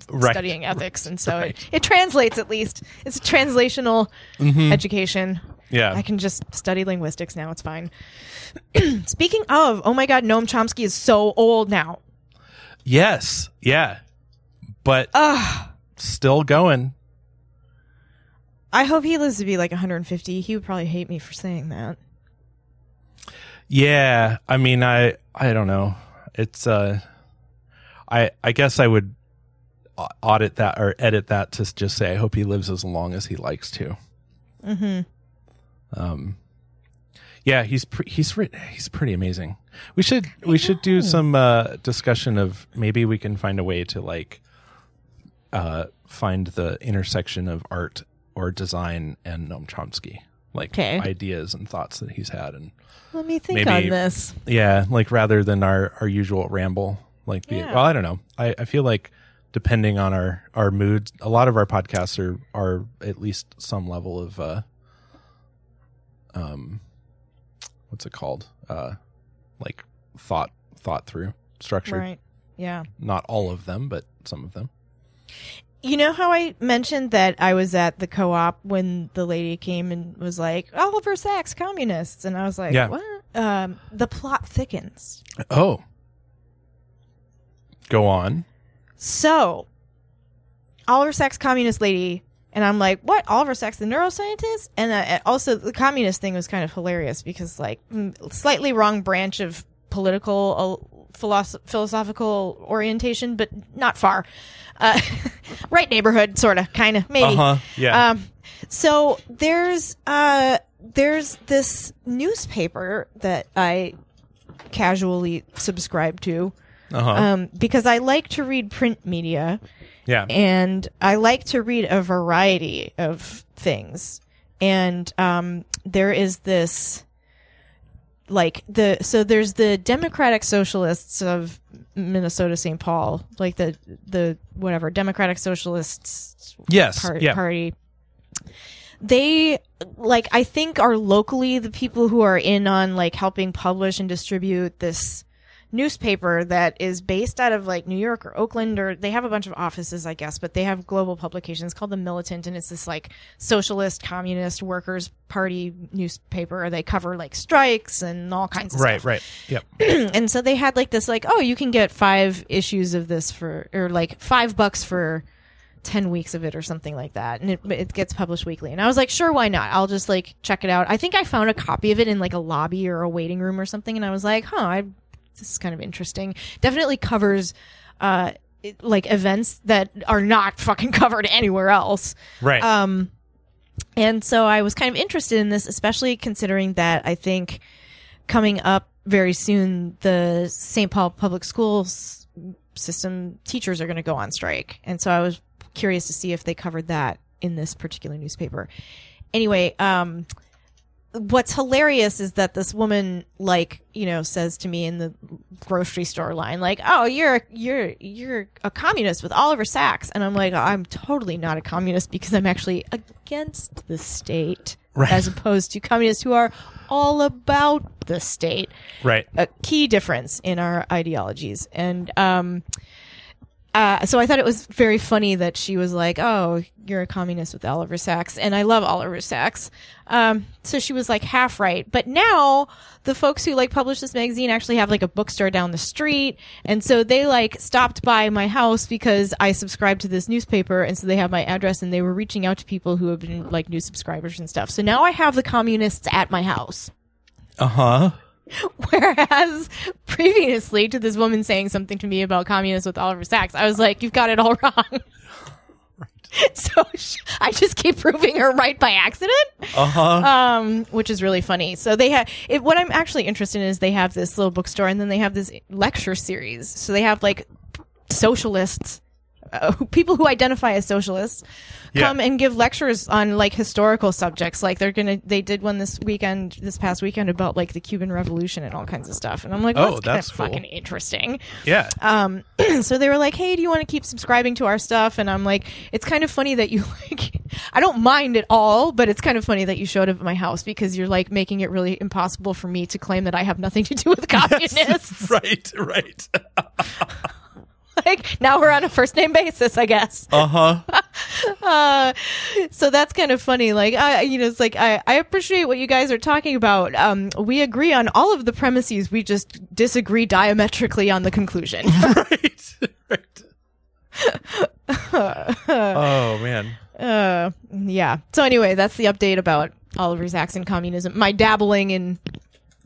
Speaker 3: Right.
Speaker 2: studying ethics, and so
Speaker 3: Right.
Speaker 2: it, it translates at least. It's a translational
Speaker 3: Mm-hmm.
Speaker 2: education.
Speaker 3: Yeah.
Speaker 2: I can just study linguistics now. It's fine. Speaking of, oh my god, Noam Chomsky is so old now.
Speaker 3: yes. Yeah. But
Speaker 2: Ugh.
Speaker 3: still going.
Speaker 2: I hope he lives to be like 150. He would probably hate me for saying that.
Speaker 3: Yeah. I mean, I I don't know. It's uh, I I guess I would audit that or edit that to just say I hope he lives as long as he likes to.
Speaker 2: Mm-hmm.
Speaker 3: Um, yeah, he's pre- he's re- he's pretty amazing. We should we should do some uh, discussion of maybe we can find a way to like uh, find the intersection of art or design and Noam Chomsky, like
Speaker 2: 'Kay.
Speaker 3: ideas and thoughts that he's had, and
Speaker 2: Let me think
Speaker 3: Maybe-
Speaker 2: on this.
Speaker 3: yeah, like rather than our our usual ramble, like the
Speaker 2: Yeah.
Speaker 3: well, I don't know. I I feel like depending on our our moods, a lot of our podcasts are are at least some level of uh um what's it called uh like thought thought through structured.
Speaker 2: Right. Yeah.
Speaker 3: Not all of them, but some of them.
Speaker 2: You know how I mentioned that I was at the co-op when the lady came and was like, Oliver Sacks, communists. And I was like,
Speaker 3: Yeah.
Speaker 2: what? Um, the plot thickens.
Speaker 3: Oh. Go on.
Speaker 2: So, Oliver Sacks, communist lady. And I'm like, what? Oliver Sacks, the neuroscientist? And uh, also, the communist thing was kind of hilarious because, like, slightly wrong branch of political uh, philosoph- philosophical orientation, but not far. Uh, right neighborhood, sort of, kind of, maybe.
Speaker 3: Uh-huh. Yeah.
Speaker 2: Um, so there's uh there's this newspaper that I casually subscribe to
Speaker 3: uh-huh.
Speaker 2: um, because I like to read print media
Speaker 3: yeah.
Speaker 2: and I like to read a variety of things. And um, there is this, like the so there's the Democratic Socialists of Minnesota St. Paul, like the the whatever Democratic Socialists
Speaker 3: yes. yeah.
Speaker 2: party. They like I think are locally the people who are in on like helping publish and distribute this newspaper that is based out of like New York or Oakland or they have a bunch of offices I guess but they have global publications called the Militant and it's this like socialist communist workers party newspaper they cover like strikes and all kinds of
Speaker 3: Right,
Speaker 2: stuff
Speaker 3: right. Right. Yep.
Speaker 2: and so they had like this like oh you can get five issues of this for or like five bucks for 10 weeks of it or something like that and it, it gets published weekly and i was like sure why not i'll just like check it out i think i found a copy of it in like a lobby or a waiting room or something and i was like huh I, this is kind of interesting definitely covers uh it- like events that are not fucking covered anywhere else
Speaker 3: Right.
Speaker 2: um, and so I was kind of interested in this, especially considering that I think coming up very soon, the St. Paul public schools system teachers are going to go on strike. And so I was curious to see if they covered that in this particular newspaper. Anyway, um, what's hilarious is that this woman like you know says to me in the grocery store line like oh you're you're you're a communist with oliver sacks and i'm like i'm totally not a communist because i'm actually against the state
Speaker 3: Right.
Speaker 2: as opposed to communists who are all about the state
Speaker 3: right.
Speaker 2: a key difference in our ideologies. And um, uh, so I thought it was very funny that she was like, "Oh, you're a communist with Oliver Sacks," and I love Oliver Sacks. Um, so she was like half right. But now the folks who like publish this magazine actually have like a bookstore down the street, and so they like stopped by my house because I subscribed to this newspaper, and so they have my address, and they were reaching out to people who have been like new subscribers and stuff. So now I have the communists at my house.
Speaker 3: Uh huh.
Speaker 2: Whereas previously to this woman saying something to me about communists with Oliver Sacks, I was like, you've got it all wrong. So sh- I just keep proving her right by accident,
Speaker 3: Uh huh.
Speaker 2: um, which is really funny. So they have what I'm actually interested in is they have this little bookstore and then they have this lecture series. So they have like socialists, uh, people who identify as socialists,
Speaker 3: Yeah.
Speaker 2: come and give lectures on like historical subjects. Like they're gonna, they did one this weekend, this past weekend about like the Cuban Revolution and all kinds of stuff. And I'm like,
Speaker 3: Oh,
Speaker 2: that's,
Speaker 3: that's cool.
Speaker 2: fucking interesting.
Speaker 3: yeah.
Speaker 2: Um, so they were like, "Hey, do you want to keep subscribing to our stuff?" And I'm like, "It's kind of funny that you like. I don't mind at all, but it's kind of funny that you showed up at my house because you're like making it really impossible for me to claim that I have nothing to do with communists.
Speaker 3: right. Right.
Speaker 2: like now we're on a first name basis, I guess.
Speaker 3: Uh huh.
Speaker 2: Uh, so that's kind of funny. Like, I, you know, it's like I, I appreciate what you guys are talking about. Um, we agree on all of the premises. We just disagree diametrically on the conclusion.
Speaker 3: right. right. oh man.
Speaker 2: Uh, yeah. So anyway, that's the update about Oliver Sacks and communism. My dabbling in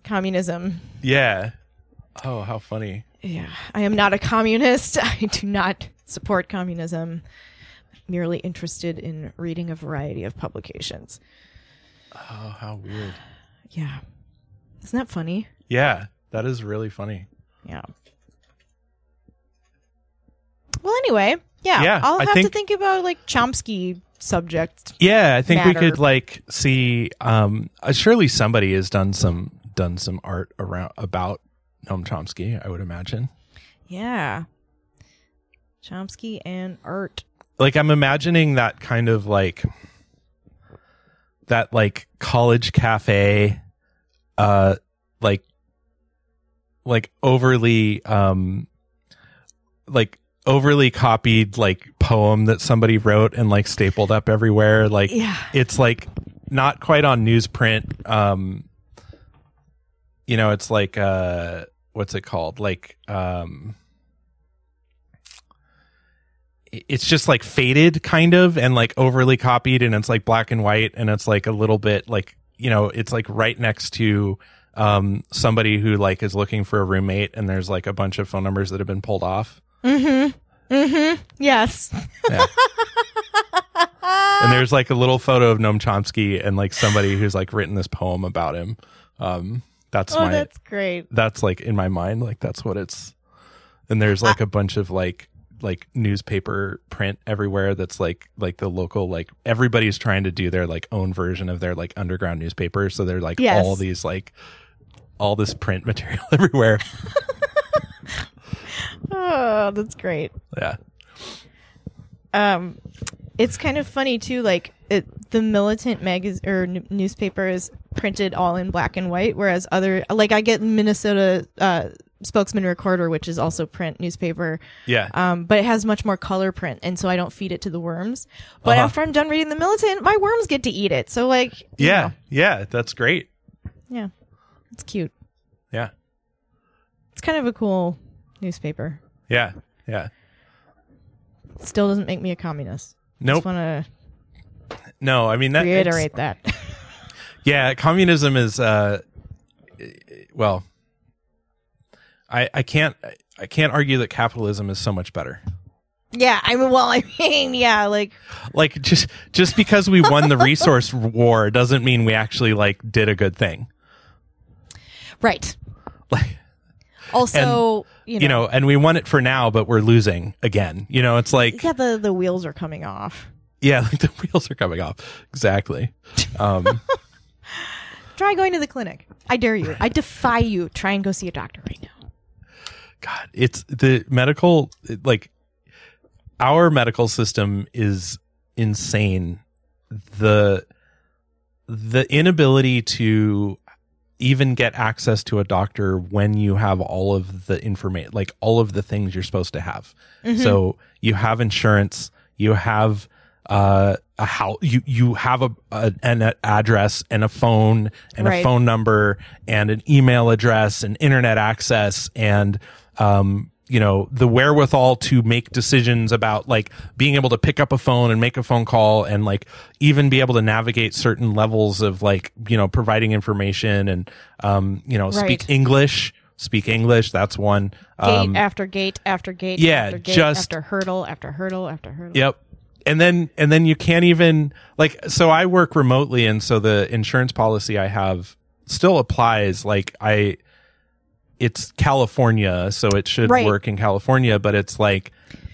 Speaker 2: communism.
Speaker 3: Yeah. Oh, how funny.
Speaker 2: Yeah, I am not a communist. I do not support communism. Merely interested in reading a variety of publications.
Speaker 3: Oh, how weird.
Speaker 2: Yeah, isn't that funny?
Speaker 3: Yeah, that is really funny.
Speaker 2: Yeah. Well, anyway, yeah.
Speaker 3: Yeah,
Speaker 2: I'll have to
Speaker 3: think-
Speaker 2: think about like Chomsky subject.
Speaker 3: Yeah, I think we could like see. Um, uh, surely somebody has done some done some art around about Noam Chomsky. I would imagine.
Speaker 2: Yeah. Chomsky and art.
Speaker 3: Like I'm imagining that kind of like that like college cafe, uh, like like overly um, like overly copied like poem that somebody wrote and like stapled up everywhere. Like
Speaker 2: Yeah.
Speaker 3: it's like not quite on newsprint. Um, you know, it's like uh, what's it called? Like um, it's just like faded, kind of, and like overly copied, and it's like black and white, and it's like a little bit like you know, it's like right next to um somebody who like is looking for a roommate, and there's like a bunch of phone numbers that have been pulled off.
Speaker 2: Mm-hmm. Mm-hmm. Yes.
Speaker 3: Yeah. and there's like a little photo of Noam Chomsky and like somebody who's like written this poem about him. Um, that's
Speaker 2: Oh,
Speaker 3: my
Speaker 2: that's great.
Speaker 3: that's like in my mind, like that's what it's. And there's like a bunch of like like newspaper print everywhere that's like like the local like everybody's trying to do their like own version of their like underground newspaper so they're like
Speaker 2: Yes.
Speaker 3: all these like all this print material everywhere
Speaker 2: Oh, that's great.
Speaker 3: yeah
Speaker 2: Um, it's kind of funny too. Like it, the militant magazine or n- newspaper is printed all in black and white, whereas other like I get Minnesota uh, Spokesman Recorder, which is also print newspaper.
Speaker 3: yeah
Speaker 2: Um, but it has much more color print, and so I don't feed it to the worms. But
Speaker 3: Uh-huh.
Speaker 2: after I'm done reading the militant, my worms get to eat it. So like,
Speaker 3: yeah
Speaker 2: know,
Speaker 3: yeah that's great
Speaker 2: yeah, it's cute.
Speaker 3: yeah
Speaker 2: It's kind of a cool newspaper.
Speaker 3: yeah yeah
Speaker 2: Still doesn't make me a communist.
Speaker 3: Nope.
Speaker 2: Just want
Speaker 3: No, I mean
Speaker 2: to
Speaker 3: that.
Speaker 2: reiterate that.
Speaker 3: Yeah, communism is uh well I I can't I can't argue that capitalism is so much better.
Speaker 2: yeah, I mean, well, I mean, yeah, like
Speaker 3: Like just just because we won the resource war doesn't mean we actually like did a good thing.
Speaker 2: right.
Speaker 3: Like
Speaker 2: Also, you know,
Speaker 3: you know, and we won it for now, but we're losing again. You know, it's like
Speaker 2: yeah, the the wheels are coming off.
Speaker 3: yeah, like the wheels are coming off. Exactly. Um
Speaker 2: Try going to the clinic. I dare you. I defy you. Try and go see a doctor right now.
Speaker 3: God, it's the medical like our medical system is insane. The the inability to even get access to a doctor when you have all of the information like all of the things you're supposed to have. So you have insurance, you have uh a how you you have a, a an address and a phone and a phone number and an email address and internet access and um you know the wherewithal to make decisions about like being able to pick up a phone and make a phone call and like even be able to navigate certain levels of like you know providing information and um you know speak english speak english that's one
Speaker 2: Gate
Speaker 3: um
Speaker 2: after gate after gate.
Speaker 3: yeah,
Speaker 2: after gate
Speaker 3: just-
Speaker 2: after hurdle after hurdle after hurdle.
Speaker 3: Yep. And then and then you can't even like so I work remotely and so the insurance policy I have still applies like I it's California so it should
Speaker 2: Right.
Speaker 3: work in California but it's like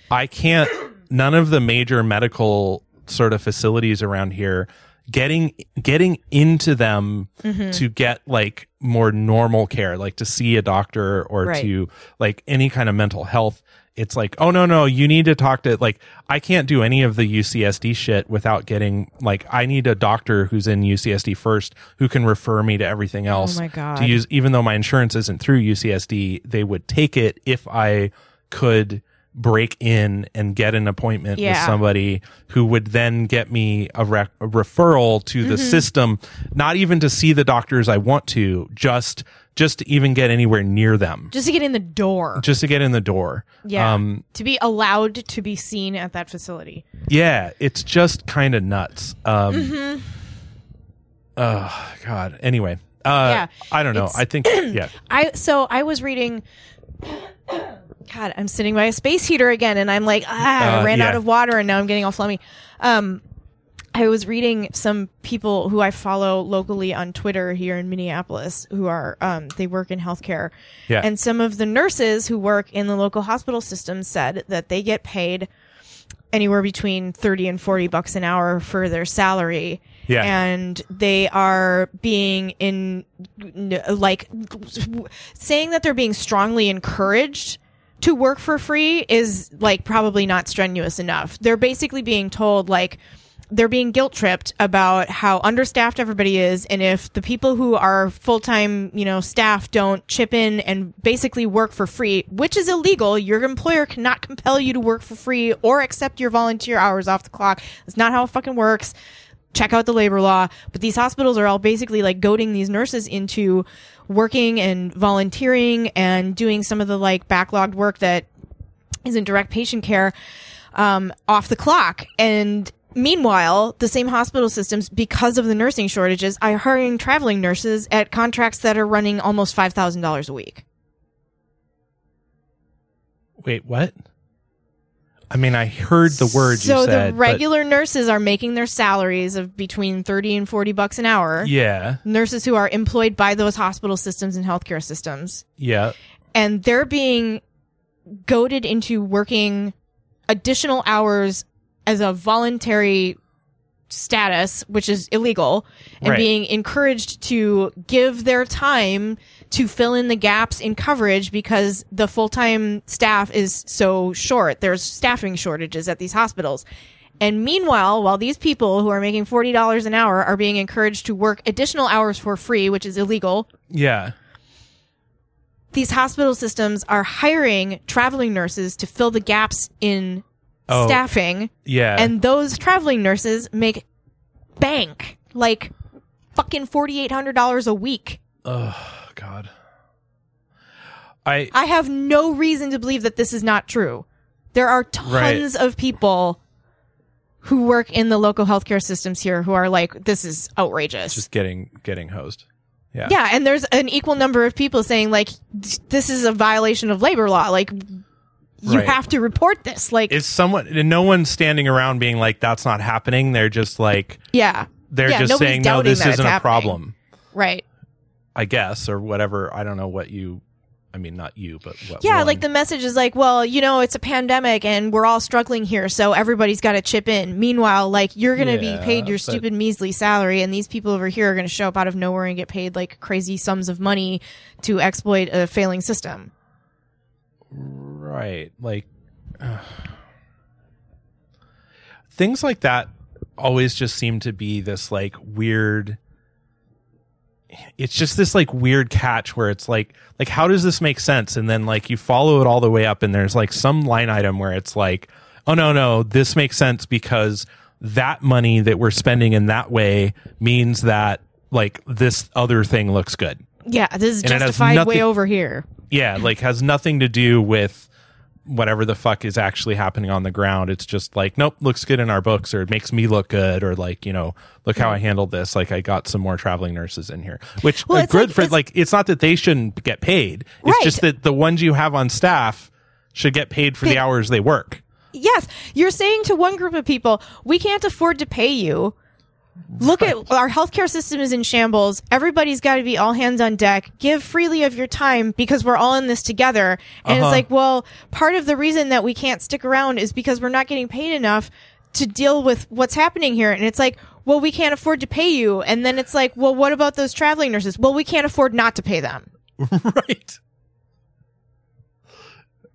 Speaker 3: I can't none of the major medical sort of facilities around here getting getting into them
Speaker 2: Mm-hmm.
Speaker 3: to get like more normal care like to see a doctor or
Speaker 2: Right.
Speaker 3: to like any kind of mental health it's like oh no no you need to talk to like i can't do any of the ucsd shit without getting like i need a doctor who's in ucsd first who can refer me to everything else
Speaker 2: Oh my God.
Speaker 3: to use even though my insurance isn't through ucsd they would take it if i could break in and get an appointment with somebody who would then get me a, rec- a referral to
Speaker 2: Mm-hmm.
Speaker 3: the system not even to see the doctors i want to just just to even get anywhere near them
Speaker 2: Just to get in the door.
Speaker 3: just to get in the door
Speaker 2: Yeah.
Speaker 3: um
Speaker 2: to be allowed to be seen at that facility.
Speaker 3: yeah it's just kind of nuts um
Speaker 2: Mm-hmm.
Speaker 3: oh god anyway uh
Speaker 2: Yeah,
Speaker 3: i don't know i think yeah
Speaker 2: I so I was reading. God, I'm sitting by a space heater again, and I'm like, ah, I
Speaker 3: Uh,
Speaker 2: ran
Speaker 3: yeah.
Speaker 2: out of water, and now I'm getting all flummy. Um, I was reading some people who I follow locally on Twitter here in Minneapolis who are um, they work in healthcare,
Speaker 3: Yeah.
Speaker 2: and some of the nurses who work in the local hospital system said that they get paid anywhere between 30 and 40 bucks an hour for their salary.
Speaker 3: Yeah.
Speaker 2: And they are being in like saying that they're being strongly encouraged to work for free is like probably not strenuous enough. They're basically being told like they're being guilt tripped about how understaffed everybody is and if the people who are full-time you know staff don't chip in and basically work for free which is illegal your employer cannot compel you to work for free or accept your volunteer hours off the clock. That's not how it fucking works. Check out the labor law. But these hospitals are all basically like goading these nurses into working and volunteering and doing some of the like backlogged work that is in direct patient care um, off the clock. And meanwhile, the same hospital systems, because of the nursing shortages, are hiring traveling nurses at contracts that are running almost five thousand dollars a week.
Speaker 3: wait what i mean i heard the words
Speaker 2: so
Speaker 3: you said
Speaker 2: the
Speaker 3: but-
Speaker 2: regular nurses are making their salaries of between thirty and forty bucks an hour.
Speaker 3: yeah
Speaker 2: Nurses who are employed by those hospital systems and healthcare systems.
Speaker 3: yeah
Speaker 2: and they're being goaded into working additional hours as a voluntary status, which is illegal, and
Speaker 3: Right.
Speaker 2: being encouraged to give their time to fill in the gaps in coverage because the full time staff is so short. There's staffing shortages at these hospitals. And meanwhile, while these people who are making $40 an hour are being encouraged to work additional hours for free, which is illegal,
Speaker 3: yeah
Speaker 2: these hospital systems are hiring traveling nurses to fill the gaps in
Speaker 3: Oh.
Speaker 2: staffing
Speaker 3: yeah
Speaker 2: and those traveling nurses make bank like fucking $4800 a week
Speaker 3: oh god i
Speaker 2: i have no reason to believe that this is not true There are tons of people who work in the local healthcare systems here who are like, this is outrageous.
Speaker 3: Just getting getting hosed. Yeah.
Speaker 2: yeah, and there's an equal number of people saying like, this is a violation of labor law. Like, you
Speaker 3: Right.
Speaker 2: have to report this. Like,
Speaker 3: Is someone and no one's standing around being like that's not happening. They're just like
Speaker 2: yeah,
Speaker 3: they're
Speaker 2: Yeah,
Speaker 3: just saying no, this isn't a problem.
Speaker 2: right.
Speaker 3: I guess or whatever. I don't know what you. I mean, not you, but what
Speaker 2: Yeah,
Speaker 3: one-
Speaker 2: like the message is like, well, you know, it's a pandemic and we're all struggling here, so everybody's got to chip in. Meanwhile, like you're going to
Speaker 3: Yeah,
Speaker 2: be paid your
Speaker 3: but-
Speaker 2: stupid measly salary, and these people over here are going to show up out of nowhere and get paid like crazy sums of money to exploit a failing system.
Speaker 3: Right, like things like that always just seem to be this like weird. It's just this like weird catch where it's like like how does this make sense? And then like you follow it all the way up, and there's like some line item where it's like, oh no no, this makes sense because that money that we're spending in that way means that like this other thing looks good.
Speaker 2: Yeah, this is
Speaker 3: And
Speaker 2: justified way over here.
Speaker 3: Yeah, like has nothing to do with whatever the fuck is actually happening on the ground. It's just like, nope, looks good in our books, or it makes me look good, or like, you know, look how I handled this. Like I got some more traveling nurses in here, which
Speaker 2: Well,
Speaker 3: good
Speaker 2: like-
Speaker 3: for
Speaker 2: it's-
Speaker 3: like. It's not that they shouldn't get paid. It's
Speaker 2: Right.
Speaker 3: just that the ones you have on staff should get paid for the hours they work.
Speaker 2: Yes, you're saying to one group of people, we can't afford to pay you. Look at our healthcare system is in shambles. Everybody's got to be all hands on deck. Give freely of your time because we're all in this together. And
Speaker 3: Uh-huh.
Speaker 2: it's like, well, part of the reason that we can't stick around is because we're not getting paid enough to deal with what's happening here. And it's like, well, we can't afford to pay you. And then it's like, well, what about those traveling nurses? Well, we can't afford not to pay them
Speaker 3: right.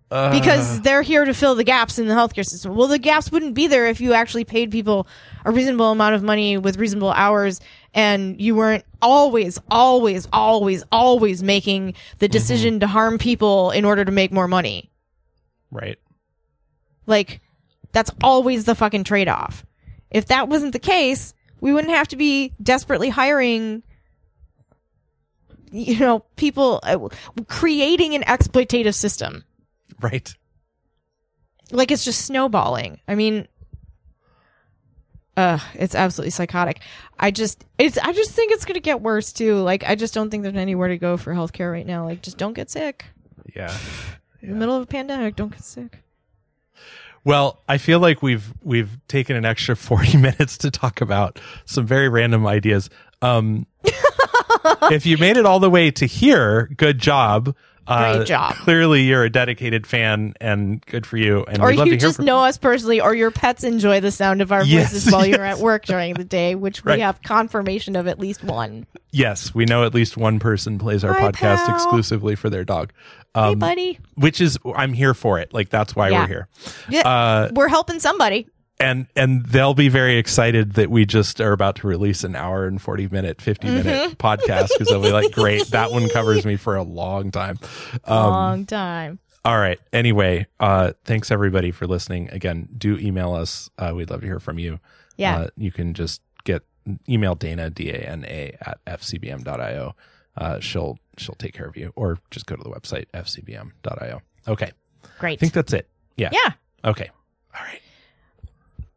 Speaker 3: Uh,
Speaker 2: because they're here to fill the gaps in the healthcare system. Well, the gaps wouldn't be there if you actually paid people a reasonable amount of money with reasonable hours and you weren't always, always, always, always making the decision to harm people in order to make more money.
Speaker 3: right.
Speaker 2: Like, that's always the fucking trade off. If that wasn't the case, we wouldn't have to be desperately hiring, you know, people, uh, creating an exploitative system.
Speaker 3: Right.
Speaker 2: like it's just snowballing. I mean, uh, it's absolutely psychotic. I just, it's, I just think it's gonna get worse too. Like, I just don't think there's anywhere to go for healthcare right now. Like, just don't get sick.
Speaker 3: Yeah.
Speaker 2: In the middle of a pandemic, don't get sick.
Speaker 3: Well, I feel like we've we've taken an extra 40 minutes to talk about some very random ideas. Um if you made it all the way to here, good job. Uh,
Speaker 2: Great job.
Speaker 3: Clearly, you're a dedicated fan, and good for you. And
Speaker 2: Or you just know us personally, or your pets enjoy the sound of our
Speaker 3: Yes,
Speaker 2: voices while you're at work during the day, which we have confirmation of at least one.
Speaker 3: Yes, we know at least one person plays our
Speaker 2: Hi,
Speaker 3: podcast
Speaker 2: pal.
Speaker 3: exclusively for their dog.
Speaker 2: hey,
Speaker 3: Um,
Speaker 2: buddy.
Speaker 3: which is I'm here for it. Like that's why
Speaker 2: Yeah.
Speaker 3: we're here.
Speaker 2: Yeah,
Speaker 3: Uh,
Speaker 2: we're helping somebody.
Speaker 3: And and they'll be very excited that we just are about to release an hour and 40 minute 50 minute
Speaker 2: Mm-hmm.
Speaker 3: podcast because they'll be like great that one covers me for a long time. Um,
Speaker 2: Long time.
Speaker 3: all right. Anyway uh thanks everybody for listening. Again do email us. Uh we'd love to hear from you.
Speaker 2: Yeah.
Speaker 3: uh, you can just get email dana d-a-n-a at fcbm.io uh she'll she'll take care of you. Or just go to the website fcbm.io okay. Great. I
Speaker 2: Great.
Speaker 3: think that's it. Yeah.
Speaker 2: Yeah.
Speaker 3: okay. All right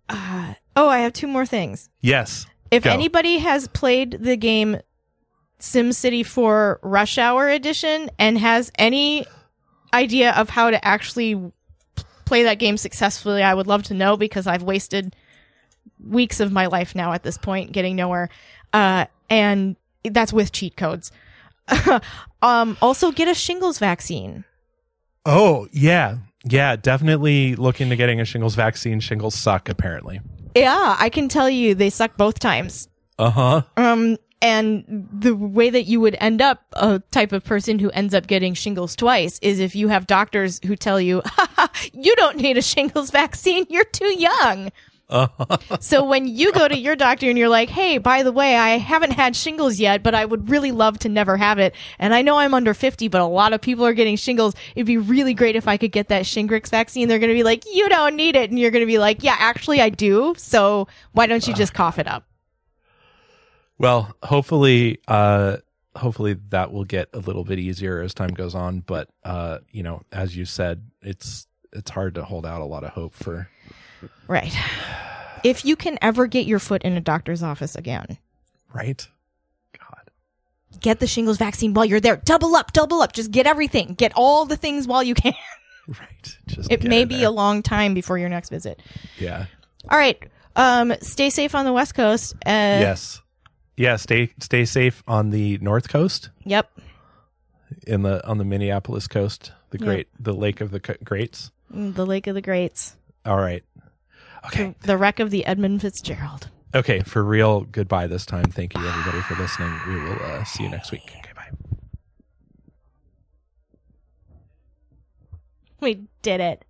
Speaker 2: Uh, oh, I have two more things.
Speaker 3: yes
Speaker 2: If
Speaker 3: Go.
Speaker 2: anybody has played the game SimCity 4 Rush Hour Edition and has any idea of how to actually play that game successfully, I would love to know because I've wasted weeks of my life now at this point getting nowhere. Uh, and that's with cheat codes. um, also, get a shingles vaccine.
Speaker 3: Oh, yeah. Yeah, definitely looking to getting a shingles vaccine. Shingles suck, apparently.
Speaker 2: Yeah, I can tell you they suck both times.
Speaker 3: Uh huh.
Speaker 2: Um, and the way that you would end up a type of person who ends up getting shingles twice is if you have doctors who tell you, you don't need a shingles vaccine, you're too young. So when you go to your doctor and you're like, hey, by the way, I haven't had shingles yet, but I would really love to never have it. And I know I'm under 50, but a lot of people are getting shingles. It'd be really great if I could get that Shingrix vaccine. They're going to be like, you don't need it. And you're going to be like, yeah, actually I do. So why don't you just cough it up?
Speaker 3: Well, hopefully, uh, hopefully that will get a little bit easier as time goes on. But uh, you know, as you said, it's it's hard to hold out a lot of hope for.
Speaker 2: Right. If you can ever get your foot in a doctor's office again,
Speaker 3: Right. God.
Speaker 2: get the shingles vaccine while you're there. Double up, double up. Just get everything. Get all the things while you can.
Speaker 3: Right. Just
Speaker 2: It may be a long time before your next visit.
Speaker 3: yeah.
Speaker 2: All right. Um, stay safe on the West Coast. Uh,
Speaker 3: yes. Yeah. Stay stay safe on the north coast,
Speaker 2: Yep.
Speaker 3: in the on the Minneapolis coast, the great the Lake of the Greats.
Speaker 2: Mm, The Lake of the Greats.
Speaker 3: All right. Okay.
Speaker 2: The, the wreck of the Edmund Fitzgerald.
Speaker 3: Okay. For real. Goodbye this time. Thank you everybody for listening. We will uh, see you next week. Okay. Bye.
Speaker 2: We did it.